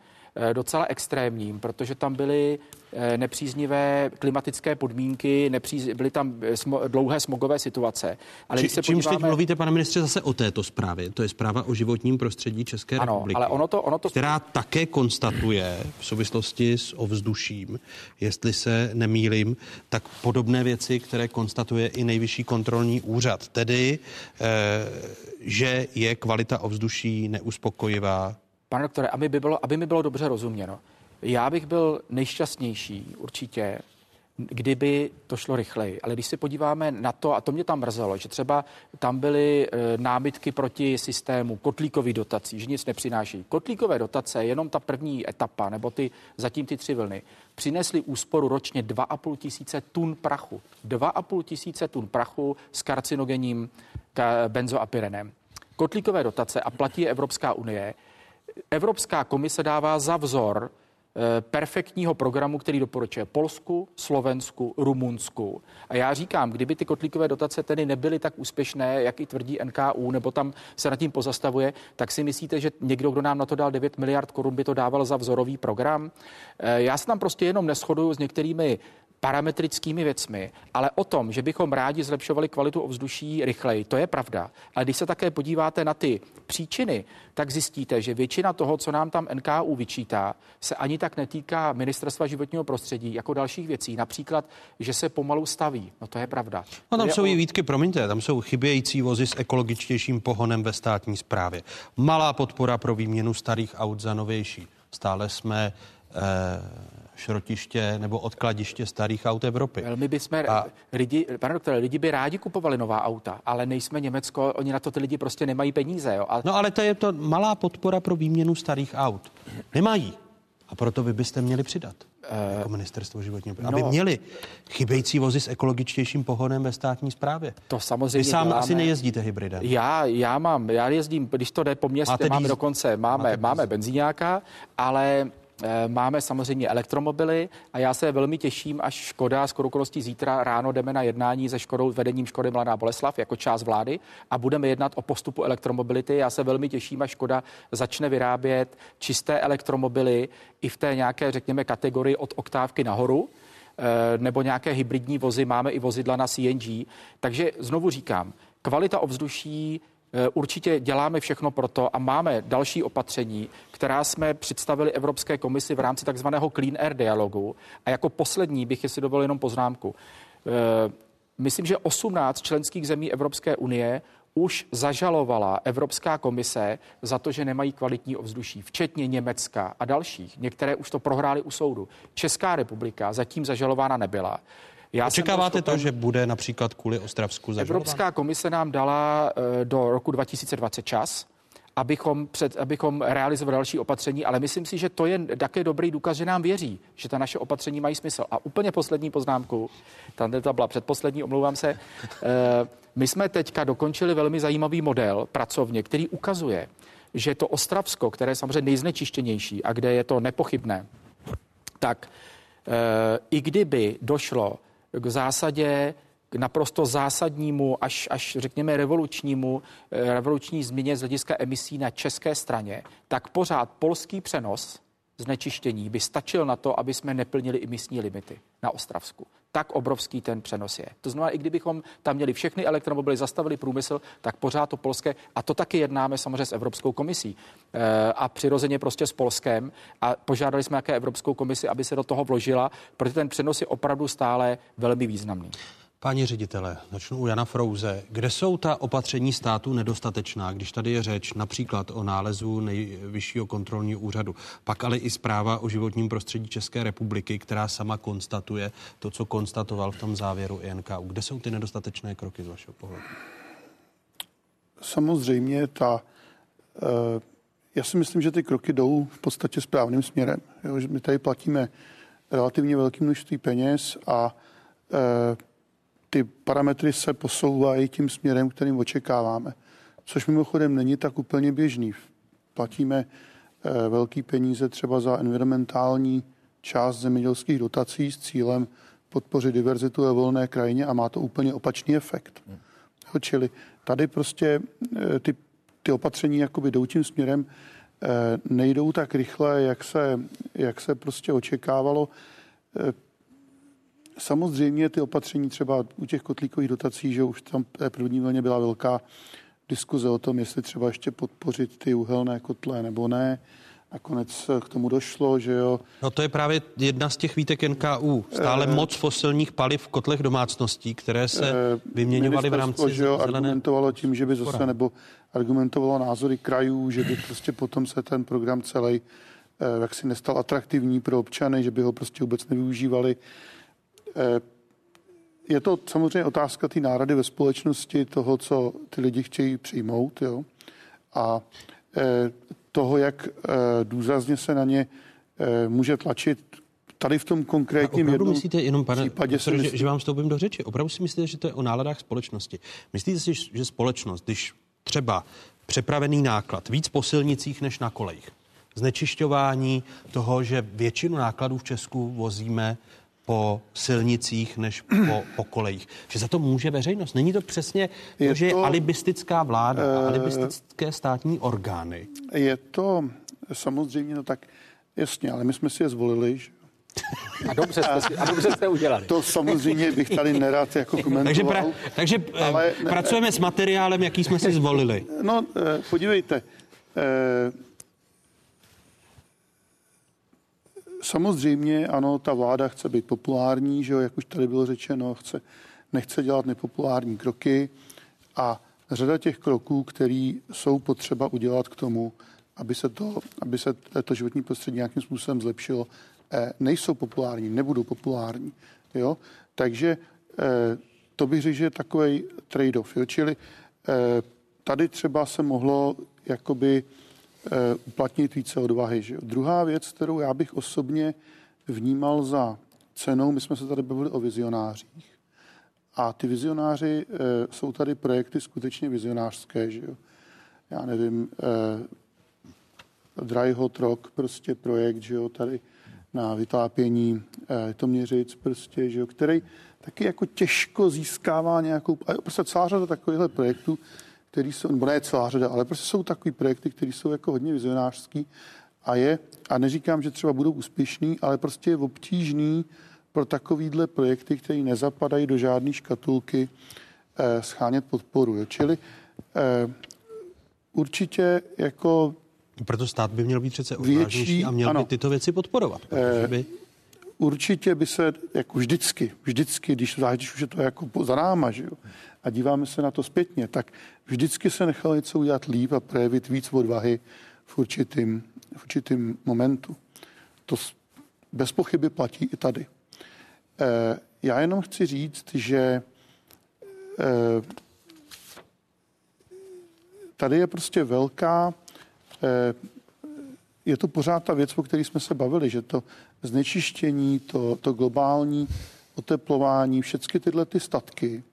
docela extrémním, protože tam byly eh, nepříznivé klimatické podmínky, nepříz... byly tam eh, smo... dlouhé smogové situace. Ale Či, se čímž podíváme... teď mluvíte, pane ministře, zase o této zprávě? To je zpráva o životním prostředí České ano, republiky, ale ono to, ono to... která také konstatuje v souvislosti s ovzduším, jestli se nemýlim, tak podobné věci, které konstatuje i nejvyšší kontrolní úřad. Tedy, že je kvalita ovzduší neuspokojivá, Pane doktore, aby, by bylo, aby mi bylo dobře rozuměno, já bych byl nejšťastnější určitě, kdyby to šlo rychleji. Ale když se podíváme na to, a to mě tam mrzelo, že třeba tam byly e, námitky proti systému kotlíkových dotací, že nic nepřináší. Kotlíkové dotace, jenom ta první etapa, nebo ty zatím ty tři vlny, přinesly úsporu ročně 2,5 tisíce tun prachu. 2,5 tisíce tun prachu s karcinogenním benzoapirenem. Kotlíkové dotace a platí Evropská unie, Evropská komise dává za vzor eh, perfektního programu, který doporučuje Polsku, Slovensku, Rumunsku. A já říkám, kdyby ty kotlíkové dotace tedy nebyly tak úspěšné, jak i tvrdí NKU, nebo tam se nad tím pozastavuje, tak si myslíte, že někdo, kdo nám na to dal 9 miliard korun, by to dával za vzorový program? Eh, já se tam prostě jenom neschoduju s některými parametrickými věcmi, ale o tom, že bychom rádi zlepšovali kvalitu ovzduší rychleji, to je pravda. Ale když se také podíváte na ty příčiny, tak zjistíte, že většina toho, co nám tam NKU vyčítá, se ani tak netýká ministerstva životního prostředí jako dalších věcí. Například, že se pomalu staví. No to je pravda. No tam je jsou o... i výtky, promiňte, tam jsou chybějící vozy s ekologičtějším pohonem ve státní správě. Malá podpora pro výměnu starých aut za novější. Stále jsme eh, šrotiště nebo odkladiště starých aut Evropy. Velmi bychom, a... lidi, pane doktore, lidi by rádi kupovali nová auta, ale nejsme Německo, oni na to ty lidi prostě nemají peníze. Jo? A... No ale to je to malá podpora pro výměnu starých aut. Nemají. A proto vy byste měli přidat uh, jako ministerstvo životního prostředí, no, aby měli chybějící vozy s ekologičtějším pohonem ve státní správě. To samozřejmě Vy sám děláme. asi nejezdíte hybridem. Já, já mám, já jezdím, když to jde po městě, máme dokonce, máme, máme benzíňáka, ale Eh, máme samozřejmě elektromobily a já se velmi těším, až Škoda s okolností zítra ráno jdeme na jednání se Škodou, vedením Škody Mladá Boleslav jako část vlády a budeme jednat o postupu elektromobility. Já se velmi těším, až Škoda začne vyrábět čisté elektromobily i v té nějaké, řekněme, kategorii od oktávky nahoru eh, nebo nějaké hybridní vozy, máme i vozidla na CNG. Takže znovu říkám, kvalita ovzduší Eh, určitě děláme všechno pro to a máme další opatření, která jsme představili Evropské komisi v rámci takzvaného Clean Air dialogu. A jako poslední bych si dovolil jenom poznámku. Eh, myslím, že 18 členských zemí Evropské unie už zažalovala Evropská komise za to, že nemají kvalitní ovzduší, včetně Německa a dalších. Některé už to prohrály u soudu. Česká republika zatím zažalována nebyla. Já Očekáváte schopen... to, že bude například kvůli Ostravsku zažalován? Evropská komise nám dala uh, do roku 2020 čas, abychom, před, abychom realizovali další opatření, ale myslím si, že to je také dobrý důkaz, že nám věří, že ta naše opatření mají smysl. A úplně poslední poznámku, tam to byla předposlední, omlouvám se. Uh, my jsme teďka dokončili velmi zajímavý model pracovně, který ukazuje, že to Ostravsko, které je samozřejmě nejznečištěnější a kde je to nepochybné, tak uh, i kdyby došlo k zásadě k naprosto zásadnímu, až, až řekněme revolučnímu, eh, revoluční změně z hlediska emisí na české straně, tak pořád polský přenos znečištění by stačil na to, aby jsme neplnili emisní limity na Ostravsku. Tak obrovský ten přenos je. To znamená, i kdybychom tam měli všechny elektromobily, zastavili průmysl, tak pořád to polské, a to taky jednáme samozřejmě s Evropskou komisí e, a přirozeně prostě s Polskem a požádali jsme jaké Evropskou komisi, aby se do toho vložila, protože ten přenos je opravdu stále velmi významný. Páni ředitele, začnu u Jana Frouze. Kde jsou ta opatření státu nedostatečná, když tady je řeč například o nálezu nejvyššího kontrolního úřadu, pak ale i zpráva o životním prostředí České republiky, která sama konstatuje to, co konstatoval v tom závěru INKU. Kde jsou ty nedostatečné kroky z vašeho pohledu? samozřejmě ta, eh, já si myslím, že ty kroky jdou v podstatě správným směrem. Jo, že my tady platíme relativně velké množství peněz a eh, ty parametry se posouvají tím směrem, kterým očekáváme. Což mimochodem není tak úplně běžný. Platíme velký peníze třeba za environmentální část zemědělských dotací s cílem podpořit diverzitu ve volné krajině a má to úplně opačný efekt. Hmm. Čili tady prostě eh, ty, ty opatření jakoby jdou tím směrem, eh, nejdou tak rychle, jak se, jak se prostě očekávalo. Eh, samozřejmě ty opatření třeba u těch kotlíkových dotací, že už tam té první vlně byla velká diskuze o tom, jestli třeba ještě podpořit ty uhelné kotle nebo ne. Nakonec k tomu došlo, že jo. No to je právě jedna z těch výtek NKU. Stále e, moc fosilních paliv v kotlech domácností, které se e, vyměňovaly v rámci že jo, argumentovalo tím, že by zase, nebo argumentovalo názory krajů, že by prostě potom se ten program celý jak si nestal atraktivní pro občany, že by ho prostě vůbec nevyužívali. E, je to samozřejmě otázka té nárady ve společnosti, toho, co ty lidi chtějí přijmout, jo. A e, toho, jak eh, důrazně se na ně eh, může tlačit tady v tom konkrétním opravdu jednom myslíte, jenom pane, případě profesor, že, že vám vstoupím do řeči, opravdu si myslíte, že to je o náladách společnosti? Myslíte si, že společnost, když třeba přepravený náklad víc po silnicích než na kolejích, znečišťování toho, že většinu nákladů v Česku vozíme po silnicích než po, [CLEARS THROAT] po kolejích. Že za to může veřejnost. Není to přesně je to, že je alibistická vláda uh, a alibistické státní orgány? Je to samozřejmě, no tak jasně, ale my jsme si je zvolili, že? [LAUGHS] A dobře, jste si, a dobře jste udělali. To samozřejmě bych tady nerad jako komentoval. [LAUGHS] takže pra, takže eh, ale, pracujeme ne, s materiálem, jaký jsme si zvolili. No, eh, podívejte, samozřejmě, ano, ta vláda chce být populární, že jo, jak už tady bylo řečeno, chce, nechce dělat nepopulární kroky a řada těch kroků, které jsou potřeba udělat k tomu, aby se to, aby se to životní prostředí nějakým způsobem zlepšilo, eh, nejsou populární, nebudou populární. Jo? Takže eh, to bych řekl, že je takový trade-off. Jo? Čili eh, tady třeba se mohlo jakoby uplatnit více odvahy. Že? Druhá věc, kterou já bych osobně vnímal za cenou, my jsme se tady bavili o vizionářích. A ty vizionáři e, jsou tady projekty skutečně vizionářské, že. Já nevím, e, Dry Hot Rock, prostě projekt, že jo, tady na vytápění e, Toměřic, prostě, že jo, který taky jako těžko získává nějakou, prostě celá řada takovýchhle projektů, který jsou, nebo ne celá řada, ale prostě jsou takový projekty, které jsou jako hodně vizionářský a je, a neříkám, že třeba budou úspěšný, ale prostě je obtížný pro takovýhle projekty, které nezapadají do žádné škatulky, eh, schánět podporu. Jo. Čili eh, určitě jako proto stát by měl být přece odvážnější a měl ano, by tyto věci podporovat. Eh, by... Určitě by se, jako vždycky, vždycky, když, když už je to jako za náma, že jo, a díváme se na to zpětně, tak vždycky se nechalo něco udělat líp a projevit víc odvahy v určitým, v určitým momentu. To bez pochyby platí i tady. E, já jenom chci říct, že e, tady je prostě velká, e, je to pořád ta věc, o které jsme se bavili, že to znečištění, to, to globální oteplování, všechny tyhle ty statky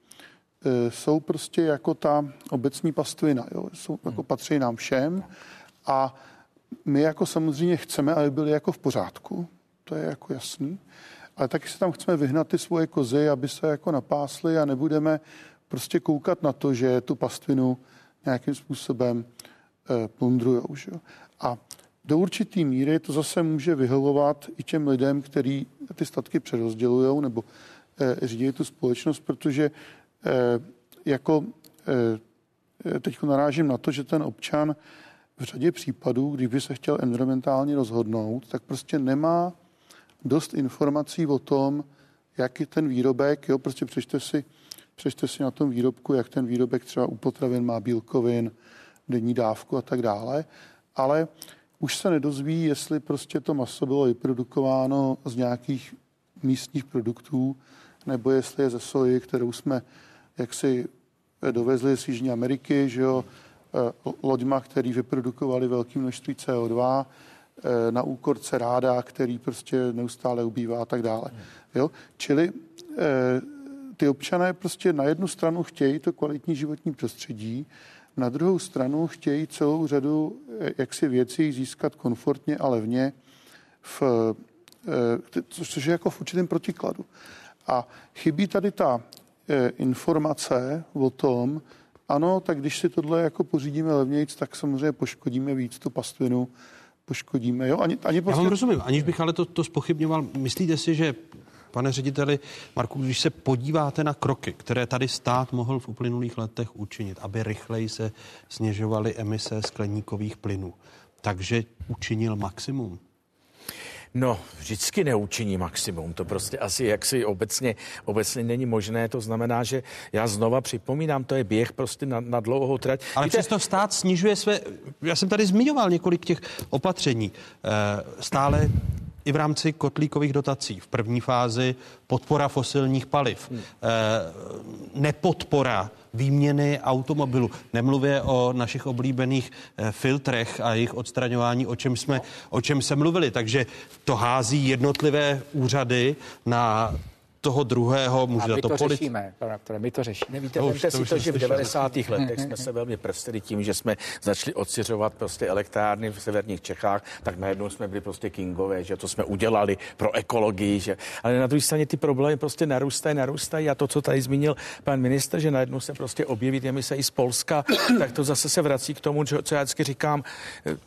jsou prostě jako ta obecní pastvina. Jo? Jsou, jako patří nám všem a my jako samozřejmě chceme, aby byli jako v pořádku, to je jako jasný, ale taky se tam chceme vyhnat ty svoje kozy, aby se jako napásly a nebudeme prostě koukat na to, že tu pastvinu nějakým způsobem e, plundrujou. Že? A do určitý míry to zase může vyhovovat i těm lidem, kteří ty statky přerozdělují nebo e, řídí tu společnost, protože Eh, jako eh, teď narážím na to, že ten občan v řadě případů, kdyby se chtěl environmentálně rozhodnout, tak prostě nemá dost informací o tom, jak je ten výrobek, jo, prostě přečte si, přečte si na tom výrobku, jak ten výrobek třeba u potravin má bílkovin, denní dávku a tak dále, ale už se nedozví, jestli prostě to maso bylo vyprodukováno z nějakých místních produktů, nebo jestli je ze soji, kterou jsme jaksi dovezli z Jižní Ameriky, že jo, eh, loďma, který vyprodukovali velké množství CO2, eh, na úkor ceráda, který prostě neustále ubývá a tak dále. Jo? Čili ty občané prostě na jednu stranu chtějí to kvalitní životní prostředí, na druhou stranu chtějí celou řadu jaksi věcí získat komfortně a levně, v, což je jako v určitém protikladu. A chybí tady ta informace o tom, ano, tak když si tohle jako pořídíme levnějc, tak samozřejmě poškodíme víc tu pastvinu, poškodíme, jo? Ani, ani prostě... Já vám prostě- rozumím, aniž bych ale to, to spochybňoval. Myslíte si, že Pane řediteli, Marku, když se podíváte na kroky, které tady stát mohl v uplynulých letech učinit, aby rychleji se snižovaly emise skleníkových plynů, takže učinil maximum? No, vždycky neučiní maximum. To prostě asi jaksi obecně, obecně není možné. To znamená, že já znova připomínám, to je běh prostě na, na dlouhou trať. Ale Víte, přesto stát snižuje své... Já jsem tady zmiňoval několik těch opatření. E, stále i v rámci kotlíkových dotací. V první fázi podpora fosilních paliv, hmm. e, nepodpora výměny automobilu. Nemluvě o našich oblíbených eh, filtrech a jejich odstraňování, o čem, jsme, o čem se mluvili. Takže to hází jednotlivé úřady na toho druhého může a my to, to polit... řešíme, pane my to řešíme. Víte, to, to si to, že v 90. [LAUGHS] letech jsme se velmi prstili tím, že jsme začali odsiřovat prostě elektrárny v severních Čechách, tak najednou jsme byli prostě kingové, že to jsme udělali pro ekologii, že... ale na druhé straně ty problémy prostě narůstají, narůstají a to, co tady zmínil pan minister, že najednou se prostě objeví emise i z Polska, [COUGHS] tak to zase se vrací k tomu, co já vždycky říkám,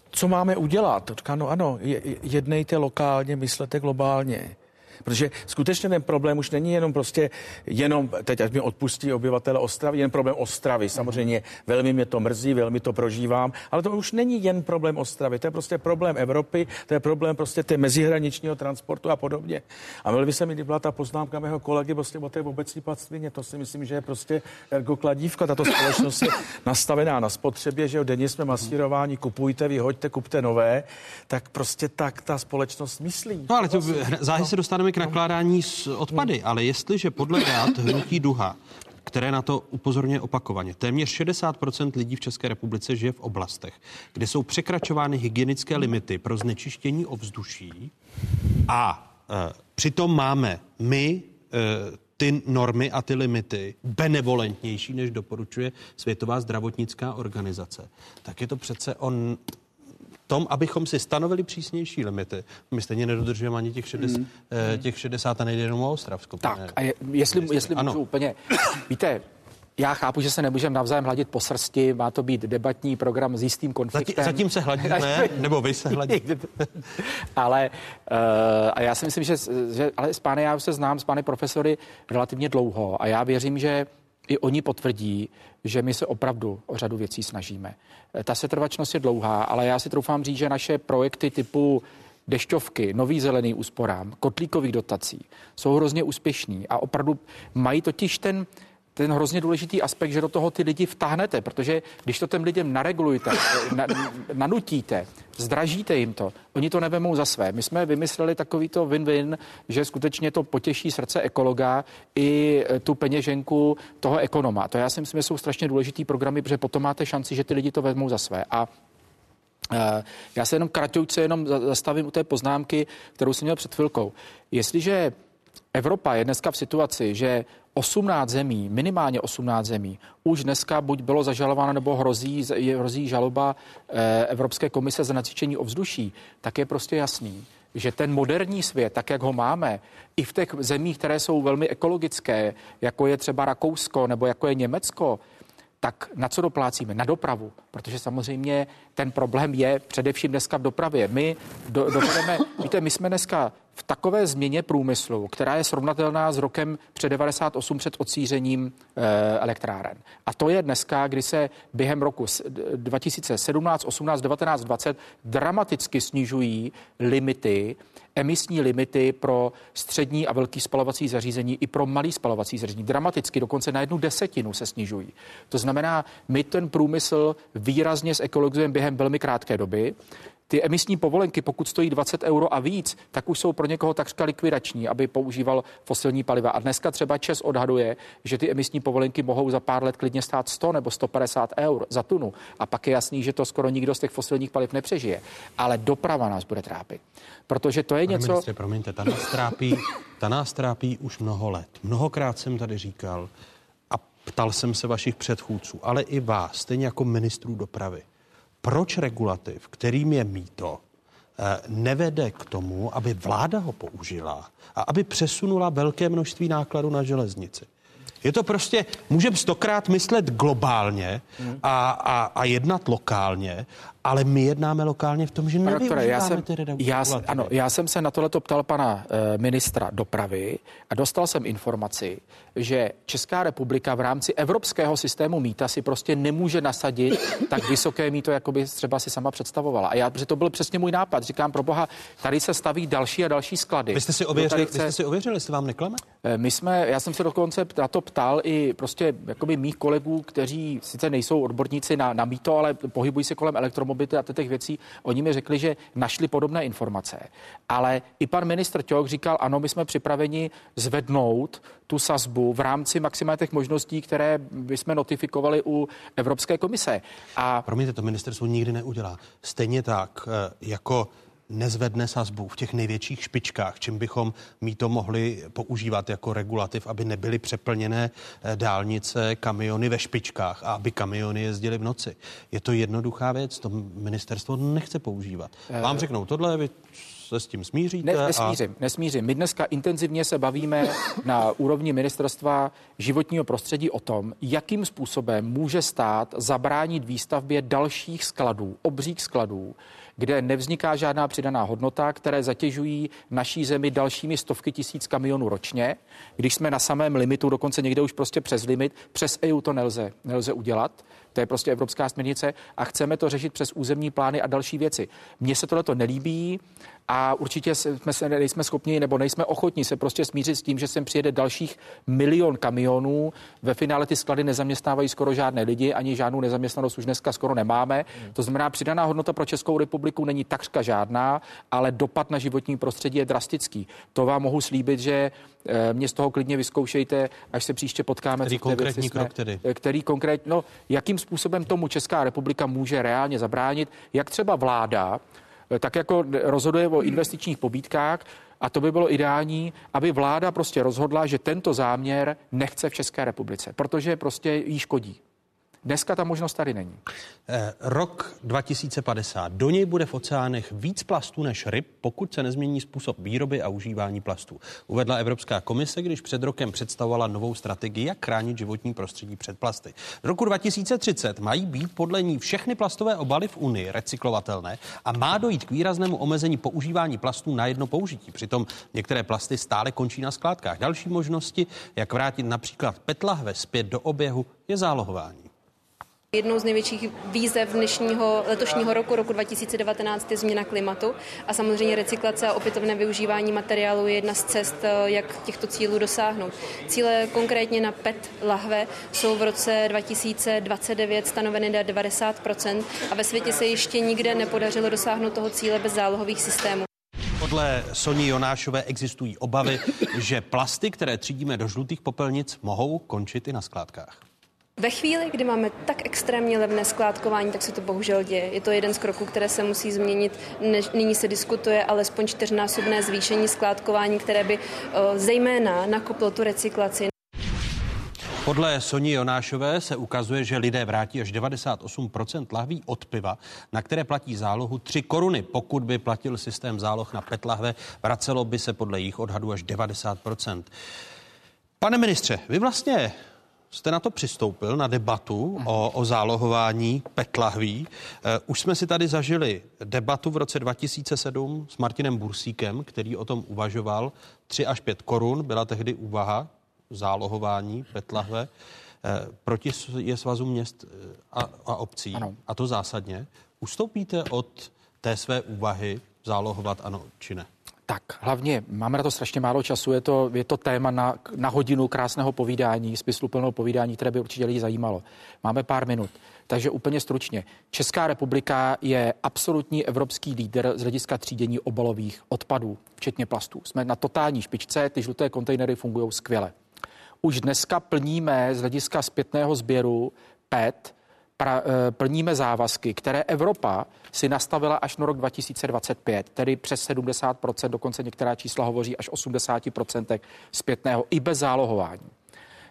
co máme udělat? Říká, no ano, jednejte lokálně, myslete globálně. Protože skutečně ten problém už není jenom prostě jenom, teď ať mi odpustí obyvatele Ostravy, jen problém Ostravy. Samozřejmě velmi mě to mrzí, velmi to prožívám, ale to už není jen problém Ostravy, to je prostě problém Evropy, to je problém prostě té mezihraničního transportu a podobně. A měl by se mi byla ta poznámka mého kolegy prostě o té obecní pastvině, to si myslím, že je prostě jako kladívka, tato společnost je nastavená na spotřebě, že jo, denně jsme masírováni, kupujte, vyhoďte, kupte nové, tak prostě tak ta společnost myslí. No ale to záhy se dostaneme k nakládání s odpady, ale jestliže podle dát hnutí Duha, které na to upozorňuje opakovaně. Téměř 60% lidí v České republice žije v oblastech, kde jsou překračovány hygienické limity pro znečištění ovzduší a e, přitom máme my e, ty normy a ty limity benevolentnější, než doporučuje Světová zdravotnická organizace, tak je to přece on tom, abychom si stanovili přísnější limity. My stejně nedodržujeme ani těch 60, mm. eh, těch 60 a nejde jenom o Ostravsko. Tak a je, jestli, jestli můžu úplně, víte, já chápu, že se nemůžeme navzájem hladit po srsti, má to být debatní program s jistým konfliktem. Zatím, zatím se hladíme, [LAUGHS] nebo vy se hladíte. ale uh, a já si myslím, že, že ale s pány, já se znám s pány profesory relativně dlouho a já věřím, že i oni potvrdí, že my se opravdu o řadu věcí snažíme. Ta setrvačnost je dlouhá, ale já si troufám říct, že naše projekty typu dešťovky, nový zelený úsporám, kotlíkových dotací jsou hrozně úspěšný a opravdu mají totiž ten ten hrozně důležitý aspekt, že do toho ty lidi vtáhnete, protože když to těm lidem naregulujete, na, nanutíte, zdražíte jim to, oni to nevemou za své. My jsme vymysleli takovýto win-win, že skutečně to potěší srdce ekologa i e, tu peněženku toho ekonoma. To já si myslím, že jsou strašně důležitý programy, protože potom máte šanci, že ty lidi to vezmou za své. A e, já se jenom kratouce jenom zastavím u té poznámky, kterou jsem měl před chvilkou. Jestliže Evropa je dneska v situaci, že 18 zemí, minimálně 18 zemí, už dneska buď bylo zažalováno nebo hrozí, hrozí žaloba eh, Evropské komise za nacvičení ovzduší, tak je prostě jasný, že ten moderní svět, tak jak ho máme, i v těch zemích, které jsou velmi ekologické, jako je třeba Rakousko nebo jako je Německo, tak na co doplácíme? Na dopravu, protože samozřejmě ten problém je především dneska v dopravě. My do, dovedeme, víte, my jsme dneska takové změně průmyslu, která je srovnatelná s rokem před 98 před odsířením e, elektráren. A to je dneska, kdy se během roku 2017, 18, 19, 20 dramaticky snižují limity emisní limity pro střední a velký spalovací zařízení i pro malý spalovací zařízení. Dramaticky, dokonce na jednu desetinu se snižují. To znamená, my ten průmysl výrazně zekologizujeme během velmi krátké doby. Ty emisní povolenky, pokud stojí 20 euro a víc, tak už jsou pro někoho takřka likvidační, aby používal fosilní paliva. A dneska třeba Čes odhaduje, že ty emisní povolenky mohou za pár let klidně stát 100 nebo 150 eur za tunu. A pak je jasný, že to skoro nikdo z těch fosilních paliv nepřežije. Ale doprava nás bude trápit. Protože to je Pane něco... Ministře, promiňte, ta nás, trápí, ta nás trápí už mnoho let. Mnohokrát jsem tady říkal a ptal jsem se vašich předchůdců, ale i vás, stejně jako ministrů dopravy. Proč regulativ, kterým je mýto, eh, nevede k tomu, aby vláda ho použila a aby přesunula velké množství nákladů na železnici? Je to prostě, můžeme stokrát myslet globálně a, a, a jednat lokálně, ale my jednáme lokálně v tom, že nevyužíváme já jsem, ty já, ano, já jsem se na tohleto ptal pana e, ministra dopravy a dostal jsem informaci, že Česká republika v rámci evropského systému mýta si prostě nemůže nasadit tak vysoké mýto, jako by třeba si sama představovala. A já, protože to byl přesně můj nápad. Říkám, pro boha, tady se staví další a další sklady. Vy jste si ověřili, vy jste si ověřili jestli vám neklame? Eh, My jsme, já jsem se dokonce na to ptal i prostě jakoby mých kolegů, kteří sice nejsou odborníci na, na mýto, ale pohybují se kolem elektromobility a těch věcí. Oni mi řekli, že našli podobné informace. Ale i pan ministr Ťok říkal, ano, my jsme připraveni zvednout tu sazbu v rámci maximálně těch možností, které bychom notifikovali u Evropské komise. A Promiňte, to ministerstvo nikdy neudělá. Stejně tak, eh, jako nezvedne sazbu v těch největších špičkách, čím bychom mít to mohli používat jako regulativ, aby nebyly přeplněné eh, dálnice, kamiony ve špičkách a aby kamiony jezdily v noci. Je to jednoduchá věc, to ministerstvo nechce používat. Vám řeknou tohle, vy se s tím smíříte. Ne, a... nesmířím, nesmířím. My dneska intenzivně se bavíme na úrovni ministerstva životního prostředí o tom, jakým způsobem může stát zabránit výstavbě dalších skladů, obřích skladů, kde nevzniká žádná přidaná hodnota, které zatěžují naší zemi dalšími stovky tisíc kamionů ročně. Když jsme na samém limitu, dokonce někde už prostě přes limit, přes EU to nelze, nelze udělat. To je prostě evropská směrnice a chceme to řešit přes územní plány a další věci. Mně se tohle to nelíbí a určitě jsme se nejsme schopni nebo nejsme ochotni se prostě smířit s tím, že sem přijede dalších milion kamionů. Ve finále ty sklady nezaměstnávají skoro žádné lidi, ani žádnou nezaměstnanost už dneska skoro nemáme. To znamená, přidaná hodnota pro Českou republiku není takřka žádná, ale dopad na životní prostředí je drastický. To vám mohu slíbit, že eh, mě z toho klidně vyzkoušejte, až se příště potkáme. Který té věci konkrétní krok tedy? eh, Který konkrétně, no, jakým způsobem tomu Česká republika může reálně zabránit, jak třeba vláda eh, tak jako rozhoduje o investičních pobídkách, a to by bylo ideální, aby vláda prostě rozhodla, že tento záměr nechce v České republice, protože prostě jí škodí. Dneska ta možnost tady není. Eh, Rok 2050. Do něj bude v oceánech víc plastů než ryb, pokud se nezmění způsob výroby a užívání plastů. Uvedla Evropská komise, když před rokem představovala novou strategii, jak chránit životní prostředí před plasty. Do roku 2030 mají být podle ní všechny plastové obaly v Unii recyklovatelné a má dojít k výraznému omezení používání plastů na jedno použití. Přitom některé plasty stále končí na skládkách. Další možnosti, jak vrátit například petlahve zpět do oběhu, je zálohování. Jednou z největších výzev dnešního letošního roku, roku 2019, je změna klimatu a samozřejmě recyklace a opětovné využívání materiálu je jedna z cest, jak těchto cílů dosáhnout. Cíle konkrétně na PET lahve jsou v roce 2029 stanoveny na 90% a ve světě se ještě nikde nepodařilo dosáhnout toho cíle bez zálohových systémů. Podle Soni Jonášové existují obavy, že plasty, které třídíme do žlutých popelnic, mohou končit i na skládkách. Ve chvíli, kdy máme tak extrémně levné skládkování, tak se to bohužel děje. Je to jeden z kroků, které se musí změnit. Nyní se diskutuje alespoň čtyřnásobné zvýšení skládkování, které by eh, zejména nakoplo tu recyklaci. Podle Soni Jonášové se ukazuje, že lidé vrátí až 98% lahví od piva, na které platí zálohu 3 koruny. Pokud by platil systém záloh na PET lahve, vracelo by se podle jejich odhadů až 90%. Pane ministře, vy vlastně jste na to přistoupil, na debatu o, o zálohování petlahví. Eh, už jsme si tady zažili debatu v roce 2007 s Martinem Bursíkem, který o tom uvažoval. 3 až 5 korun byla tehdy úvaha zálohování petlahve eh, proti je svazu měst eh, a, a obcí. Ano. A to zásadně. Ustoupíte od té své úvahy zálohovat ano či ne? Tak, hlavně máme na to strašně málo času, je to, je to téma na, na hodinu krásného povídání, smysluplného povídání, které by určitě lidi zajímalo. Máme pár minut. Takže úplně stručně. Česká republika je absolutní evropský lídr z hlediska třídění obalových odpadů, včetně plastů. Jsme na totální špičce, ty žluté kontejnery fungují skvěle. Už dneska plníme z hlediska zpětného sběru PET pra, eh, plníme závazky, které Evropa si nastavila až na rok 2025, tedy přes 70%, dokonce některá čísla hovoří až 80% zpětného i bez zálohování.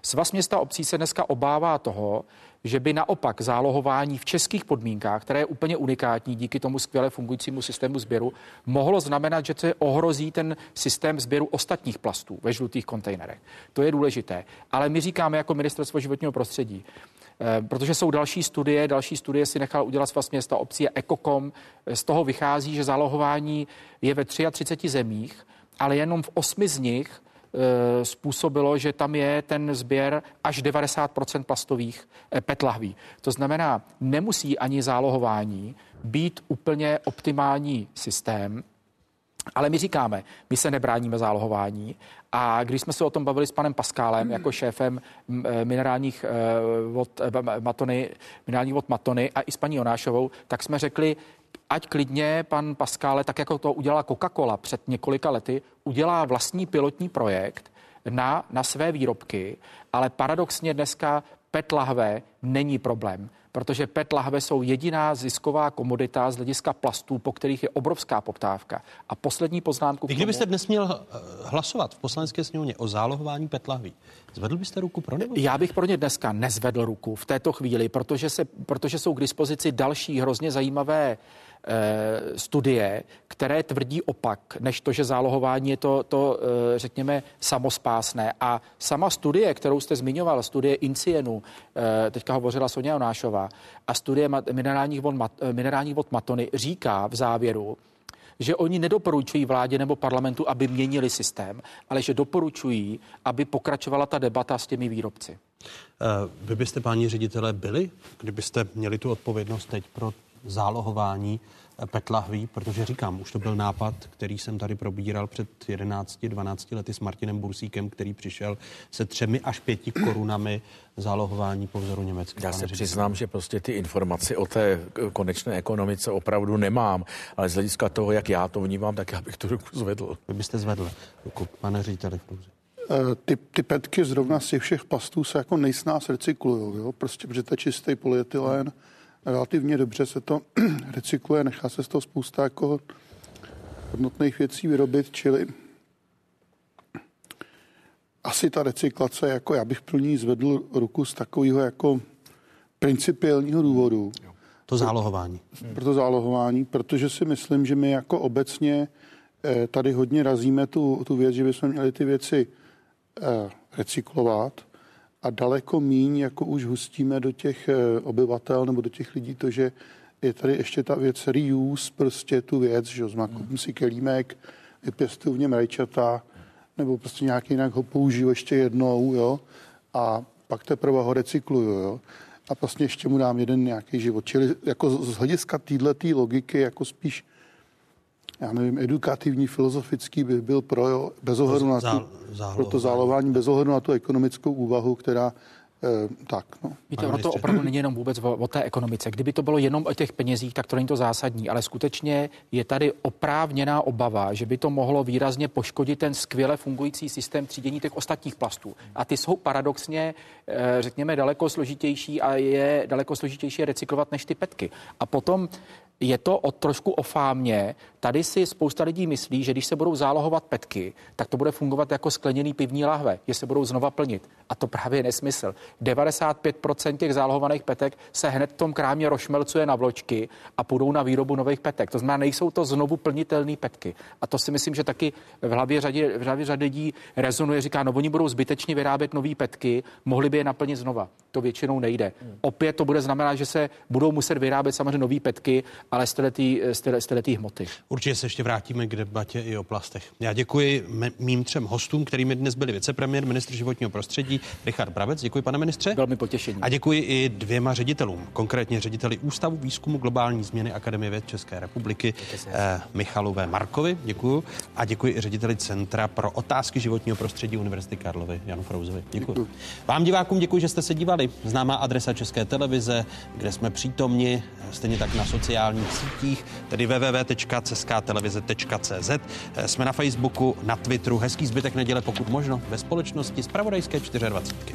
Svaz města obcí se dneska obává toho, že by naopak zálohování v českých podmínkách, které je úplně unikátní díky tomu skvěle fungujícímu systému sběru, mohlo znamenat, že se ohrozí ten systém sběru ostatních plastů ve žlutých kontejnerech. To je důležité. Ale my říkáme jako ministerstvo životního prostředí, protože jsou další studie, další studie si nechal udělat svaz města obcí Ekokom. Eh, z toho vychází, že zálohování je ve 33 zemích, ale jenom v osmi z nich eh, způsobilo, že tam je ten sběr až 90% plastových PET lahví. To znamená, nemusí ani zálohování být úplně optimální systém, ale my říkáme, my se nebráníme zálohování a když jsme se o tom bavili s panem Paskálem mm. jako šéfem eh, minerálních eh, vod eh, Matony, minerálních vod Matony a i s paní Onášovou, tak jsme řekli, ať klidně pan Paskále, tak jako to udělala Coca-Cola před několika lety, udělá vlastní pilotní projekt na, na své výrobky, ale paradoxně dneska PET lahve není problém protože PET lahve jsou jediná zisková komodita z hlediska plastů, po kterých je obrovská poptávka. A poslední poznámku. Vy kdybyste dnes měl eh, hlasovat v poslanecké sněmovně o zálohování PET lahví, zvedl byste ruku pro nebo? Já bych pro ně dneska nezvedl ruku v této chvíli, protože, se, protože jsou k dispozici další hrozně zajímavé studie, které tvrdí opak, než to, že zálohování je to, to eh, řekněme, samospásné. A sama studie, kterou jste zmiňoval, studie Incienu, eh, teďka hovořila Sonja Onášová, a studie minerálních vod, minerálních vod Matony říká v závěru, že oni nedoporučují vládě nebo parlamentu, aby měnili systém, ale že doporučují, aby pokračovala ta debata s těmi výrobci. Vy byste, páni ředitele, byli, kdybyste měli tu odpovědnost teď pro zálohování petlahví, protože říkám, už to byl nápad, který jsem tady probíral před 11-12 lety s Martinem Bursíkem, který přišel se třemi až pěti korunami zálohování po vzoru Německa. Já se přiznám, že prostě ty informace o té konečné ekonomice opravdu nemám, ale z hlediska toho, jak já to vnímám, tak já bych tu ruku zvedl. Vy byste zvedl ruku, pane řediteli eh, Ty, ty petky zrovna z těch všech plastů se jako nejsnáz recyklují, jo? prostě protože to je čistý polyetylen. Hmm relativně dobře se to [CLEARS THROAT] recykluje, nechá se z toho spousta jako hodnotných věcí vyrobit, čili asi ta recyklace, jako já bych pro ní zvedl ruku z takového jako principiálního důvodu. To zálohování. Pro to zálohování, protože si myslím, že my jako obecně eh, tady hodně razíme tu, tu věc, že bychom měli ty věci eh, recyklovat a daleko míň, jako už hustíme do těch eh, obyvatel nebo do těch lidí to, že je tady ještě ta věc reuse, prostě tu věc, že zmakupím hmm. si kelímek, vypěstuju v něm rajčata, nebo prostě nějak jinak ho použiju ještě jednou, jo, a pak teprve ho recykluju, jo, a vlastně ještě mu dám jeden nějaký život. Čili jako z hlediska této logiky, jako spíš já nevím, edukativní, filozofický by byl pro, jo, bez ohledu na tu, pro to zálování, bez ohledu na tu ekonomickou úvahu, která Eh, tak, no. Víte, ono to opravdu není jenom vůbec o, o té ekonomice. Kdyby to bylo jenom o těch penězích, tak to není to zásadní, ale skutečně je tady oprávněná obava, že by to mohlo výrazně poškodit ten skvěle fungující systém třídění těch ostatních plastů. A ty jsou paradoxně, eh, řekněme, daleko složitější a je daleko složitější recyklovat než ty petky. A potom je to o trošku o fámě. Tady si spousta lidí myslí, že když se budou zálohovat petky, tak to bude fungovat jako skleněný pivní lahve, že se budou znova plnit. A to právě je nesmysl. 95% těch zálohovaných petek se hned v tom krámě rošmelcuje na vločky a půjdou na výrobu nových petek. To znamená, nejsou to znovu plnitelné petky. A to si myslím, že taky v hlavě řadě, v hlavě řadě lidí rezonuje, říká, no oni budou zbytečně vyrábět nové petky, mohli by je naplnit znova. To většinou nejde. Hmm. Opět to bude znamenat, že se budou muset vyrábět samozřejmě nové petky ale z téhletý hmoty. Určitě se ještě vrátíme k debatě i o plastech. Já děkuji mým třem hostům, kterými dnes byli vicepremiér, ministr životního prostředí Richard Brabec. Děkuji, pane ministře. Velmi potěšení. A děkuji i dvěma ředitelům, konkrétně řediteli Ústavu výzkumu globální změny Akademie věd České republiky eh, Michalové Markovi. Děkuji. A děkuji i řediteli Centra pro otázky životního prostředí Univerzity Karlovy Janu Frouzovi. Děkuji. děkuji. Vám divákům děkuji, že jste se dívali. Známá adresa České televize, kde jsme přítomni, stejně tak na sociálních sítích, tedy www.ceskatelevize.cz. Eh, jsme na Facebooku, na Twitteru. Hezký zbytek neděle, pokud možno, ve společnosti z Pravodajské 24.